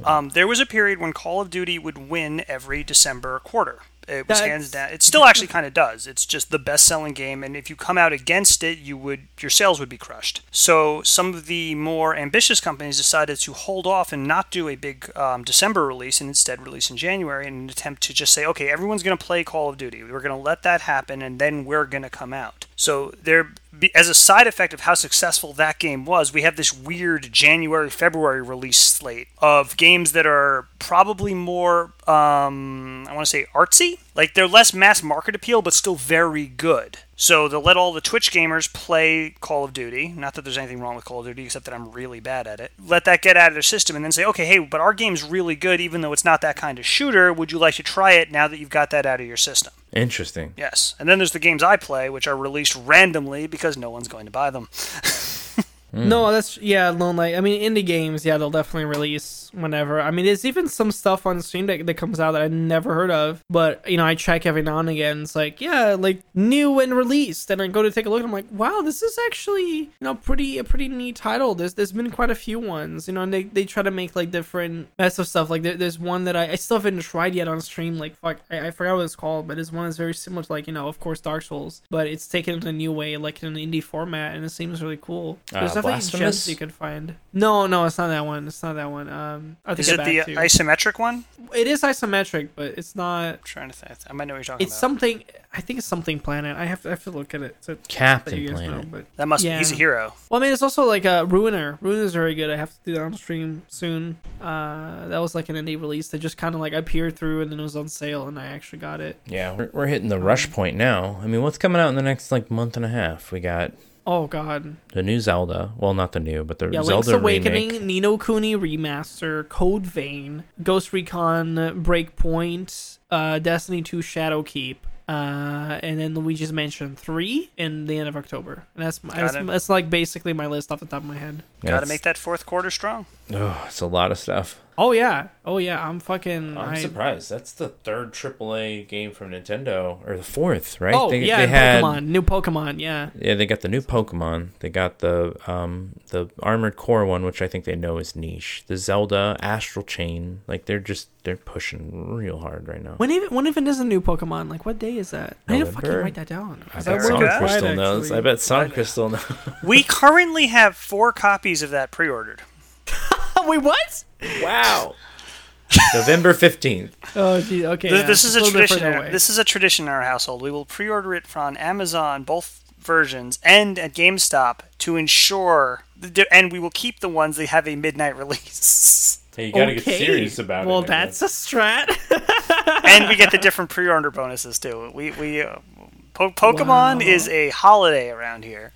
Um, there was a period when Call of Duty would win every December quarter. It That's- hands down. It still actually kind of does. It's just the best-selling game, and if you come out against it, you would your sales would be crushed. So some of the more ambitious companies decided to hold off and not do a big um, December release, and instead release in January in an attempt to just say, okay, everyone's going to play Call of Duty. We're going to let that happen, and then we're going to come out. So there, be- as a side effect of how successful that game was, we have this weird January February release slate of games that are probably more um, I want to say artsy. Like they're less mass market appeal, but still very good. So they'll let all the Twitch gamers play Call of Duty. Not that there's anything wrong with Call of Duty, except that I'm really bad at it. Let that get out of their system, and then say, okay, hey, but our game's really good, even though it's not that kind of shooter. Would you like to try it now that you've got that out of your system? Interesting. Yes. And then there's the games I play, which are released randomly because no one's going to buy them. (laughs) No, that's yeah, Lone Light. I mean, indie games, yeah, they'll definitely release whenever. I mean, there's even some stuff on Steam that, that comes out that I never heard of, but you know, I check every now and again. It's like, yeah, like new and released, and I go to take a look, and I'm like, wow, this is actually you know pretty a pretty neat title. There's there's been quite a few ones, you know, and they they try to make like different mess of stuff. Like there, there's one that I, I still haven't tried yet on stream. Like fuck, I, I forgot what it's called, but it's one that's very similar to like you know, of course, Dark Souls, but it's taken in a new way, like in an indie format, and it seems really cool. There's Uh, definitely gems you could find. No, no, it's not that one. It's not that one. Um, I think Is it the to. isometric one? It is isometric, but it's not. I'm trying to think. I might know what you're talking It's about. something. I think it's something planet. I have to I have to look at it. To, Captain let you guys Planet. know, but that must yeah. be. He's a hero. well, I mean, it's also like a Ruiner. Ruiner is very good. I have to do that on stream soon. Uh, that was like an indie release that just kind of like I peered through and then it was on sale and I actually got it. Yeah, we're, we're hitting the rush point now. I mean, what's coming out in the next like month and a half? We got Oh God, the new Zelda. Well, not the new, but the yeah, Link's Zelda Awakening, remake. Ni no Kuni remaster, Code Vein, Ghost Recon Breakpoint, uh, Destiny 2 Shadowkeep. Uh, and then Luigi's Mansion 3 in the end of October. And that's, that's, it. that's like basically my list off the top of my head. Yeah, Got to make that fourth quarter strong. Oh, it's a lot of stuff. Oh yeah, oh yeah. I'm fucking. I'm I, surprised. That's the third AAA game from Nintendo, or the fourth, right? Oh they, yeah, they had Pokemon, new Pokemon. Yeah. yeah, they got the new Pokemon. They got the um the Armored Core one, which I think they know is niche. The Zelda, Astral Chain, like they're just they're pushing real hard right now. When even when even is a new Pokemon? Like what day is that? I need to fucking November? write that down. I 'cause bet work Sun with that. Pride, Crystal knows. actually. I bet Sun Crystal knows. We (laughs) currently have four copies of that pre-ordered. (laughs) Wait, what? wow. November fifteenth. Oh, gee, okay. Th- yeah, this is a little tradition. in our- This is a tradition in our household. We will pre-order it on Amazon, both versions, and at GameStop to ensure. And we will keep the ones that have a midnight (laughs) release. Hey, you gotta okay. Well, that's a strat. (laughs) and we get the different pre-order bonuses too. We we uh, po- Pokemon Wow. is a holiday around here.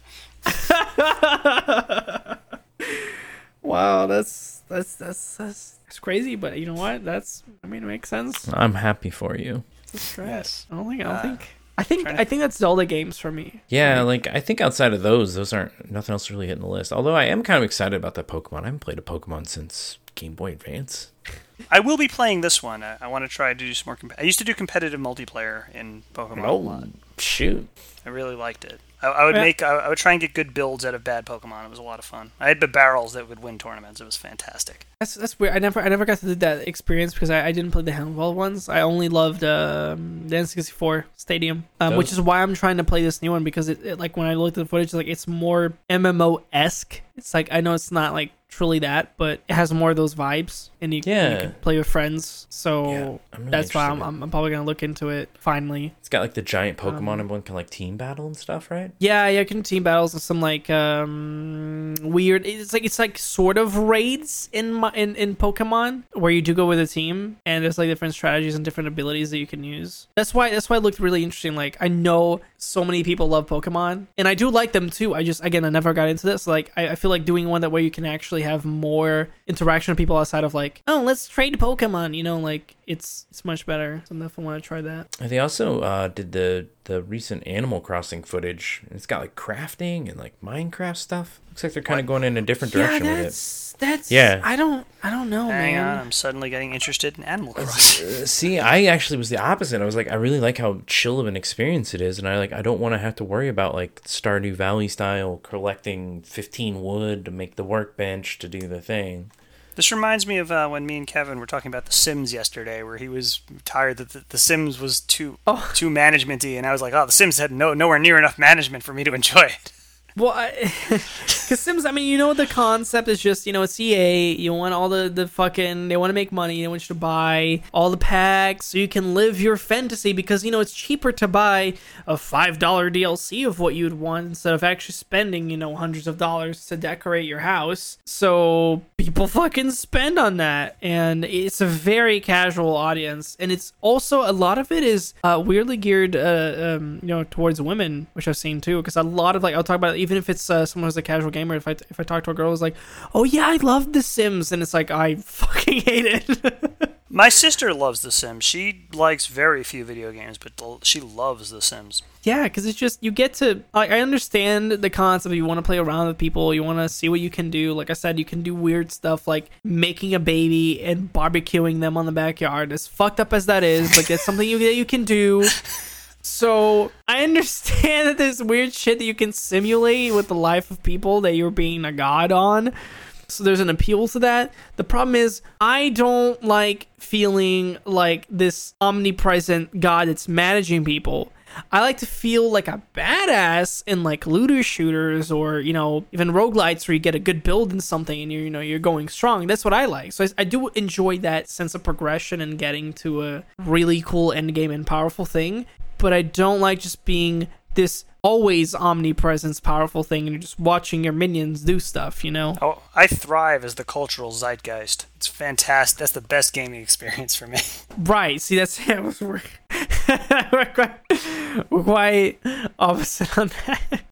Wow, that's that's that's that's, that's crazy. But you know what? That's I mean, it makes sense. I'm happy for you. It's a strat. Yes. I don't think I don't Uh, think. I think to- I think that's Zelda games for me. Yeah, like I think outside of those, those aren't nothing else really hitting the list. Although I am kind of excited about that Pokemon. I haven't played a Pokemon since Game Boy Advance. (laughs) I will be playing this one. I, I want to try to do some more. Comp- I used to do competitive multiplayer in Pokemon a lot. Oh, shoot! I really liked it. I, I would Yeah. make. I, I would try and get good builds out of bad Pokemon. It was a lot of fun. I had the barrels that would win tournaments. It was fantastic. That's that's weird. I never I never got to do that experience because I, I didn't play the handheld ones. I only loved um, the N64 Stadium, um, which is why I'm trying to play this new one because it, it like when I looked at the footage, like it's more MMO esque. It's like I know it's not like truly that, but it has more of those vibes, and you, Yeah. you can play with friends. So Yeah, really that's why I'm. I'm, probably gonna look into it finally. It's got like the giant Pokemon, Um, and one can like team battle and stuff, right? Yeah, yeah, you can team battles and some like um weird. It's like it's like sort of raids in my, in in Pokemon where you do go with a team and there's like different strategies and different abilities that you can use. That's why that's why it looked really interesting. Like I know so many people love Pokemon and I do like them too. I just again I never got into this. Like I, I feel like doing one that way you can actually have more interaction with people outside of like oh let's trade Pokemon. You know like it's it's much better. So I definitely want to try that. They also uh, did the the recent Animal Crossing footage. It's got like crafting and like Minecraft stuff. Looks like they're kind of going in a different direction yeah, with it. that's that's Yeah. I don't I don't know Hang man. on, I'm suddenly getting interested in Animal Crossing. Uh, (laughs) See, I actually was the opposite. I was like, I really like how chill of an experience it is, and I like, I don't want to have to worry about like Stardew Valley style collecting fifteen wood to make the workbench to do the thing. This reminds me of uh, when me and Kevin were talking about The Sims yesterday, where he was tired that the, the Sims was too Oh. too managementy, and I was like, "Oh, The Sims had no nowhere near enough management for me to enjoy it." Well, because (laughs) Sims, I mean, you know, the concept is just, you know, it's EA. You want all the, the fucking, they want to make money. They want you to buy all the packs so you can live your fantasy because, you know, it's cheaper to buy a $5 DLC of what you'd want instead of actually spending, you know, hundreds of dollars to decorate your house. So people fucking spend on that. And it's a very casual audience. And it's also, a lot of it is uh, weirdly geared, uh, um, you know, towards women, which I've seen too. Because a lot of, like, I'll talk about, even if it's uh, someone who's a casual gamer, if I, if I talk to a girl who's like, oh yeah, I love The Sims. And it's like, I (laughs) fucking hate it. (laughs) My sister loves The Sims. She likes very few video games, but she loves The Sims. Yeah, because it's just you get to. I I understand the concept. You want to play around with people. You want to see what you can do. Like I said, you can do weird stuff like making a baby and barbecuing them on the backyard. As fucked up as that is, like that's something you that you can do. (laughs) So I understand that there's weird shit that you can simulate with the life of people that you're being a god on. So there's an appeal to that. The problem is I don't like feeling like this omnipresent god that's managing people. I like to feel like a badass in like looter shooters or you know even roguelites where you get a good build in something and you're you know you're going strong. That's what I like. So I, I do enjoy that sense of progression and getting to a really cool end game and powerful thing. But I don't like just being this always omnipresence powerful thing and you're just watching your minions do stuff. You know. Oh, I thrive as the cultural zeitgeist. It's fantastic. That's the best gaming experience for me. (laughs) Right. See, that's (laughs) yeah, we're, (laughs) we're, quite, we're quite opposite on that.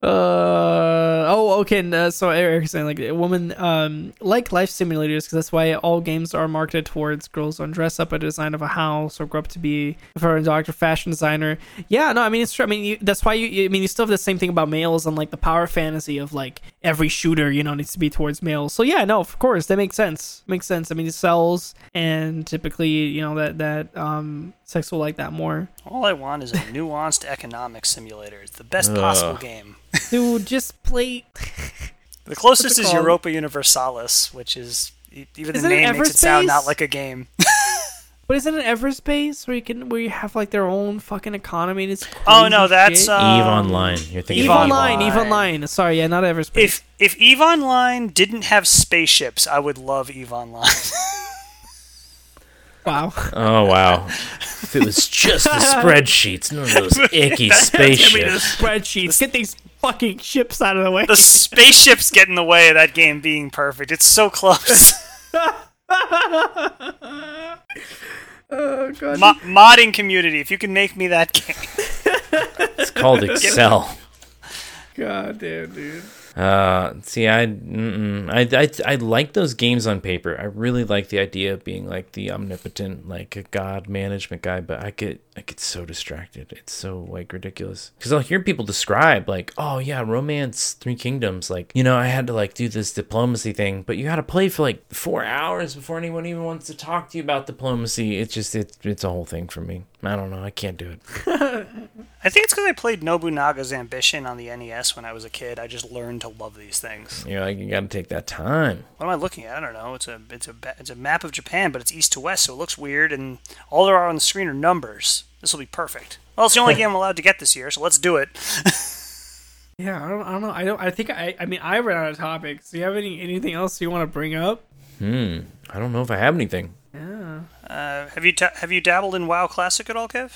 Uh oh, okay. Uh, so Eric's saying like a woman um like life simulators because that's why all games are marketed towards girls don't dress up a design of a house or grow up to be for a doctor, fashion designer. Yeah, no, I mean it's true. I mean you, that's why you. you- I mean you still have the same thing about males and like the power fantasy of like every shooter you know needs to be towards males. So yeah, no, of course that makes sense. Makes sense. I mean it sells and typically you know that that um sex will like that more. All I want is a (laughs) nuanced economic simulator. It's the best possible Ugh. game. (laughs) Dude, just play. (laughs) The closest is called? Europa Universalis, which is even the Isn't it name makes it sound not like a game. But isn't it Everspace where you can where you have like their own fucking economy? And it's Oh, no, that's, shit? uh, Eve Um, Online. You're thinking Eve Eve Online, Eve Online. Online. Sorry, yeah, not Everspace. if if Eve Online didn't have spaceships, I would love Eve Online. Wow, Oh wow! If it was just the (laughs) spreadsheets, none of those icky Give me the spaceships. spreadsheets. Get these fucking ships out of the way. the spaceships get in the way of that game being perfect. It's so close. (laughs) Oh god. Mo- modding community, if you can make me that (laughs) game. It's called Excel. God damn, dude. Uh, see, I. I, I, I like those games on paper. I really like the idea of being like the omnipotent, like a god management guy. But I get, I get so distracted. It's so like ridiculous because I'll hear people describe like, oh yeah, romance, Three Kingdoms. Like, you know, I had to like do this diplomacy thing, but you got to play for like four hours before anyone even wants to talk to you about diplomacy. It's just, it's, it's a whole thing for me. I don't know. I can't do it. (laughs) I think it's because I played Nobunaga's Ambition on the NES when I was a kid. I just learned to love these things. You're like, you got to take that time. What am I looking at? I don't know. It's a it's a it's a map of Japan, but it's east to west, so it looks weird. And all there are on the screen are numbers. This will be perfect. Well, it's the only (laughs) game I'm allowed to get this year, so let's do it. (laughs) Yeah, I don't, I don't know. I don't. I think I. I mean, I ran out of topics. Do you have any anything else you want to bring up? Hmm. I don't know if I have anything. Yeah. Uh, have you ta have you dabbled in WoW Classic at all, Kev?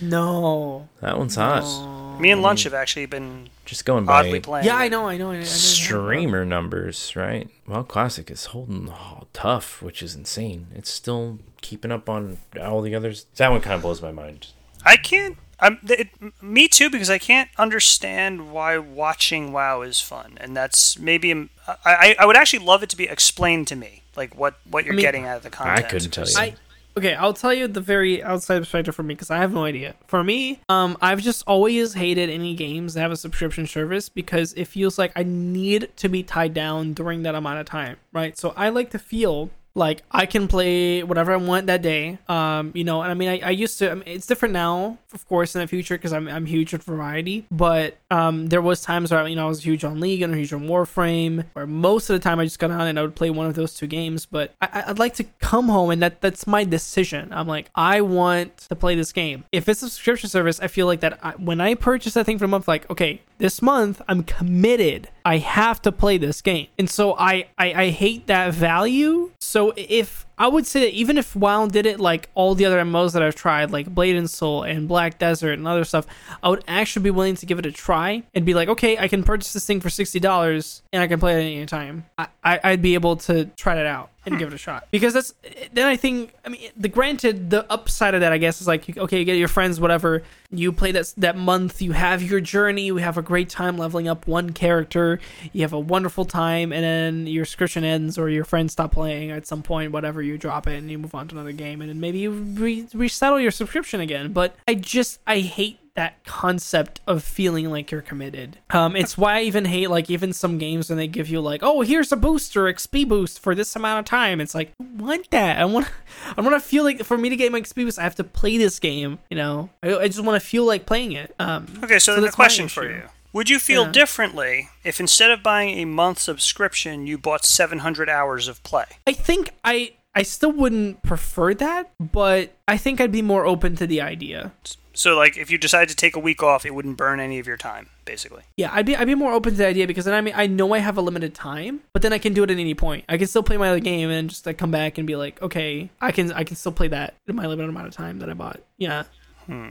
No. That one's hot. Me and Lunch have actually been Just going by oddly playing. Yeah, I know. I know. I know. streamer numbers, right? Well, Classic is holding oh, tough, which is insane. It's still keeping up on all the others. That one kind of blows my mind. I can't. I'm it, me too because I can't understand why watching WoW is fun, and that's maybe um, I, I, I would actually love it to be explained to me, like what what you're I mean, getting out of the content. I couldn't tell you. I okay, I'll tell you the very outside perspective for me because I have no idea. For me, um, I've just always hated any games that have a subscription service because it feels like I need to be tied down during that amount of time, right? So I like to feel Like I can play whatever I want that day. Um, you know, and I mean, I, I used to. I mean, it's different now, of course, in the future because I'm I'm huge with variety. But um, there was times where you know I was huge on League and huge on Warframe, where most of the time I just got on and I would play one of those two games. But I, I'd like to come home and that that's my decision. I'm like, I want to play this game. If it's a subscription service, I feel like that I, when I purchase that thing for the month, like, okay, this month I'm committed. I have to play this game, and so I I, I hate that value. So if I would say that even if WoW did it like all the other MMOs that I've tried, like Blade and Soul and Black Desert and other stuff, I would actually be willing to give it a try and be like, okay, I can purchase this thing for sixty dollars and I can play it at any time. I, I I'd be able to try it out and give it a hmm. shot because that's then I think I mean the granted the upside of that I guess is like okay you get your friends whatever you play that that month you have your journey you have a great time leveling up one character you have a wonderful time and then your subscription ends or your friends stop playing at some point whatever you drop it and you move on to another game and then maybe you re- resettle your subscription again but I just I hate that concept of feeling like you're committed. Um, it's why I even hate like even some games when they give you like, oh, here's a booster XP boost for this amount of time. It's like, I want that? I want, I want to feel like for me to get my XP boost, I have to play this game. You know, I, I just want to feel like playing it. Um, Okay, so, then the question for you. Would you feel Yeah. differently if instead of buying a month subscription, you bought 700 hours of play? I think I. I still wouldn't prefer that, but I think I'd be more open to the idea. So, like, if you decide to take a week off, it wouldn't burn any of your time, basically. Yeah, I'd be I'd be more open to the idea because then I mean I know I have a limited time, but then I can do it at any point. I can still play my other game and just like come back and be like, okay, I can I can still play that in my limited amount of time that I bought. Yeah. Hmm.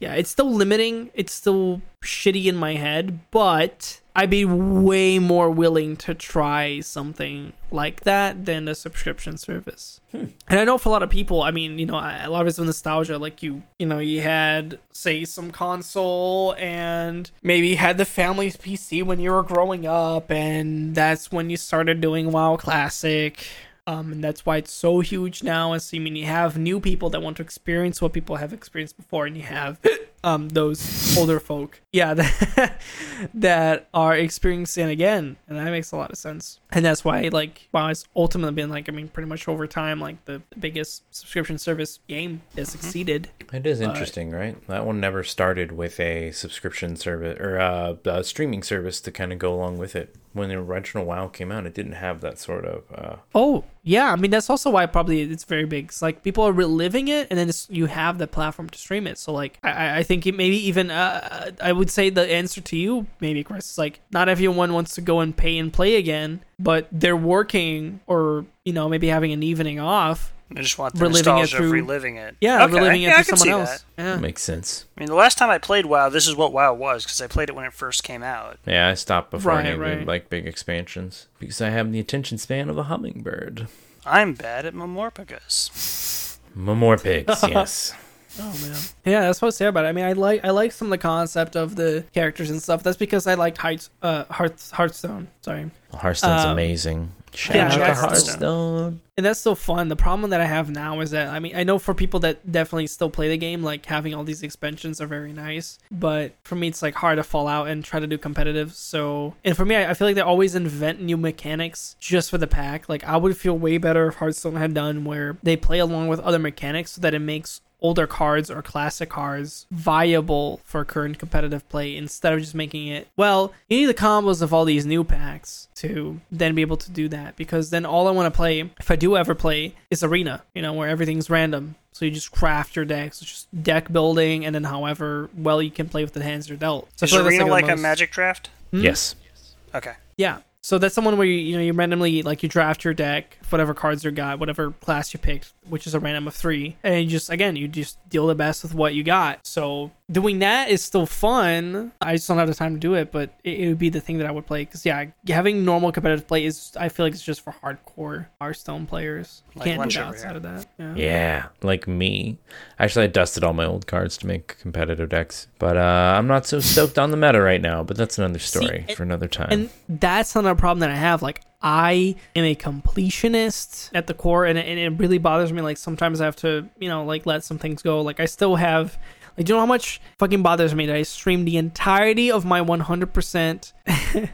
Yeah, it's still limiting. It's still shitty in my head, but I'd be way more willing to try something like that than a subscription service. And I know for a lot of people, I mean, you know, a lot of it's nostalgia. Like you, you know, you had say some console, and maybe you had the family's PC when you were growing up, and that's when you started doing WoW Classic. Um, and that's why it's so huge now. Is I mean, you have new people that want to experience what people have experienced before, and you have um those older folk, yeah, (laughs) that, that are experiencing again, and that makes a lot of sense. And that's why like WoW has ultimately been like, I mean, pretty much over time, like the biggest subscription service game has succeeded. It is interesting, right? That one never started with a subscription service or uh, a streaming service to kind of go along with it. When the original WoW came out, it didn't have that sort of. Uh, Oh yeah, I mean that's also why probably it's very big. It's like people are reliving it, and then you have the platform to stream it. So like I- I, I think it maybe even uh, I would say the answer to you maybe Chris is like not everyone wants to go and pay and play again, but they're working or you know maybe having an evening off. I just want the Reliving it nostalgia of through- reliving it. Yeah, Okay, reliving it yeah, I for can someone see else. that. Yeah. makes sense. I mean, the last time I played WoW, this is what WoW was because I played it when it first came out. Yeah, I stopped before Right, any right. like big expansions because I have the attention span of a hummingbird. I'm bad at Memorpicus. More (laughs) yes. Oh man. Yeah, that's what I say about it. I mean, I like I like some of the concept of the characters and stuff. That's because I liked Heights, uh, Hearth, Hearthstone. Sorry. Hearthstone's Um, amazing. Yeah, out to that's- Hearthstone. and that's so fun. The problem that I have now is that I mean I know for people that definitely still play the game, like having all these expansions are very nice. But for me, it's like hard to fall out and try to do competitive. So and for me, I, I feel like they always invent new mechanics just for the pack. Like I would feel way better if Hearthstone had done where they play along with other mechanics so that it makes older cards or classic cards viable for current competitive play instead of just making it well you need the combos of all these new packs to then be able to do that because then all i want to play if i do ever play is arena you know where everything's random so you just craft your decks it's just deck building and then however well you can play with the hands you're dealt so I Is Arena the like a Magic Draft? Hmm? Yes. Okay. yeah. So that's someone where you you know you randomly like you draft your deck, whatever cards you got, whatever class you picked, which is a random of three, and you just again you just deal the best with what you got. So doing that is still fun. I just don't have the time to do it, but it, it would be the thing that I would play because yeah, having normal competitive play is I feel like it's just for hardcore Hearthstone players. You Like can't do lunch it over outside of that. Yeah. Yeah, like me. Actually, I dusted all my old cards to make competitive decks, but uh, I'm not so stoked on the meta right now. But that's another story and- for another time. And that's another problem that I have. Like, I am a completionist at the core, and it, and it really bothers me. Like, sometimes I have to, you know, like let some things go. Like, I still have, like, do you know how much fucking bothers me that I streamed the entirety of my 100% (laughs)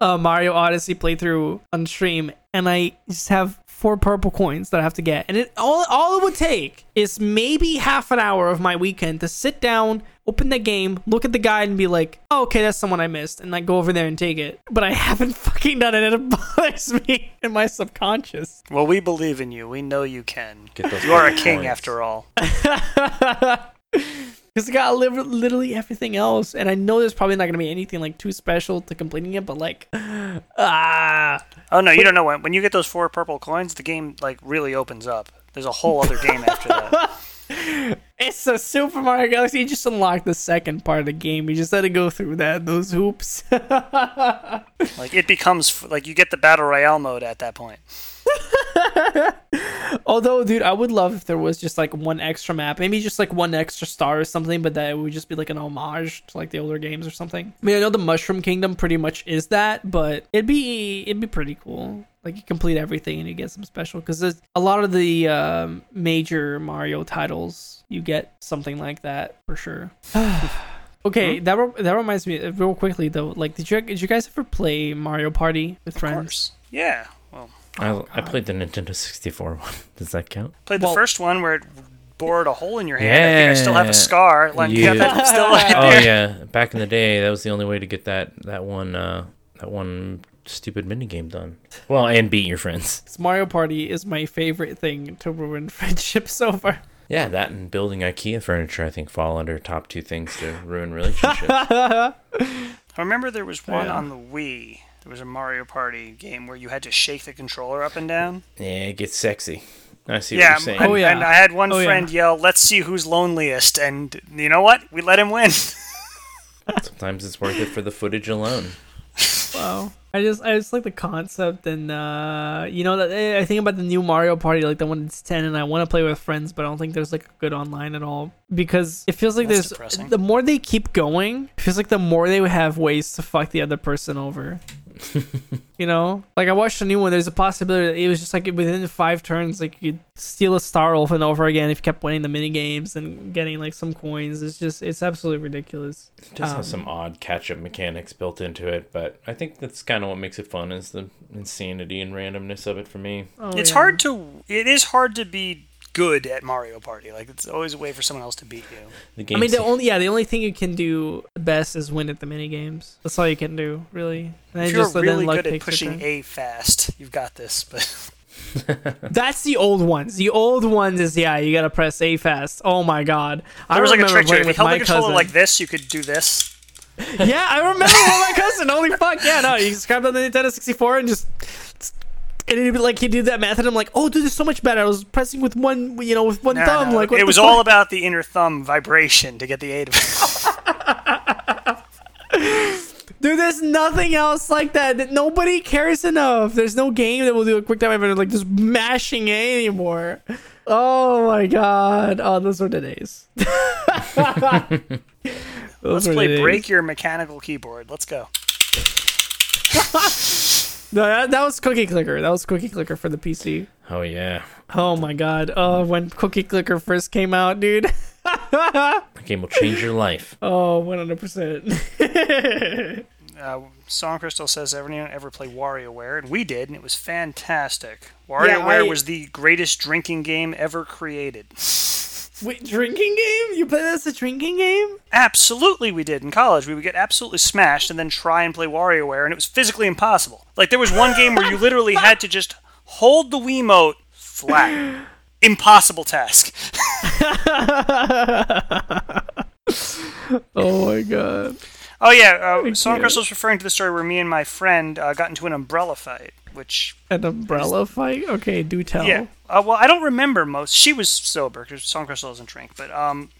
uh, Mario Odyssey playthrough on stream, and I just have four purple coins that I have to get, and it all all it would take is maybe half an hour of my weekend to sit down, open the game, look at the guide, and be like, oh, "Okay, that's someone I missed," and like go over there and take it. But I (laughs) haven't fucking done it, and it (laughs) bothers me in my subconscious. Well, we believe in you. We know you can. Get those You are a king coins. after all. (laughs) Because I got literally everything else, and I know there's probably not gonna be anything like too special to completing it, but like, (sighs) ah, Oh no, you don't know when. When you get those four purple coins, the game like really opens up. There's a whole other game after that. It's a Super Mario Galaxy. You just unlocked the second part of the game. You just had to go through that those hoops. (laughs) Like it becomes like you get the battle royale mode at that point. (laughs) Although, dude, I would love if there was just like one extra map, maybe just like one extra star or something, but that it would just be like an homage to like the older games or something. I mean, I know the Mushroom Kingdom pretty much is that, but it'd be it'd be pretty cool. Like you complete everything and you get some special because there's a lot of the um, major Mario titles you get something like that for sure. (sighs) okay, that re- that reminds me uh, real quickly though. Like, did you did you guys ever play Mario Party with Of friends? course. Yeah. Well, I, I played the Nintendo 64 one. (laughs) Does that count? played Well- the first one where it bored a hole in your hand. Yeah. I think I still have a scar. Like, you Yeah. (laughs) that still (laughs) right Oh there. yeah, back in the day, that was the only way to get that that one uh, that one stupid mini game done. Well, and beat your friends. Mario Party is my favorite thing to ruin friendship so far. Yeah, that and building IKEA furniture, I think, fall under top two things to ruin relationships. (laughs) I remember there was one Yeah. on the Wii. There was a Mario Party game where you had to shake the controller up and down. yeah, it gets sexy. I see what yeah, you're saying. and, Oh, yeah. and I had one Oh, yeah. friend yell, "Let's see who's loneliest," and you know what? We let him win. (laughs) Sometimes it's worth it for the footage alone. Wow. I just I just like the concept and uh you know that eh, I think about the new Mario Party like the one that's 10 and I want to play with friends but I don't think there's like a good online at all because it feels like That's there's depressing. the more they keep going it feels like the more they have ways to fuck the other person over. (laughs) you know, like I watched a new one. There's a possibility that it was just like within five turns, like you could steal a star over and over again if you kept winning the mini games and getting like some coins. It's just it's absolutely ridiculous. It does Um, have some odd catch-up mechanics built into it, but I think that's kind of what makes it fun is the insanity and randomness of it for me. Oh, it's yeah. hard to. It is hard to be good at Mario Party. Like it's always a way for someone else to beat you. The game I mean, the only yeah, the only thing you can do best is win at the mini games. That's all you can do, really. And If you're just really good at pushing. A fast, you've got this. But (laughs) That's the old ones. The old ones is yeah, you gotta press A fast. Oh my god, I was like a remember trick to it. If you held my the controller cousin. like this, you could do this. (laughs) yeah, I remember with my cousin. Holy fuck, yeah, no, you just grabbed on the Nintendo 64 and just. And it'd be like he did that method. I'm like, oh, dude, this is so much better. I was pressing with one, you know, with one No, thumb. no, Like, it was all about the inner thumb vibration to get the to. (laughs) Dude, there's nothing else like that. That nobody cares enough. There's no game that will do a quick time event like just mashing A anymore. Oh my god. Oh, those were the days. (laughs) Let's play break your mechanical keyboard. Let's go. (laughs) No, that, that was Cookie Clicker. That was Cookie Clicker for the PC. Oh yeah, Oh my god. Oh, when Cookie Clicker first came out, dude. the game will change your life. (laughs) Oh, 100%. (laughs) Uh, Song Crystal says, "Everyone ever play WarioWare?" And we did, and it was fantastic. WarioWare I- was the greatest drinking game ever created. (laughs) Wait, drinking game? You play that as a drinking game? Absolutely, we did in college. We would get absolutely smashed and then try and play WarioWare, and it was physically impossible. Like there was one game where you literally had to just hold the Wiimote flat. (laughs) Impossible task. (laughs) (laughs) Oh my god. Oh yeah, uh, Song you. Crystal's referring to the story where me and my friend uh, got into an umbrella fight, which An umbrella fight? Okay, do tell. Yeah. Uh, well, I don't remember most. She was sober because Song Crystal doesn't drink. But um,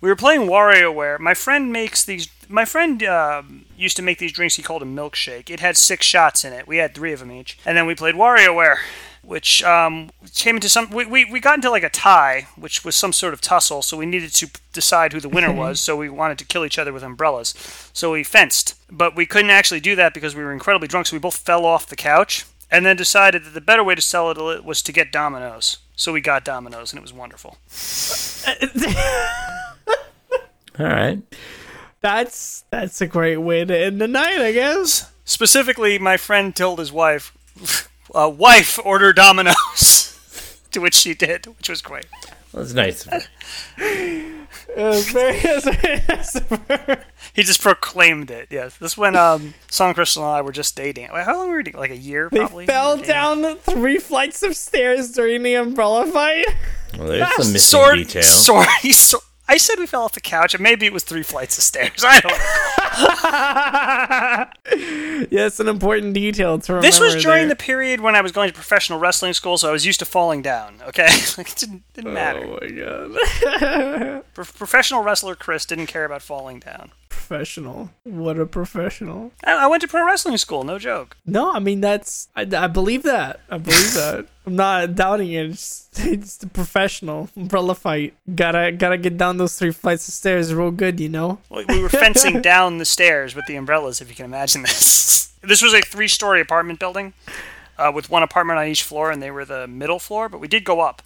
we were playing WarioWare. My friend makes these. My friend um used to make these drinks. He called a milkshake. It had six shots in it. We had three of them each, and then we played WarioWare, which um, came into some. We, we we got into like a tie, which was some sort of tussle. So we needed to decide who the winner (laughs) was. so we wanted to kill each other with umbrellas. So we fenced, but we couldn't actually do that because we were incredibly drunk. So we both fell off the couch and then decided that the better way to sell it was to get Domino's. So we got Domino's, and it was wonderful. (laughs) All right. That's that's a great way to end the night, I guess. Specifically, my friend told his wife, (laughs) uh, wife, order Domino's. (laughs) to which she did, which was great. That's nice. (laughs) It was very, it was very- He just proclaimed it. Yes, this when um, Song Crystal and I were just dating. Wait, How long were we dating? Like a year, they probably. fell Okay. down three flights of stairs during the umbrella fight. Well, there's some (laughs) missing Sword, detail. sword, (laughs) he so- I said we fell off the couch, and maybe it was three flights of stairs. (laughs) I don't know. (laughs) Yeah, it's an important detail to remember. This was during there. the period when I was going to professional wrestling school, so I was used to falling down. Okay, (laughs) like it didn't, didn't oh matter. Oh my god. Pro- professional wrestler Chris didn't care about falling down. Professional. What a professional. I, I went to pro wrestling school, no joke. No, I mean that's I, I believe that. I believe (laughs) that. I'm not doubting it. It's, it's the professional umbrella fight. Gotta gotta get down those three flights of stairs real good, you know. We we were fencing (laughs) down the stairs with the umbrellas, if you can imagine this. (laughs) This was a three story apartment building uh, with one apartment on each floor, and they were the middle floor, but we did go up.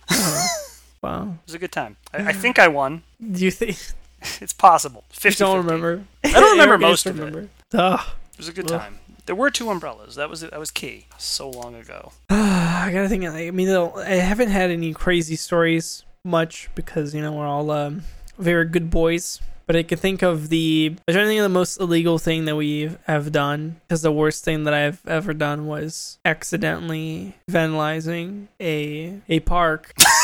Wow, it was a good time. I, I (sighs) think I won. Do you think? (laughs) It's possible. I 50 don't remember. (laughs) I don't remember Eric, most just of it. remember. Ugh. It was a good time. There were two umbrellas. That was that was key. So long ago. (sighs) I gotta think. I mean, I haven't had any crazy stories much because you know we're all um, very good boys. But I can think of the. I trying to think of the most illegal thing that we have done. Because the worst thing that I've ever done was accidentally vandalizing a a park. (laughs)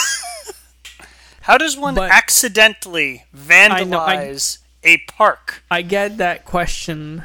How does one But- accidentally I know, I- vandalize a park? I get that question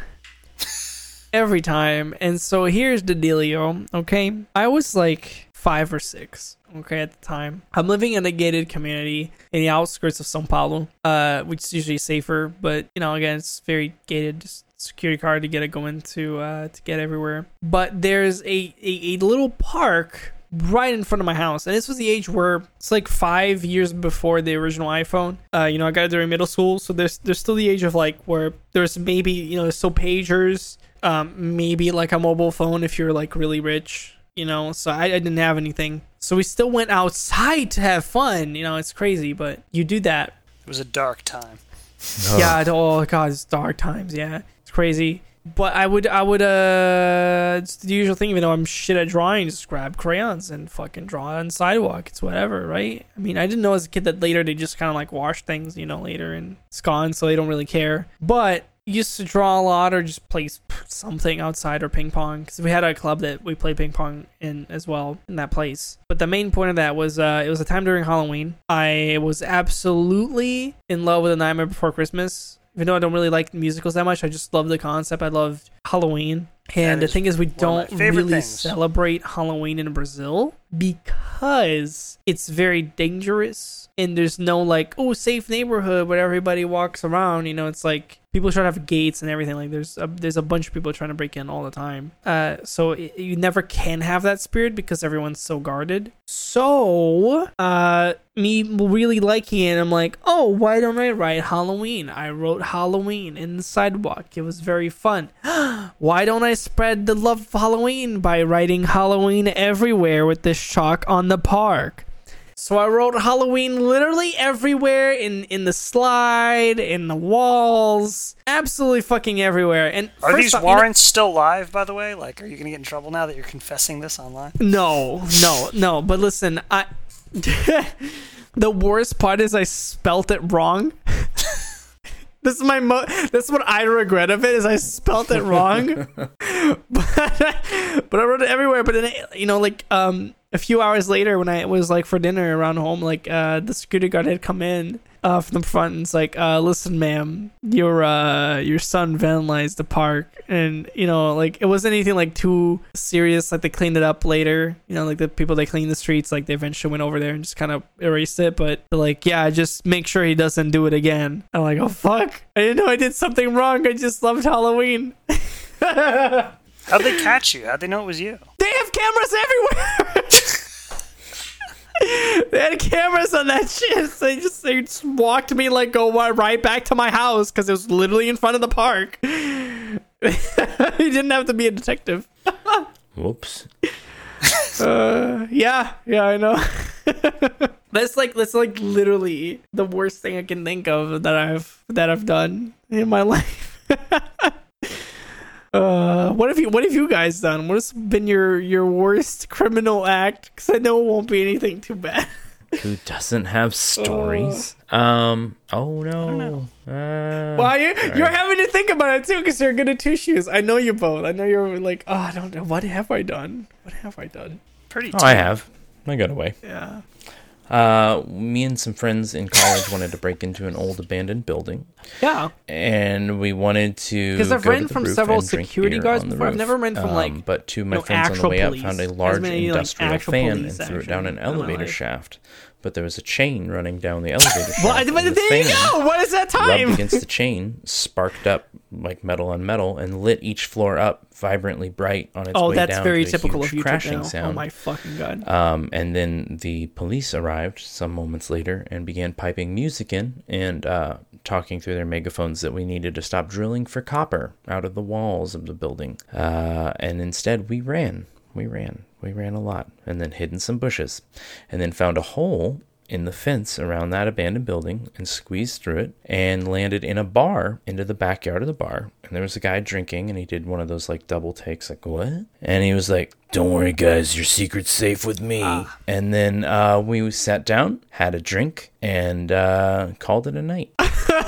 every time. And so here's the dealio, okay? I was like five or six, okay, at the time. I'm living in a gated community in the outskirts of Sao Paulo, uh, which is usually safer, but you know, again, it's very gated, just security card to get it going to uh to get everywhere. But there's a, a, a little park right in front of my house. And this was the age where it's like five years before the original iphone. Uh you know i got it during middle school. So there's there's still the age of like where there's maybe you know there's still pagers um maybe like a mobile phone if you're like really rich you know? So I, I didn't have anything. So we still went outside to have fun. You know it's crazy but you do that. It was a dark time. (laughs) yeah, oh god, it's dark times. Yeah, it's crazy. But I would, I would, uh, it's the usual thing. Even though I'm shit at drawing, just grab crayons and fucking draw on sidewalk. It's whatever, right? I mean, I didn't know as a kid that later they just kind of like wash things, you know, later and it's gone, so they don't really care. But used to draw a lot or just play something outside or ping pong because we had a club that we played ping pong in as well in that place. But the main point of that was uh, it was a time during Halloween. I was absolutely in love with A Nightmare Before Christmas. Even though I don't really like musicals that much, I just love the concept. I loved Halloween. And the thing is, we don't really things. celebrate Halloween in Brazil because it's very dangerous and there's no like oh safe neighborhood where everybody walks around. You know, it's like people try to have gates and everything. Like there's a, there's a bunch of people trying to break in all the time. Uh, so it, you never can have that spirit because everyone's so guarded. So uh, me really liking it, I'm like, oh, why don't I write Halloween? I wrote Halloween in the sidewalk. It was very fun. (gasps) why don't I spread the love of Halloween by writing Halloween everywhere with this chalk on the park? So I wrote Halloween literally everywhere in in the slide, in the walls, absolutely fucking everywhere. And Are these off, you know- warrants still live, by the way? Like, are you going to get in trouble now that you're confessing this online? No, no, no. But listen, I. (laughs) the worst part is I spelt it wrong. (laughs) this is my mo. this is what I regret of it is I spelt it wrong. (laughs) but but I wrote it everywhere. But then it- you know, like um, a few hours later, when I was like for dinner around home, like uh, the security guard had come in. Uh, from the front, and it's like, uh, listen, ma'am, your uh, your son vandalized the park, and you know, like it wasn't anything like too serious. Like they cleaned it up later, you know, like the people that clean the streets, like they eventually went over there and just kind of erased it. But like, yeah, just make sure he doesn't do it again. I'm like, oh fuck, I didn't know I did something wrong. I just loved Halloween. (laughs) How'd they catch you? How'd they know it was you? They have cameras everywhere. (laughs) they had cameras on that shit. So they just they just walked me like go right back to my house because it was literally in front of the park. (laughs) you didn't have to be a detective. (laughs) Whoops. Uh, yeah, yeah, I know. that's like that's like literally the worst thing I can think of that I've that I've done in my life. Uh, what have you What have you guys done? What has been your your worst criminal act? Because I know it won't be anything too bad. Who doesn't have stories? um. Oh no. Uh, Well, you're, you're having to think about it too, because you're good at two shoes. I know you both. I know you're like, oh, I don't know. What have I done? What have I done? Pretty. oh, I have. I got away. Yeah. Uh, me and some friends in college wanted to break into an old abandoned building, Yeah. and we wanted to. Because I've ran from several security guards before. I've never ran from, like, Um, but two of my no, friends on the way up found a large many, industrial actual fan police, and threw it down an elevator shaft. But there was a chain running down the elevator (laughs) shaft. Well, but the there you go. What is that rubbed time? (laughs) against the chain, sparked up like metal on metal, and lit each floor up vibrantly bright on its Oh, way that's down very to a typical of crashing now. sound. Oh my fucking god. Um, and then the police arrived some moments later and began piping music in and uh, talking through their megaphones that we needed to stop drilling for copper out of the walls of the building. Uh, and instead, we ran. We ran. We ran a lot and then hid in some bushes and then found a hole in the fence around that abandoned building and squeezed through it and landed in a bar into the backyard of the bar. And there was a guy drinking and he did one of those like double takes, like, what? And he was like, don't worry, guys, your secret's safe with me. And then uh, we sat down, had a drink, and uh, called it a night. (laughs)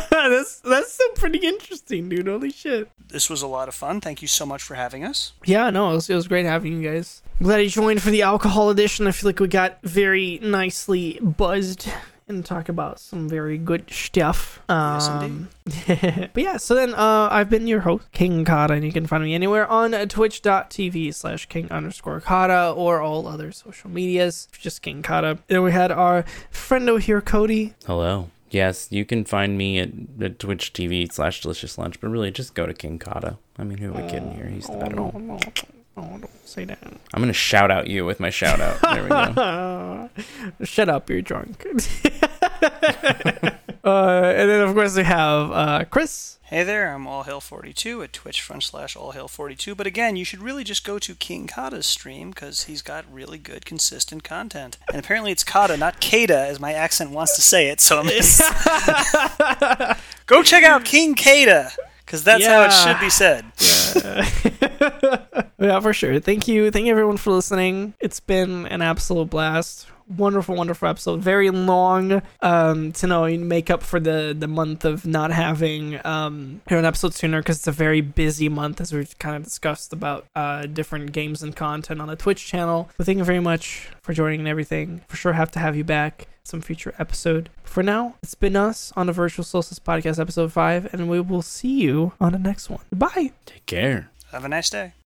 that's that's so pretty interesting, dude. Holy shit. This was a lot of fun. Thank you so much for having us. Yeah, no, it was, it was great having you guys. I'm glad you joined for the alcohol edition. I feel like we got very nicely buzzed and talk about some very good stuff. Yes, Um, (laughs) but yeah, so then uh, I've been your host, King Kata, and you can find me anywhere on uh, twitch.tv slash king underscore Kata or all other social medias. Just King Kata. Then we had our friendo here, Cody. Hello. Yes, you can find me at, at Twitch TV slash Delicious Lunch, but really just go to King Kata. I mean, who are we kidding here? He's the better one. (laughs) no, no, don't say that. I'm going to shout out you with my shout out. There we go. (laughs) Shut up, you're drunk. (laughs) (laughs) uh, and then, of course, we have uh, Chris. Hey there, I'm All AllHail42 at Twitch front slash All AllHail42. But again, you should really just go to King Kata's stream because he's got really good, consistent content. And apparently it's Kata, not Kata, as my accent wants to say it. So I'm just... go check out King Kata because that's how it should be said. (laughs) Yeah, for sure. Thank you. Thank you, everyone, for listening. It's been an absolute blast. Wonderful, wonderful episode. Very long um, to know and make up for the, the month of not having um, an episode sooner because it's a very busy month, as we've kind of discussed about uh, different games and content on the Twitch channel. But thank you very much for joining and everything. For sure, have to have you back some future episode. For now, it's been us on the Virtual Solstice Podcast, episode 5, and we will see you on the next one. Bye. Take care. Have a nice day.